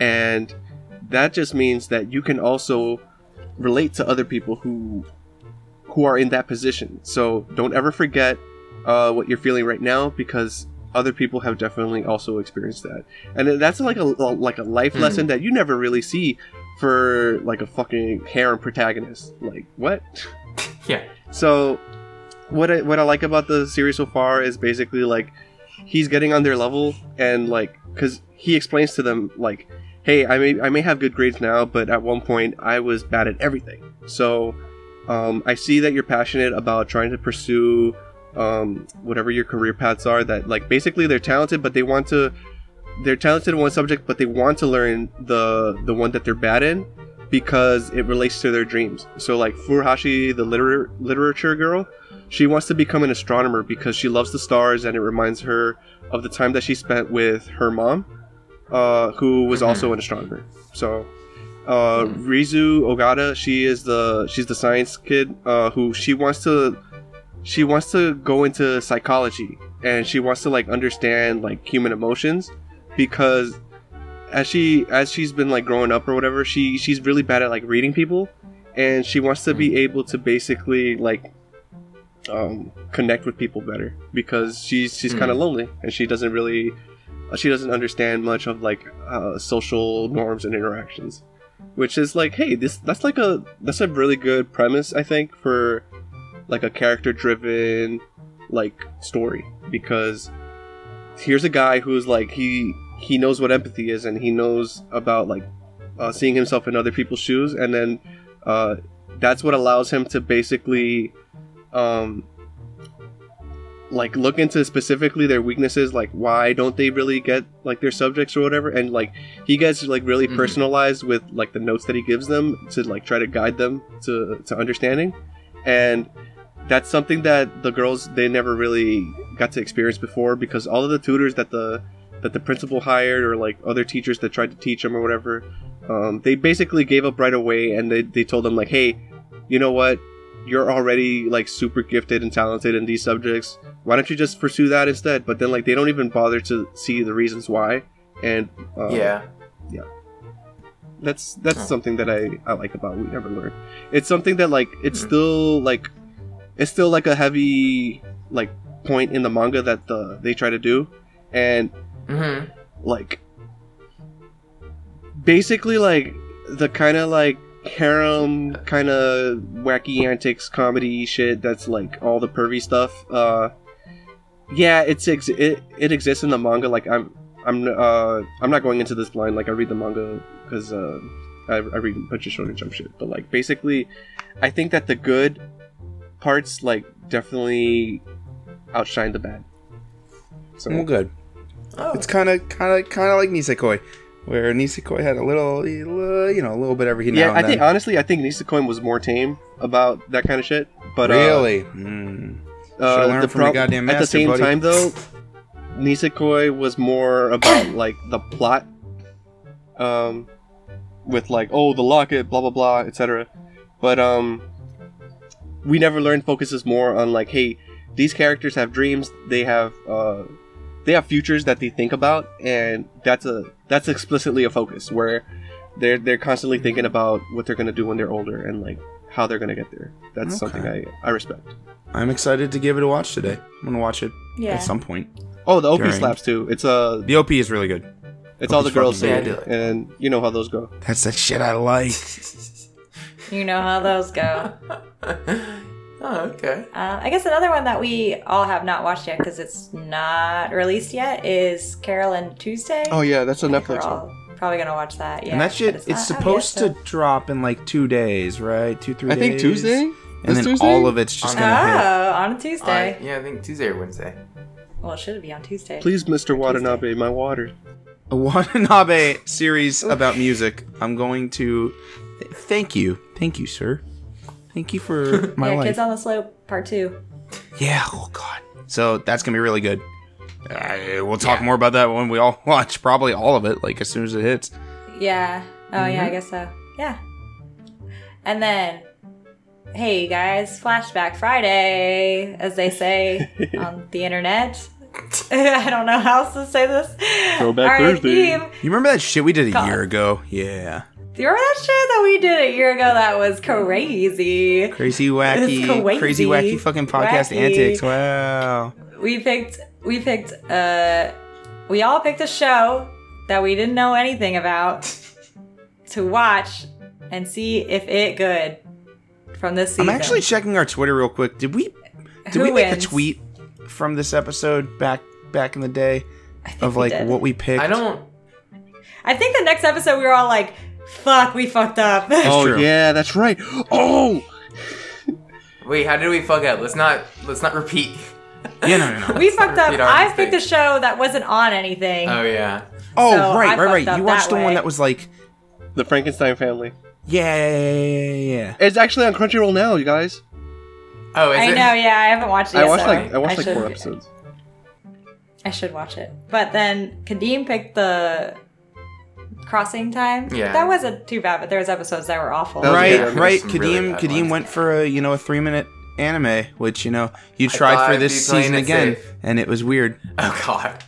And that just means that you can also relate to other people who who are in that position. So don't ever forget uh, what you're feeling right now because other people have definitely also experienced that. And that's like a like a life Hmm. lesson that you never really see for like a fucking harem protagonist. Like what? <laughs> Yeah. so what I, what I like about the series so far is basically like he's getting on their level and like because he explains to them like hey I may I may have good grades now but at one point I was bad at everything. So um, I see that you're passionate about trying to pursue um, whatever your career paths are that like basically they're talented but they want to they're talented in one subject but they want to learn the the one that they're bad in because it relates to their dreams. So like Furuhashi the liter- literature girl she wants to become an astronomer because she loves the stars and it reminds her of the time that she spent with her mom uh, who was Mhm. also an astronomer. So uh, Rizu Ogata she is the she's the science kid uh, who she wants to she wants to go into psychology and she wants to like understand like human emotions because as she as she's been like growing up or whatever she she's really bad at like reading people and she wants to be able to basically like um, connect with people better because she's she's kind of Mm. lonely and she doesn't really she doesn't understand much of like uh, social norms and interactions which is like hey this that's like a that's a really good premise i think for like a character driven like story because here's a guy who's like he he knows what empathy is and he knows about like uh, seeing himself in other people's shoes. And then uh, that's what allows him to basically um like look into specifically their weaknesses like why don't they really get like their subjects or whatever. And like he gets like really Mhm. personalized with like the notes that he gives them to like try to guide them to to understanding. And that's something that the girls they never really got to experience before because all of the tutors that the that the principal hired or like other teachers that tried to teach them or whatever um, they basically gave up right away and they, they told them like hey you know what? You're already like super gifted and talented in these subjects. Why don't you just pursue that instead? But then like they don't even bother to see the reasons why. And uh, yeah. that's that's Oh. something that I, I like about we never learn. It's something that like it's Mhm. still like it's still like a heavy like point in the manga that the they try to do. And hmm like basically like the kind of like harem kind of wacky antics comedy shit that's like all the pervy stuff. Uh, yeah, it's ex- it, it exists in the manga. Like I'm I'm uh I'm not going into this blind. Like I read the manga because uh I, I read a bunch of shonen jump shit. But like basically, I think that the good parts like definitely outshine the bad. So Well, good. Oh. It's kind of, kind of, kind of like Nisekoi, where Nisekoi had a little, uh, you know, a little bit every now yeah, and I think honestly, I think Nisekoi was more tame about that kind of shit. But uh, really, Mm. Uh, Should've learned the from the prob- goddamn at the same buddy. time, though, Nisekoi was more about <coughs> like the plot, um, with like oh the locket, blah blah blah, etc. But um, we never learned focuses more on like hey, these characters have dreams, they have uh, they have futures that they think about, and that's a that's explicitly a focus where they're they're constantly thinking about what they're gonna do when they're older and like how they're gonna get there. That's Okay. something I I respect. I'm excited to give it a watch today. I'm gonna watch it Yeah. at some point. Oh, the OP During- slaps too. It's uh, The OP is really good. it's all the girls fucking sing, good. Yeah, like and you know how those go. That's the shit I like. <laughs> You know how those go. <laughs> oh, okay. Uh, I guess another one that we all have not watched yet because it's not released yet is Carol and Tuesday. Oh yeah, that's a I Netflix one. probably gonna watch that. Yeah, and that shit, but it's, supposed yet, to drop in like two days, right? Two, three I days. think Tuesday. And This then Tuesday? all of it's just so- gonna hit. Oh, on a Tuesday. Uh, yeah, I think Tuesday or Wednesday. Well, it should be on Tuesday. Please, Mr. Watanabe, my water. a Watanabe series about music. I'm going to thank you, thank you, sir. Thank you for <laughs> my yeah, life. Kids on the Slope Part Two. yeah. Oh God. So that's gonna be really good. Uh, we'll talk Yeah. more about that when we all <laughs> watch. Probably all of it, like as soon as it hits. Yeah. Oh yeah, I guess so. Yeah. And then, hey guys, Flashback Friday, as they say <laughs> on the internet. I don't know how else to say this. Throwback All right, Thursday. theme. You remember that shit we did a God. year ago? Yeah. Do you remember that shit that we did a year ago? That was crazy. Crazy wacky, It's crazy wacky fucking podcast Wacky. antics. Wow. We picked. We picked. Uh, we all picked a show that we didn't know anything about <laughs> to watch and see if it good from this season. I'm actually checking our Twitter real quick. Did we did Who we make wins? a tweet from this episode back back in the day of like did. what we picked? I don't. I think the next episode we were all like, "Fuck, we fucked up." <laughs> oh true. yeah, that's right. Oh, <laughs> Wait, how did we fuck up? Let's not. Let's not repeat. Yeah, no, no, no. <laughs> we fucked up. Repeat our I picked a show that wasn't on anything. Oh yeah. Oh, So I right, right, right. You watched that the one that was like, the Frankenstein family. yeah, yeah, yeah, yeah, yeah, yeah. It's actually on Crunchyroll now, you guys. Oh, is I it? know. Yeah, I haven't watched it. I yet, watched so like I watched like should- four episodes. I should watch it. But then Kadeem picked the crossing time. Yeah. that wasn't too bad, but there was episodes that were awful. That Right, good. right. Some really Kadeem, Kadeem ones. went for a you know a three minute anime, which you know you tried for this be season again, safe. and it was weird. <laughs> Oh god.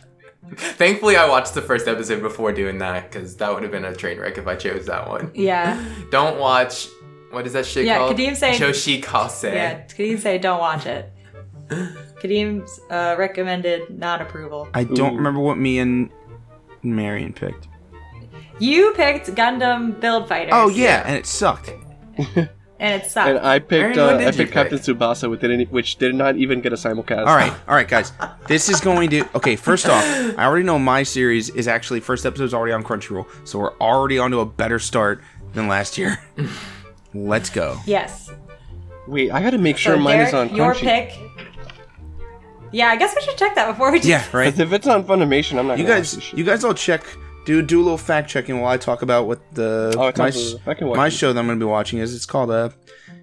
Thankfully, I watched the first episode before doing that because that would have been a train wreck if I chose that one. Yeah, <laughs> Don't watch. What is that shit Yeah, called? Kadeem said- Joshikausei. yeah. Kadeem said don't watch it. <laughs> Kadeem's uh, recommended non-approval. I don't Ooh. remember what me and Marion picked. You picked Gundam Build Fighters. Oh yeah, Yeah. and it sucked. <laughs> and it sucked. And I picked Aaron, uh, I you picked Captain pick? Tsubasa, with didn't, which did not even get a simulcast. All right, all right, guys. <laughs> This is going to okay. First off, I already know my series is actually first episode's already on Crunchyroll, so we're already on to a better start than last year. <laughs> Let's go. yes. Wait, I gotta make sure so mine Derek, is on Crunchyroll. your pick. Yeah, I guess we should check that before we. Do Yeah, right. If it's on Funimation, I'm not. You gonna watch guys, this shit. you guys all check. Do do a little fact checking while I talk about what the Oh, my, on Hulu. I can watch my show that I'm going to be watching is. It's called uh,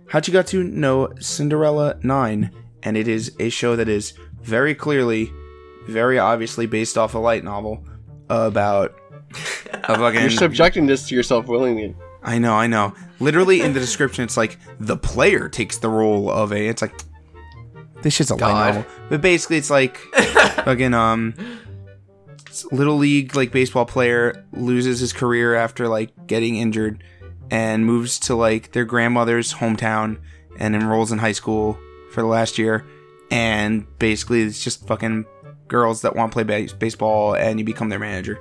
Hachigatsu no Cinderella Nine, and it is a show that is very clearly, very obviously based off a light novel about a <laughs> fucking. You're subjecting this to yourself willingly. I know, I know. Literally in the description, it's like the player takes the role of a. It's like this shit's a light novel, but basically it's like <laughs> fucking um, little league like baseball player loses his career after like getting injured, and moves to like their grandmother's hometown and enrolls in high school for the last year, and basically it's just fucking girls that want to play base- baseball, and you become their manager.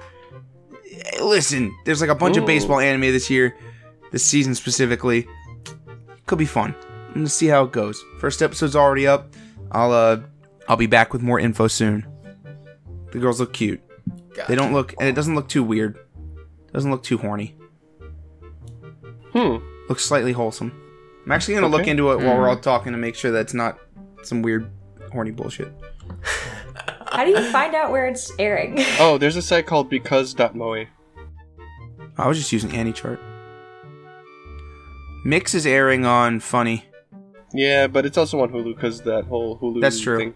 Listen, there's like a bunch of baseball anime this year this season specifically. Could be fun. I'm gonna see how it goes. First episode's already up. I'll uh I'll be back with more info soon. The girls look cute. Gotcha. They don't look and it doesn't look too weird. Doesn't look too horny. Hmm. Looks slightly wholesome. I'm actually gonna look into it while we're all talking to make sure that's not some weird horny bullshit. How do you find out where it's airing? <laughs> Oh, there's a site called because.moe. I was just using AniChart. Mix is airing on Funny. Yeah, but it's also on Hulu because that whole Hulu. That's true. Thing.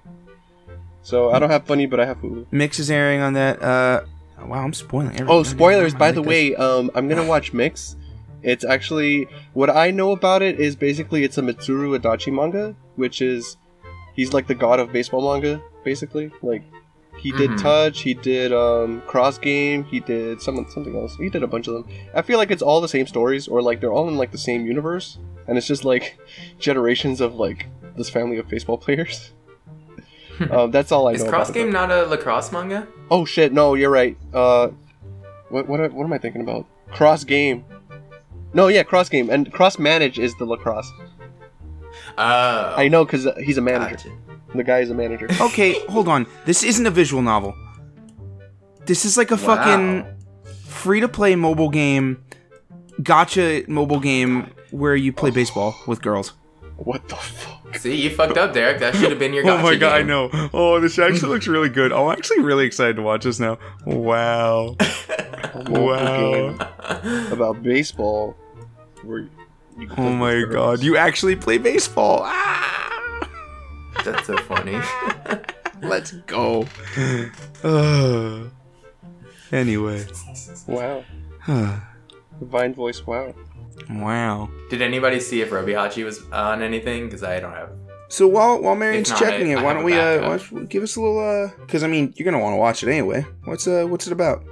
So I don't have Funny, but I have Hulu. Mix is airing on that. Uh, wow, I'm spoiling everything. Oh, spoilers! By like the this. way, um, I'm gonna <sighs> watch Mix. It's actually what I know about it is basically it's a Mitsuru Adachi manga, which is he's like the god of baseball manga, basically. Like he did Mhm. Touch, he did um, Cross Game, he did something something else. He did a bunch of them. I feel like it's all the same stories, or like they're all in like the same universe, and it's just like <laughs> generations of like this family of baseball <laughs> players. Um, <laughs> that's all I Is know. Cross about. Game not a lacrosse manga? Oh shit! No, you're right. Uh, what what what am I thinking about? Cross game. No, yeah, cross game and cross manage is the lacrosse. Oh. I know because he's a manager. Gotcha. The guy is a manager. <laughs> Okay, hold on. This isn't a visual novel. This is like a fucking free to play mobile game, gotcha mobile game where you play baseball with girls. What the fuck? See, you fucked up, Derek. That should have been your <laughs> Oh my god, I know. Oh, this actually looks really good. I'm actually really excited to watch this now. Wow. <laughs> Wow. about baseball. Where you Oh my with god. You actually play baseball. Ah! That's so funny. <laughs> Let's go. Uh, <sighs> anyway. Wow. wow. Divine voice. Wow. Did anybody see if Robihachi was on anything? Because I don't have. So while while Marion's not, checking I- it, I why have don't a we uh backup. why don't you give us a little uh because I mean you're gonna want to watch it anyway. What's uh what's it about?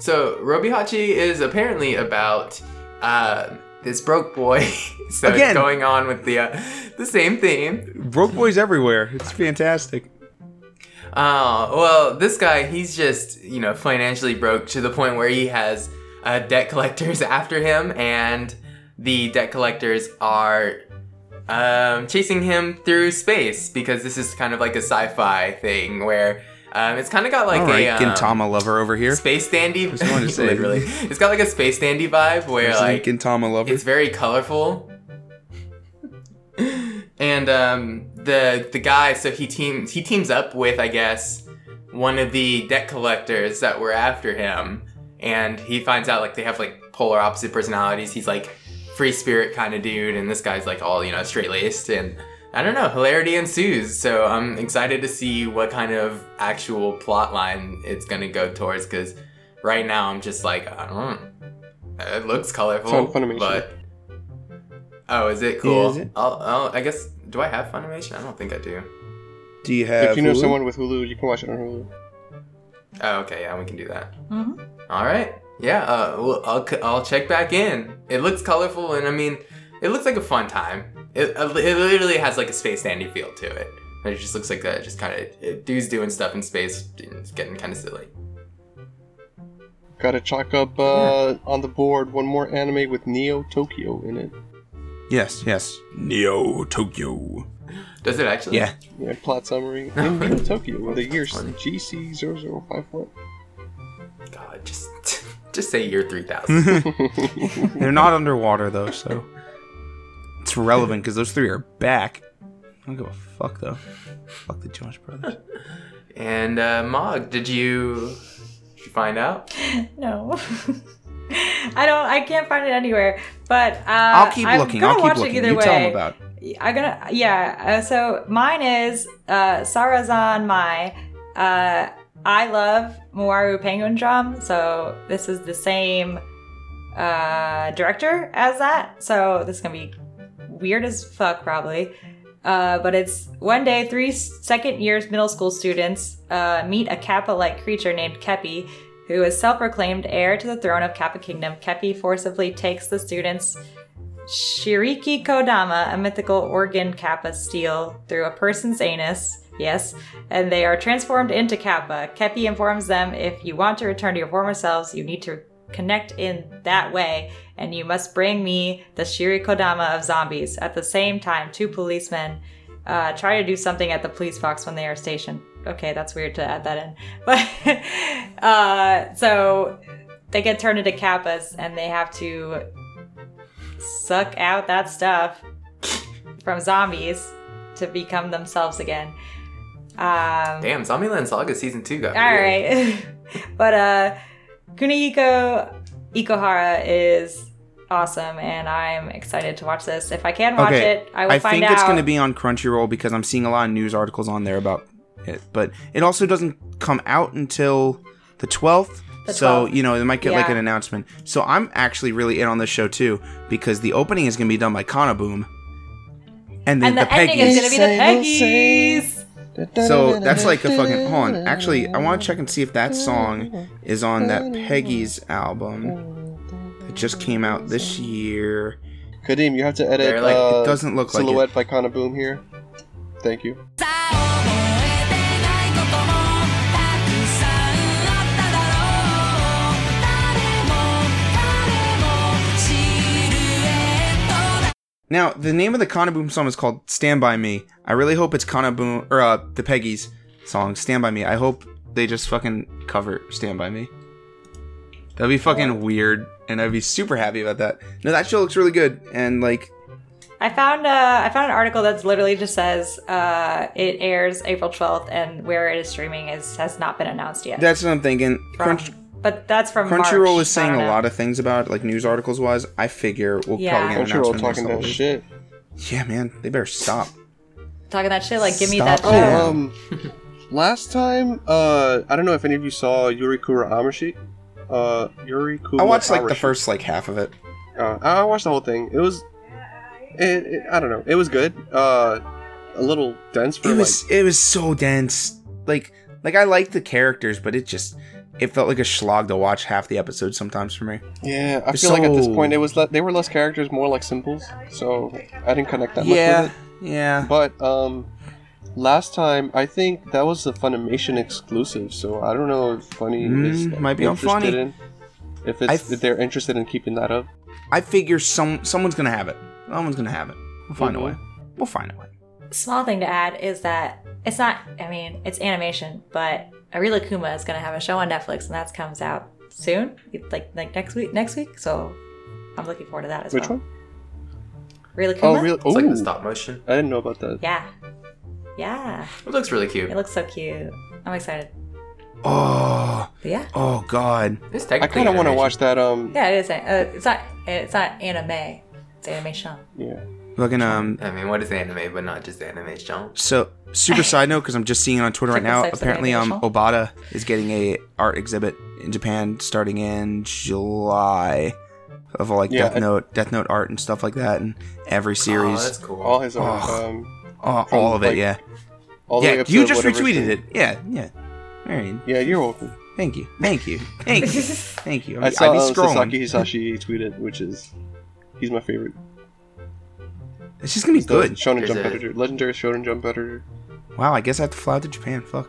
So Robihachi is apparently about uh, this broke boy. <laughs> so Again. it's going on with the uh, the same theme. Broke boys everywhere. It's fantastic. Uh, well, this guy, he's just, you know, financially broke to the point where he has uh, debt collectors <laughs> after him, and the debt collectors are um, chasing him through space because this is kind of like a sci fi thing where um, it's kind of got like All right, a. Um, Gintama lover over here. Space dandy, Just wanted to <laughs> say. literally. It's got like a space dandy vibe where There's like Gintama lover. it's very colorful. <laughs> and um, the the guy, so he teams he teams up with I guess one of the debt collectors that were after him, and he finds out like they have like polar opposite personalities. He's like free spirit kind of dude, and this guy's like all you know straight laced and. I don't know, hilarity ensues. So I'm excited to see what kind of actual plot line it's gonna go towards. Because right now I'm just like, I don't. know. It looks colorful, It's on Funimation. but oh, is it cool? is it? I'll, I'll, I guess. Do I have Funimation? I don't think I do. Do you have if you know Hulu? someone with Hulu, you can watch it on Hulu. Oh, okay, yeah, we can do that. Mhm. All right, yeah. Uh, well, I'll c- I'll check back in. It looks colorful, and I mean, it looks like a fun time. It, uh, it literally has like a space dandy feel to it. It just looks like that, just kind of dudes doing stuff in space. and It's getting kind of silly. Gotta chalk up uh, on the board one more anime with Neo Tokyo in it. Yes, yes. Neo Tokyo. Does it actually? Yeah. Yeah, plot summary. <laughs> In Neo Tokyo, the year GC0054. God, just <laughs> just say year three thousand. <laughs> They're not underwater though, so it's relevant because those three are back. I don't give a fuck though. Fuck the Jonas Brothers. <laughs> and uh, Mog, did you, did you find out? <laughs> No. I don't. I can't find it anywhere. But uh, I'll keep I'm looking. gonna I'll keep watch looking. It either You way. tell them about. I'm gonna. Yeah. Uh, so mine is uh, Sarazanmai. Uh, I love Mawaru Penguindrum. So this is the same uh, director as that. So this is gonna be weird as fuck, probably. Uh, but it's one day, three second years middle school students uh, meet a Kappa like creature named Keppi, who is self proclaimed heir to the throne of Kappa Kingdom. Keppi forcibly takes the students' Shiriki Kodama, a mythical organ Kappa steal, through a person's anus. Yes, and they are transformed into Kappa. Keppi informs them if you want to return to your former selves, you need to connect in that way and you must bring me the Shirikodama of zombies. At the same time, two policemen uh, try to do something at the police box when they are stationed. Okay, that's weird to add that in. <laughs> But uh, so they get turned into kappas and they have to suck out that stuff <laughs> from zombies to become themselves again. Um, Damn, Zombieland Saga season two got all weird. right. <laughs> but uh Kunihiko Ikuhara is awesome and I'm excited to watch this. If I can watch Okay, it, I will I find out. I think it's going to be on Crunchyroll because I'm seeing a lot of news articles on there about it. But it also doesn't come out until the 12th. The so, you know, they might get like an announcement. So I'm actually really in on this show too because the opening is going to be done by KANA-BOON. And then and the, the, ending is going to be the Peggies. So that's like a fucking. Hold on. Actually, I want to check and see if that song is on that Peggies album that just came out this year. Kadeem, you have to edit. Like- uh, It doesn't look like it. silhouette by KANA-BOON here. Thank you. Now, the name of the KANA-BOON song is called "Stand by Me." I really hope it's KANA-BOON or uh, the Peggies song "Stand by Me." I hope they just fucking cover "Stand by Me." That'd be fucking weird, and I'd be super happy about that. No, that show looks really good, and like, I found uh, I found an article that literally just says uh, it airs April 12th and where it is streaming is has not been announced yet. that's what I'm thinking. Crunch- but that's from Crunchyroll March, is saying a lot of things about it, like news articles wise. I figure we'll Yeah. probably get an Crunchyroll announcement. talking next that couple shit. days. Yeah, man, they better stop. talking that shit. Like, give me Stop. that Oh. Yeah. Oh, um, <laughs> last time, uh, I don't know if any of you saw Yurikuma Arashi. Uh, Yurikuma I watched like the Arashi. first like half of it. Uh, I I watched the whole thing. It was, it, it, I don't know. It was good. Uh, a little dense for It was it was so dense. Like like I like the characters, but it just it felt like a slog to watch half the episode sometimes for me. yeah. I it's feel like at this point it was le- they were less characters, more like symbols. So I didn't connect that much with it. yeah. But um, last time I think that was the Funimation exclusive. So I don't know if Funny Mm, is like, might be on interested Funny. in if it's I f- if they're interested in keeping that up. I figure some someone's gonna have it. Someone's gonna have it. We'll find Mhm. a way. We'll find a way. Small thing to add is that it's not. I mean, it's animation, but Rilakkuma is gonna have a show on Netflix, and that comes out soon, like like next week. Next week, so I'm looking forward to that as Which well. Which one? Arila Oh, Kuma. really? It's like Ooh, the stop motion. I didn't know about that. Yeah, yeah. It looks really cute. It looks so cute. I'm excited. Oh, But yeah, oh god. It's I kind of want to watch that. Um, yeah. It is. Uh, it's not. It's not anime. It's animation. yeah. Fucking um. I mean, what is anime, but not just animation? So super <laughs> side note because I'm just seeing it on Twitter right now. Apparently, um. Obata is getting a art exhibit in Japan starting in July of all like Yeah, Death I- Note, Death Note art and stuff like that, and every series. Oh, series. that's cool. All his own. Oh. Um, all, from, of it, like, yeah. all the way Yeah, up to you just retweeted the- it. Yeah, yeah. All right. Yeah, you're welcome. Thank you. Thank you. Thank you. <laughs> Thank you. I I saw be um, scrolling. Sasaki Hisashi tweeted, which is he's my favorite. It's just gonna be He's good. Shonen Is Jump it? editor, legendary Shonen Jump editor. Wow, I guess I have to fly out to Japan. Fuck.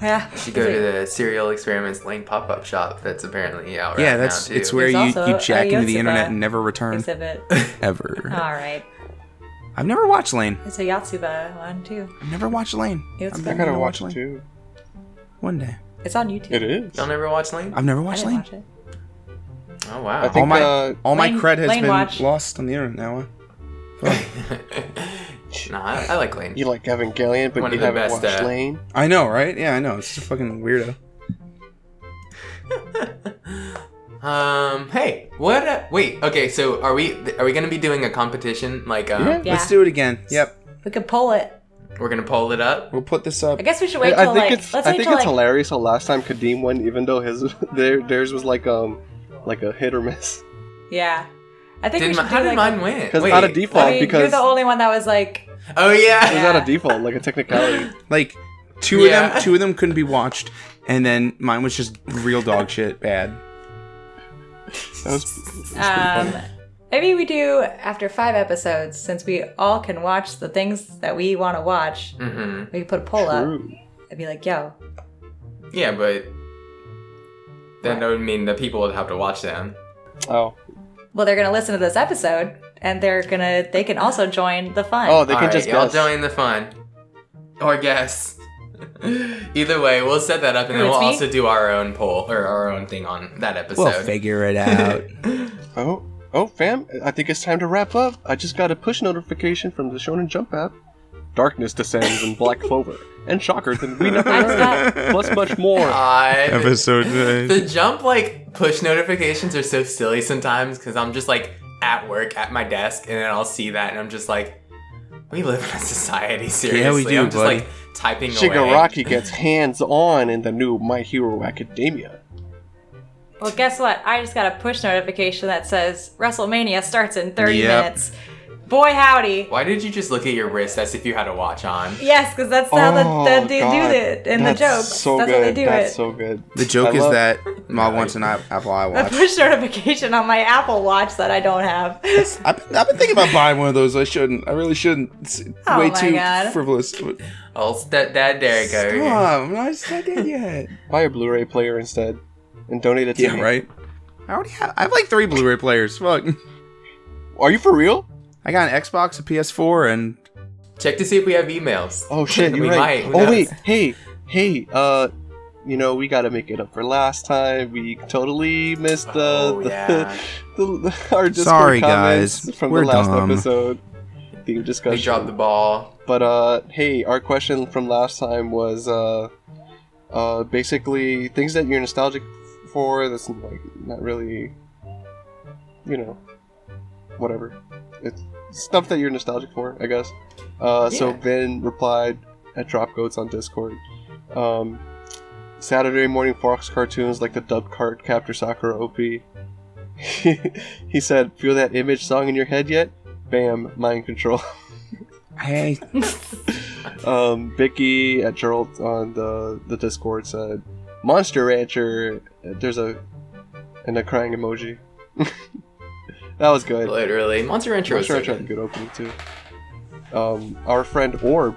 Yeah. You should go to the Serial Experiments Lain pop up shop that's apparently out right yeah, that's now, it's where you, There's also you jack into the internet and never return exhibit. <laughs> ever. All right. I've never watched Lain. It's a Yotsuba one too. I've never watched Lain. It's I've fun. I never gotta watched watch it Lain. too. One day. It's on YouTube. It is. Y'all never watch Lain? I've never I watched didn't Lain. watch it. Oh, wow. I think all my uh, all my Lain- cred has Lain been watch. lost on the internet now. Nah, I, I like Lain. you like Evangelion, but One you of the haven't best, watched uh, Lain. I know, right? Yeah, I know. It's just a fucking weirdo. <laughs> Um, hey, what? Uh, wait, okay, so are we are we gonna be doing a competition? Like, um, Yeah. Yeah. Let's do it again. Yep. We could pull it. we're gonna pull it up. We'll put this up. I guess we should wait I till think like. it's let's I wait think till it's like. hilarious how last time Kadeem won, even though his <laughs> their theirs was like um like a hit or miss. Yeah. I think we Did should my, do how did like. mine win? Because Wait, out of default, I mean, because you're the only one that was like. Oh yeah. it was out Yeah. of default, like a technicality. Like two of them, two of them couldn't be watched, and then mine was just real dog shit bad. That was, that was Um, funny. maybe we do after five episodes, since we all can watch the things that we want to watch. Mm-hmm. We could put a poll up True. and be like, "Yo, Yeah, but then that would mean the people would have to watch them. Oh, Well, they're gonna listen to this episode, and they're gonna they can also join the fun. oh, they can Alright, just y'all guess. join the fun. Or guess. <laughs> Either way, we'll set that up and then It's we'll me? also do our own poll or our own thing on that episode. We'll figure it out. <laughs> Oh, oh, fam! I think it's time to wrap up. I just got a push notification from the Shonen Jump app. Darkness descends in Black Clover, and shocker than we never I just heard. Plus much more. I, <laughs> Episode. the jump like push notifications are so silly sometimes because I'm just like at work at my desk and then I'll see that and I'm just like, we live in a society. Seriously, do, I'm just buddy. like typing away. Shigaraki gets hands on in the new My Hero Academia. well, guess what? I just got a push notification that says WrestleMania starts in 30 Yep. minutes. Boy, howdy! Why did you just look at your wrist as if you had a watch on? Yes, because that's how Oh, the, the, oh, they God. do it in the That's jokes. So that's good. how they do That's it. so good. The joke I is love- that <laughs> Mom wants an app- Apple a iWatch. push notification on my Apple Watch that I don't have. I've been, I've been thinking about buying one of those. I shouldn't. I really shouldn't. It's Oh way too God. frivolous. Oh, stepdad Derek over here. Stop. I'm not not dead yet. <laughs> Buy a Blu-ray player instead, and donate it to Yeah, me. right. I already have. I have like three Blu-ray players. Fuck. Are you for real? I got an Xbox, a PS4, and Check to see if we have emails. Oh shit, <laughs> you're we right. might. Who oh knows? wait, hey, hey, uh, you know we got to make it up for last time. We totally missed the, Oh, the, yeah. <laughs> the, the our Discord Sorry, comments guys. from We're the last dumb. episode. Theme We discussion. dropped the ball. But uh, hey, our question from last time was uh, uh, basically things that you're nostalgic for. That's like not really, you know, whatever. It's stuff that you're nostalgic for, I guess. Uh, so Ben replied at Drop Goats on Discord. Um, Saturday morning Fox cartoons like the dub cart Capture Sakura OP. <laughs> he said, "Feel that image song in your head yet? Bam, mind control." hey, <laughs> um, Vicky at Gerald on the the Discord said, "Monster Rancher." There's a and a crying emoji. <laughs> that was good. Literally. Monster Rancher was Monster so Rancher had a good. good opening too. Um, our friend Orb.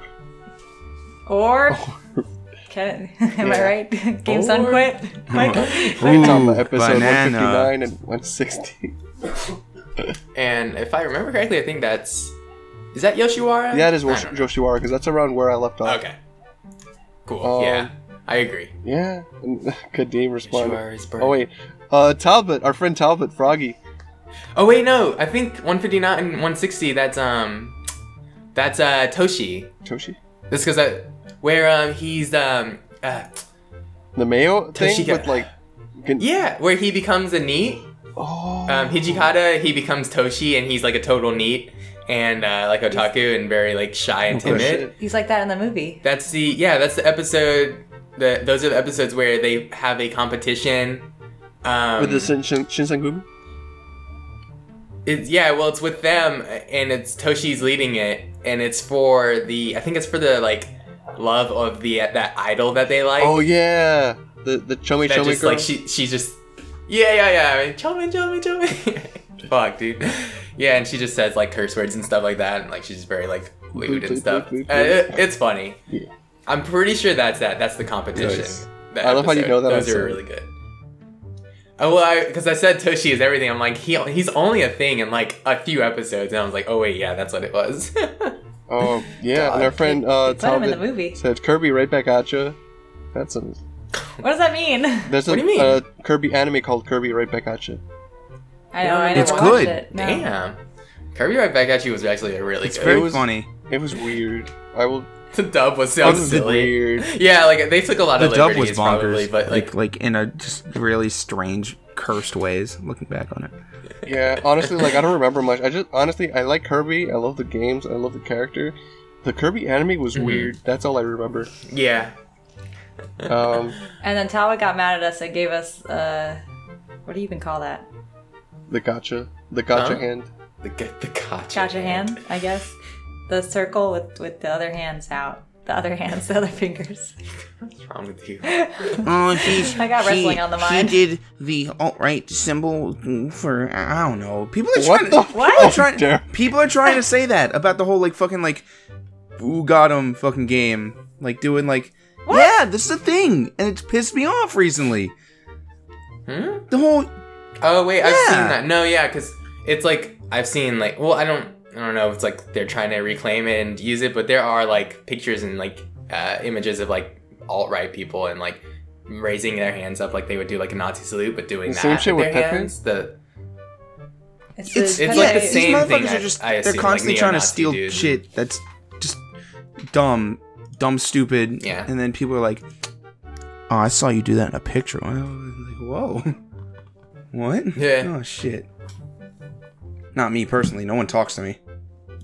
Orb. <laughs> can <laughs> am Yeah. I right? <laughs> Game's done Or- quit. Quick. It's on the episode banana. 159 and 160. And if I remember correctly, I think that's. Is that Yoshiwara? yeah, it is I Yosh- Yoshiwara because that's around where I left off. Okay. Cool. Um, yeah, I agree. Yeah, and Kadeem responded. Oh wait, uh, Talbot, our friend Talbot, Froggy. Oh wait, no. I think 159 and 160. That's um, that's uh Toshi. Toshi. This because that where um he's um uh, The Mayo thing Toshika. with like. Gan- yeah where he becomes a NEET. Oh. Um, Hijikata he becomes Toshi and he's like a total NEET and uh, like otaku and very like shy and timid. shit. He's like that in the movie. That's the yeah. That's the episode. The those are the episodes where they have a competition. Um, With the Shin- Shin- Shinsengumi? It's yeah. Well, it's with them, and it's Toshi's leading it, and it's for the. I think it's for the like love of the that idol that they like. Oh yeah, the the Chomi that Chomi just girl. like she she's just yeah yeah yeah. I mean, Chomi Chomi Chomi. Fuck, dude. Yeah, and she just says like curse words and stuff like that, and like she's just very like lewd and stuff. Uh, it- it's funny. Yeah. I'm pretty sure that's that. That's the competition. Nice. that I love how you know that Those on are really good. Oh well, because I, said Toshi is everything. I'm like he he's only a thing in like a few episodes, and I was like, oh wait, yeah, that's what it was. <laughs> Oh yeah, and our God. friend uh, Put him in the movie. said Kirby right back at you. That's a What does that mean? there's What a do you mean? Uh, Kirby anime called Kirby right back at you. I know. I never It's watched good. it. No. Damn, Kirby Right Back at You was actually a really it's good. very was- funny. It was weird. I will. <laughs> the dub was so silly. weird. Yeah, like they took a lot The of dub was liberties probably, bonkers, but like, like like in a just really strange, cursed ways. Looking back on it, Yeah, honestly, like I don't remember much. I just honestly I like Kirby. I love the games. I love the character. The Kirby anime was Mhm. weird. That's all I remember. yeah, Um, And then Talbot got mad at us and gave us uh, what do you even call that? the gotcha, the gotcha Huh? hand. the g- the gotcha. Gotcha hand, I guess. The circle with with the other hands out. The other hands, the other <laughs> fingers. What's wrong with you? <laughs> oh, he's I got wrestling on the mind. He did the alt right symbol for I don't know. People are What trying the? to, What? Oh, trying, damn. people are trying to say that about the whole like fucking like who got him fucking game. Like doing like yeah, this is a thing, and it's pissed me off recently. Hmm? The whole Oh wait, I've seen that. No, yeah, because it's like I've seen like well, I don't I don't know if it's like they're trying to reclaim it and use it, but there are like pictures and like uh, images of like alt right people and like raising their hands up like they would do like a Nazi salute, but doing The that same shit with with their Pepe? hands. The It's, It's yeah, like the same motherfuckers thing are just I they're assume, like, constantly trying to steal dude. shit that's just dumb, dumb, stupid. Yeah. And then people are like, "Oh, I saw you do that in a picture." Well, like, whoa, <laughs> what? Yeah. Oh shit. Not me personally. No one talks to me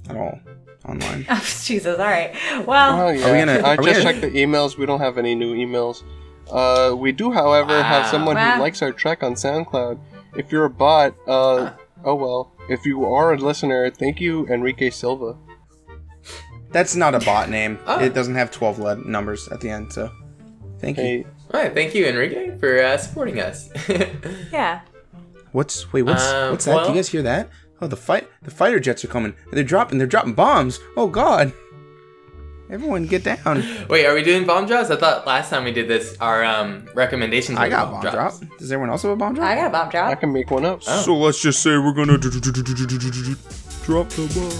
at all online. <laughs> Oh, Jesus. All right. Well, Oh yeah. we gonna- I we just gonna- checked the emails. We don't have any new emails. Uh, we do, however, have someone Wow. who likes our track on SoundCloud. If you're a bot, uh, <laughs> oh well. If you are a listener, thank you, Enrique Silva. That's not a bot name. Oh. It doesn't have twelve le- numbers at the end. So, thank you. All right, thank you, Enrique, for uh, supporting us. yeah. <laughs> What's wait? What's Um, what's that? Do you guys hear that? Oh, the fight! The fighter jets are coming. They're dropping. They're dropping bombs. Oh God! Everyone, get down! Wait, are we doing bomb drops? I thought last time we did this, our um recommendations. I got a bomb drop. drops. Does everyone else have a bomb drop? I got a bomb drop. I can make one up. Oh. So let's just say we're gonna drop the bomb.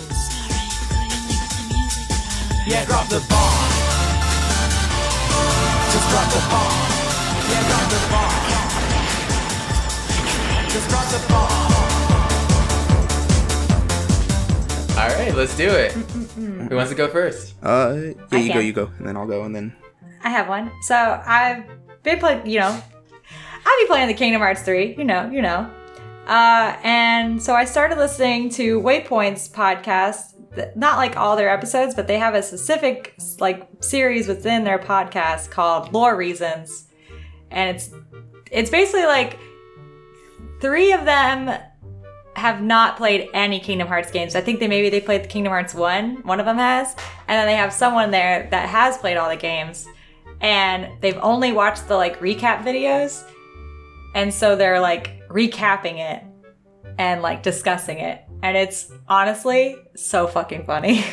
Yeah, drop the bomb. Just drop the bomb. Yeah, drop the bomb. Just drop the bomb. All right, let's do it. Who wants to go first? Uh, yeah, I you go, can. you go, and then I'll go, and then I have one. So I've been playing, you know, I've been playing the Kingdom Hearts 3, you know, you know. Uh, and so I started listening to Waypoints podcast. th- Not like all their episodes, but they have a specific like series within their podcast called Lore Reasons, and it's it's basically like three of them have not played any Kingdom Hearts games. I think they maybe they played Kingdom Hearts 1, one of them has, and then they have someone there that has played all the games and they've only watched the like recap videos. And so they're like recapping it and like discussing it. And it's honestly so fucking funny.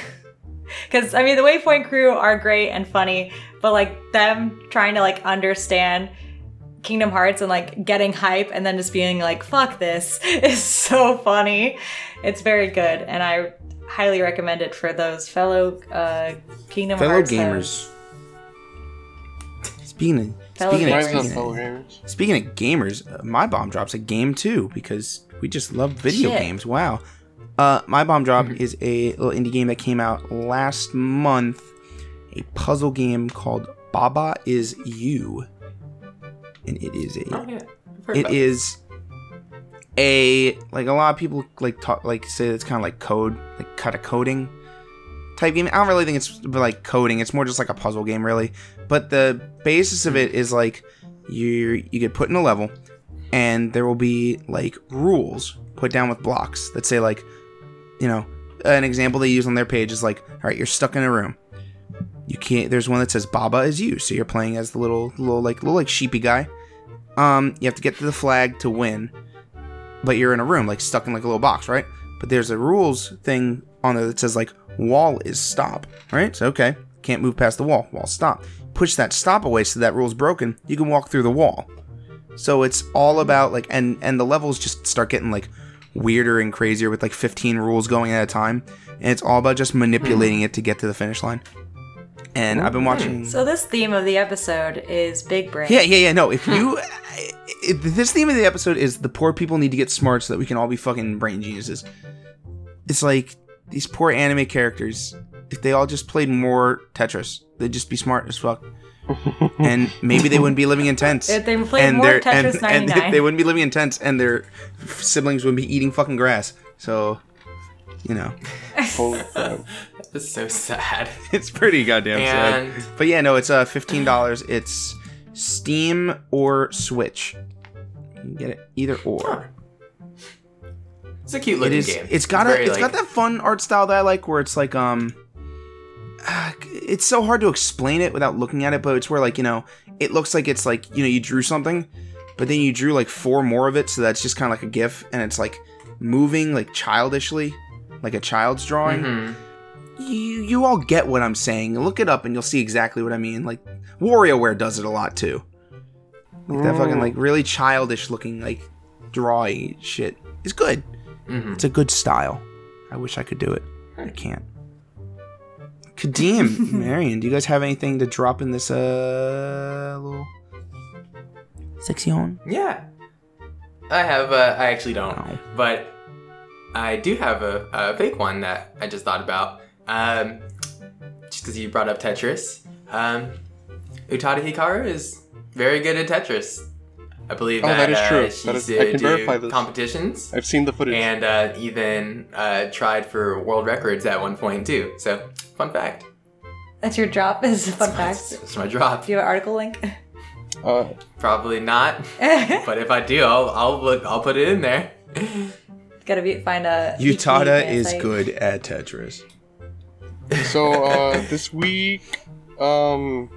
<laughs> Cuz I mean the Waypoint crew are great and funny, but like them trying to like understand Kingdom Hearts and like getting hype and then just being like, fuck this <laughs> is so funny. It's very good. And I highly recommend it for those fellow uh, Kingdom fellow Hearts gamers. Speaking of Fellow speaking of, speaking of, gamers. speaking of gamers, uh, my bomb drops a game too because we just love video Shit. games. Wow. Uh, my bomb drop is a little indie game that came out last month. A puzzle game called Baba is You, and it is a yeah. It is a like a lot of people like talk like say it's kind of like code like kind of coding type game. I don't really think it's like coding. It's more just like a puzzle game, really. But the basis of it is like you you get put in a level, and there will be like rules put down with blocks that say like, you know, an example they use on their page is like, all right, you're stuck in a room. You can't. There's one that says Baba is you, so you're playing as the little little like little like sheepy guy. Um, you have to get to the flag to win, but you're in a room like stuck in like a little box, right? But there's a rules thing on there that says like wall is stop, right? So okay, can't move past the wall. Wall stop. Push that stop away so that rule's broken. You can walk through the wall. So it's all about like and and the levels just start getting like weirder and crazier with like 15 rules going at a time, and it's all about just manipulating it to get to the finish line. And I've been watching. So this theme of the episode is big brain. Yeah, yeah, yeah. No, if you, if this theme of the episode is the poor people need to get smart so that we can all be fucking brain geniuses. It's like these poor anime characters. If they all just played more Tetris, they'd just be smart as fuck. <laughs> and maybe they wouldn't be living in tents. If they played and more their- Tetris and, and they wouldn't be living in tents, and their siblings would be eating fucking grass. So, you know, Holy <laughs> crap. That's so sad. <laughs> it's pretty goddamn And- sad. But yeah, no, it's uh fifteen dollars. It's Steam or Switch. You can get it either or. It's a cute It looking is. game. It's got a. very, It's like- got that fun art style that I like, where it's like um. <sighs> It's so hard to explain it without looking at it, but it's where like you know, it looks like it's like you know you drew something, but then you drew like four more of it, so that's just kind of like a GIF, and it's like moving like childishly, like a child's drawing. Mhm. You you all get what I'm saying. Look it up and you'll see exactly what I mean. Like WarioWare does it a lot too. Like that fucking like really childish looking like drawy shit is good. Mhm. It's a good style. I wish I could do it. I can't. Kadeem, <laughs> Marion, do you guys have anything to drop in this uh little section? Yeah. I have, uh, I actually don't. No. But I do have a, a fake one that I just thought about. Um, just because you brought up Tetris. Um, Utada Hikaru is very good at Tetris. I believe Oh, that, that is uh, true. she That used is- to I can do verify this. competitions I've seen the footage. and uh, even uh, tried for world records at one point too. So, fun fact. That's your drop. <laughs> Is a fun fact. That's my drop. Do you have an article link? <laughs> uh, Probably not, <laughs> but if I do, I'll I'll look. I'll put it in there. Gotta be find a. Utada is site. good at Tetris. so uh, <laughs> this week, um,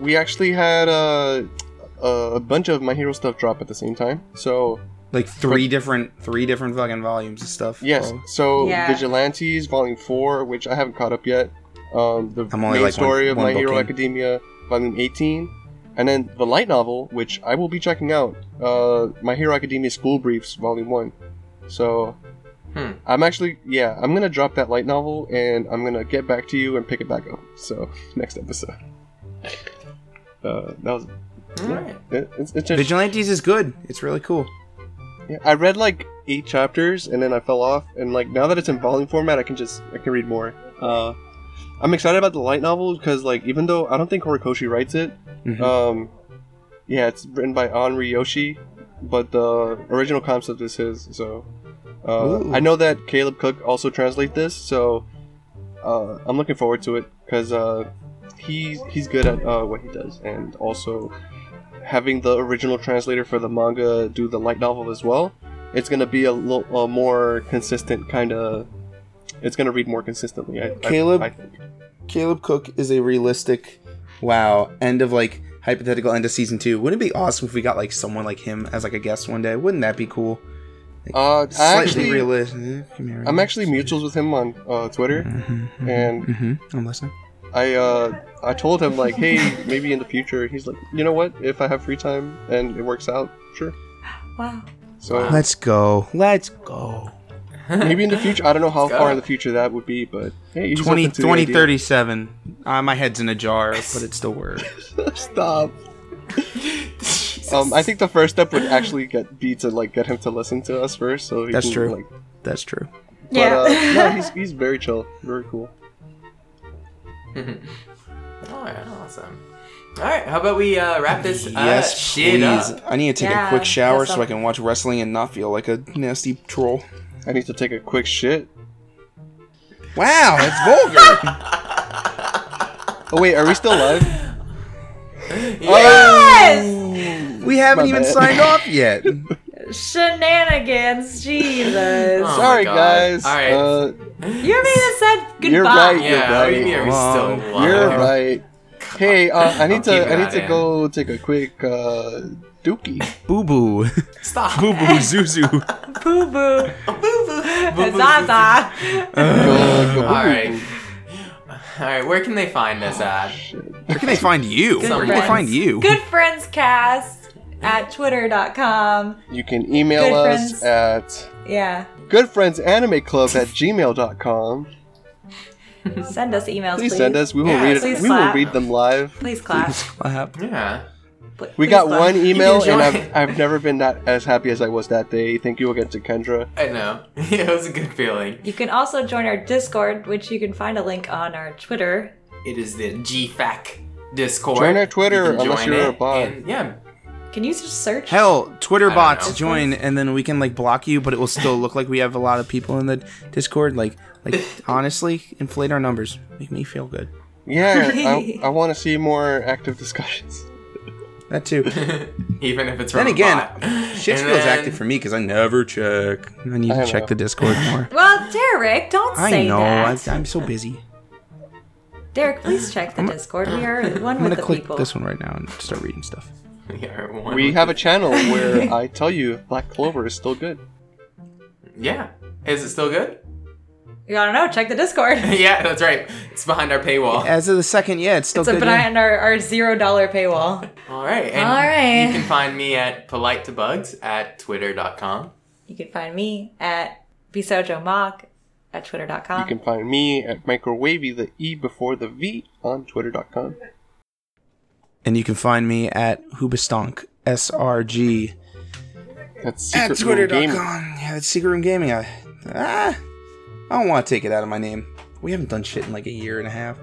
we actually had uh, a bunch of My Hero stuff drop at the same time. So Like three different three different fucking volumes of stuff. yes, Oh. so Yeah. Vigilantes Volume Four, which I haven't caught up yet. Um, the I'm only main like one- story of one My book Hero. Academia, Volume 18, and then the light novel, which I will be checking out. Uh, My Hero Academia School Briefs, Volume One. So. Hmm. I'm actually, yeah, I'm gonna drop that light novel and I'm gonna get back to you and pick it back up. So, <laughs> next episode. Uh, that was, All right. it, it's, it's just, Vigilantes is good. It's really cool. yeah, I read like eight chapters and then I fell off. And like now that it's in volume format, I can just I can read more. Uh, I'm excited about the light novel because like even though I don't think Horikoshi writes it, Mhm. um, yeah, it's written by Anri Yoshi, but the original concept is his. So uh, I know that Caleb Cook also translate this, so uh, I'm looking forward to it because uh, he's he's good at uh, what he does, and also having the original translator for the manga do the light novel as well. It's gonna be a little more consistent kind of. It's gonna read more consistently. I, I- Caleb? I think. Caleb Cook is a realistic, wow, end of like hypothetical end of season two. Wouldn't it be awesome if we got like someone like him as like a guest one day? Wouldn't that be cool? Uh, I Slightly actually, realistic. I'm actually mutuals with him on uh, Twitter, and hmm I'm listening. I uh, I told him like, hey, <laughs> maybe in the future. He's like, you know what? If I have free time and it works out, sure. Wow. So Let's go. Let's go. Maybe in the future. I don't know <laughs> how far in the future that would be, but hey, 20, open to the 2037. Uh, my head's in a jar, but it's still works. idea. Stop. <laughs> Um, I think the first step would actually get be to like get him to listen to us first, so he That's can, true. Like, That's true. but, Yeah. uh, no, <laughs> he's he's very chill, very cool. All right, awesome. All right, how about we uh, wrap this uh, yes, shit please. up? I need to take Yeah, a quick shower so I can watch wrestling and not feel like a nasty troll. I need to take a quick shit. Wow, that's vulgar. <laughs> Oh wait, are we still live? Yes! we haven't even bad. signed off yet. <laughs> Shenanigans, Jesus. Oh Sorry, guys. All right. Uh, You haven't even said goodbye. You're right, yeah, you're right you're still live? You're right. Hey, uh, I need I'll to I need to in. go take a quick uh, dookie. Boo boo. Stop. <laughs> Boo boo Zuzu. Boo boo. Boo boo. Zaza. Go, go uh, All boo-boo. right. All right, where can they find us at? Oh, where can they find you? Good Where can they friends. find you? Good Friends Cast at twitter.com. You can email Good us at Yeah. goodfriendsanimeclub at gmail.com. Send us emails, please. Please send us. We will Yeah, read please it. We will clap. read them live. Please clap. Clap. Yeah. Pl- We got clap. one email, and. I've, I've never been that as happy as I was that day. Thank you again to Kendra. I know. <laughs> it was a good feeling. You can also join our Discord, which you can find a link on our Twitter. It is the GFAC Discord. Join our Twitter, You unless join you're a it, bot. and yeah. Can you just search? Hell, Twitter bots know. join, and then we can like block you, but it will still look like we have a lot of people in the Discord. Like, like <laughs> honestly, inflate our numbers. Make me feel good. Yeah, I, <laughs> I want to see more active discussions. That too. <laughs> Even if it's from then again, bot. shit feels then- active for me because I never check. I need to I check know. the Discord more. <laughs> Well, Derek, don't I say know. I, that. I'm so busy. Derek, please check the Discord. We <sighs> are one I'm with gonna the click people. this one right now and start reading stuff. <laughs> Yeah, one We have a channel where I tell you Black Clover is still good. Yeah. Is it still good? You gotta know, check the Discord. <laughs> yeah, that's right. It's behind our paywall. As of the second, yeah, it's still It's a good. yeah. behind our, our zero dollar paywall. All right. And All right. You can find me at polite to bugs at twitter.com. You can find me at bisojomok at twitter.com. You can find me at microwavy the E before the V on twitter.com. And you can find me at Hubestonk, S R G. That's At Secret Room Gaming. twitter.com. Yeah, that's Secret Room Gaming. I, ah, I don't want to take it out of my name. We haven't done shit in like a year and a half.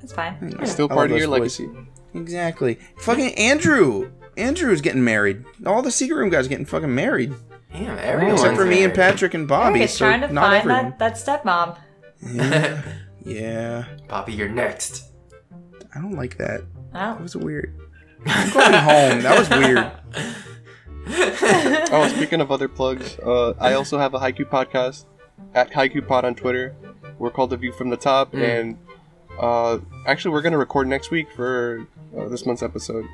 That's fine. It's still part of your those boys. legacy. Exactly. Fucking Andrew. Andrew's getting married. All the Secret Room guys getting fucking married. Damn, everyone. Except for me and Patrick and Bobby. Eric is so trying to not find everyone. that, that stepmom. Yeah. <laughs> yeah. Bobby, you're next. I don't like that. That Oh. was weird. I'm going home. That was weird. <laughs> <laughs> Oh, speaking of other plugs, uh, I also have a Haikyuu podcast at Haikyuu Pod on Twitter. We're called The View from the Top, Mm. and uh, actually, we're gonna record next week for uh, this month's episode.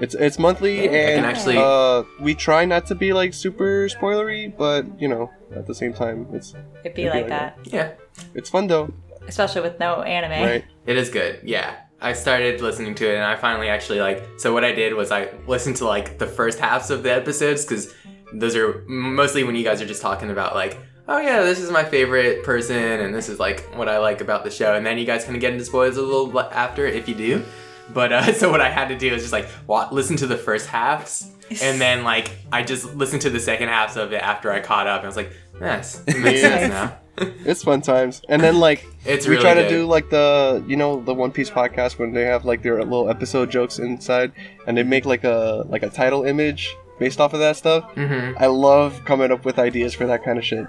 It's it's monthly, and actually. uh, we try not to be like super spoilery, but you know, at the same time, it's It'd be It'd be like like that. yeah, it's fun though, Especially with no anime. right? it is good. Yeah. I started listening to it and I finally actually like. So, what I did was I listened to like the first halves of the episodes because those are mostly when you guys are just talking about like, oh yeah, this is my favorite person and this is like what I like about the show. And then you guys kind of get into spoilers a little bit after if you do. But uh, <laughs> so what I had to do is just like wa- listen to the first halves, and <laughs> then like I just listened to the second halves of it after I caught up, and I was like, yes, it makes sense now. <laughs> It's fun times, and then like It's we really try good. to do like the you know the One Piece podcast when they have like their little episode jokes inside, and they make like a like a title image based off of that stuff. hmm I love coming up with ideas for that kind of shit.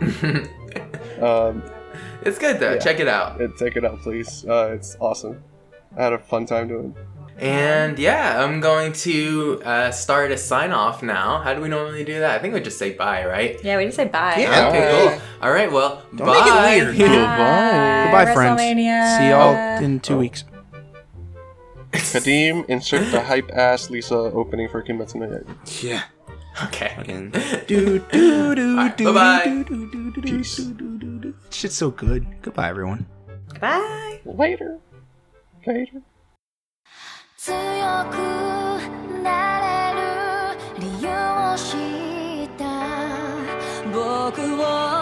<laughs> Um, It's good though. Yeah. Check it out. and check it out, please. Uh, it's awesome. I had a fun time doing. it. And yeah, I'm going to uh, start a sign off now. How do we normally do that? I think we just say bye, right? Yeah, we just say bye. Yeah. Okay, cool. All right, well, Don't make it bye. Goodbye. <laughs> Goodbye, friends. See y'all in two weeks. Kadeem, insert the hype ass Lisa opening for Kimetsu no Yaiba. Yeah. okay. Fucking <laughs> do do do Alright, do bye-bye. do do do do do Peace. do do do do. Shit's so good. Goodbye, everyone. Bye. Later. Later. 強くなれる理由を知った僕を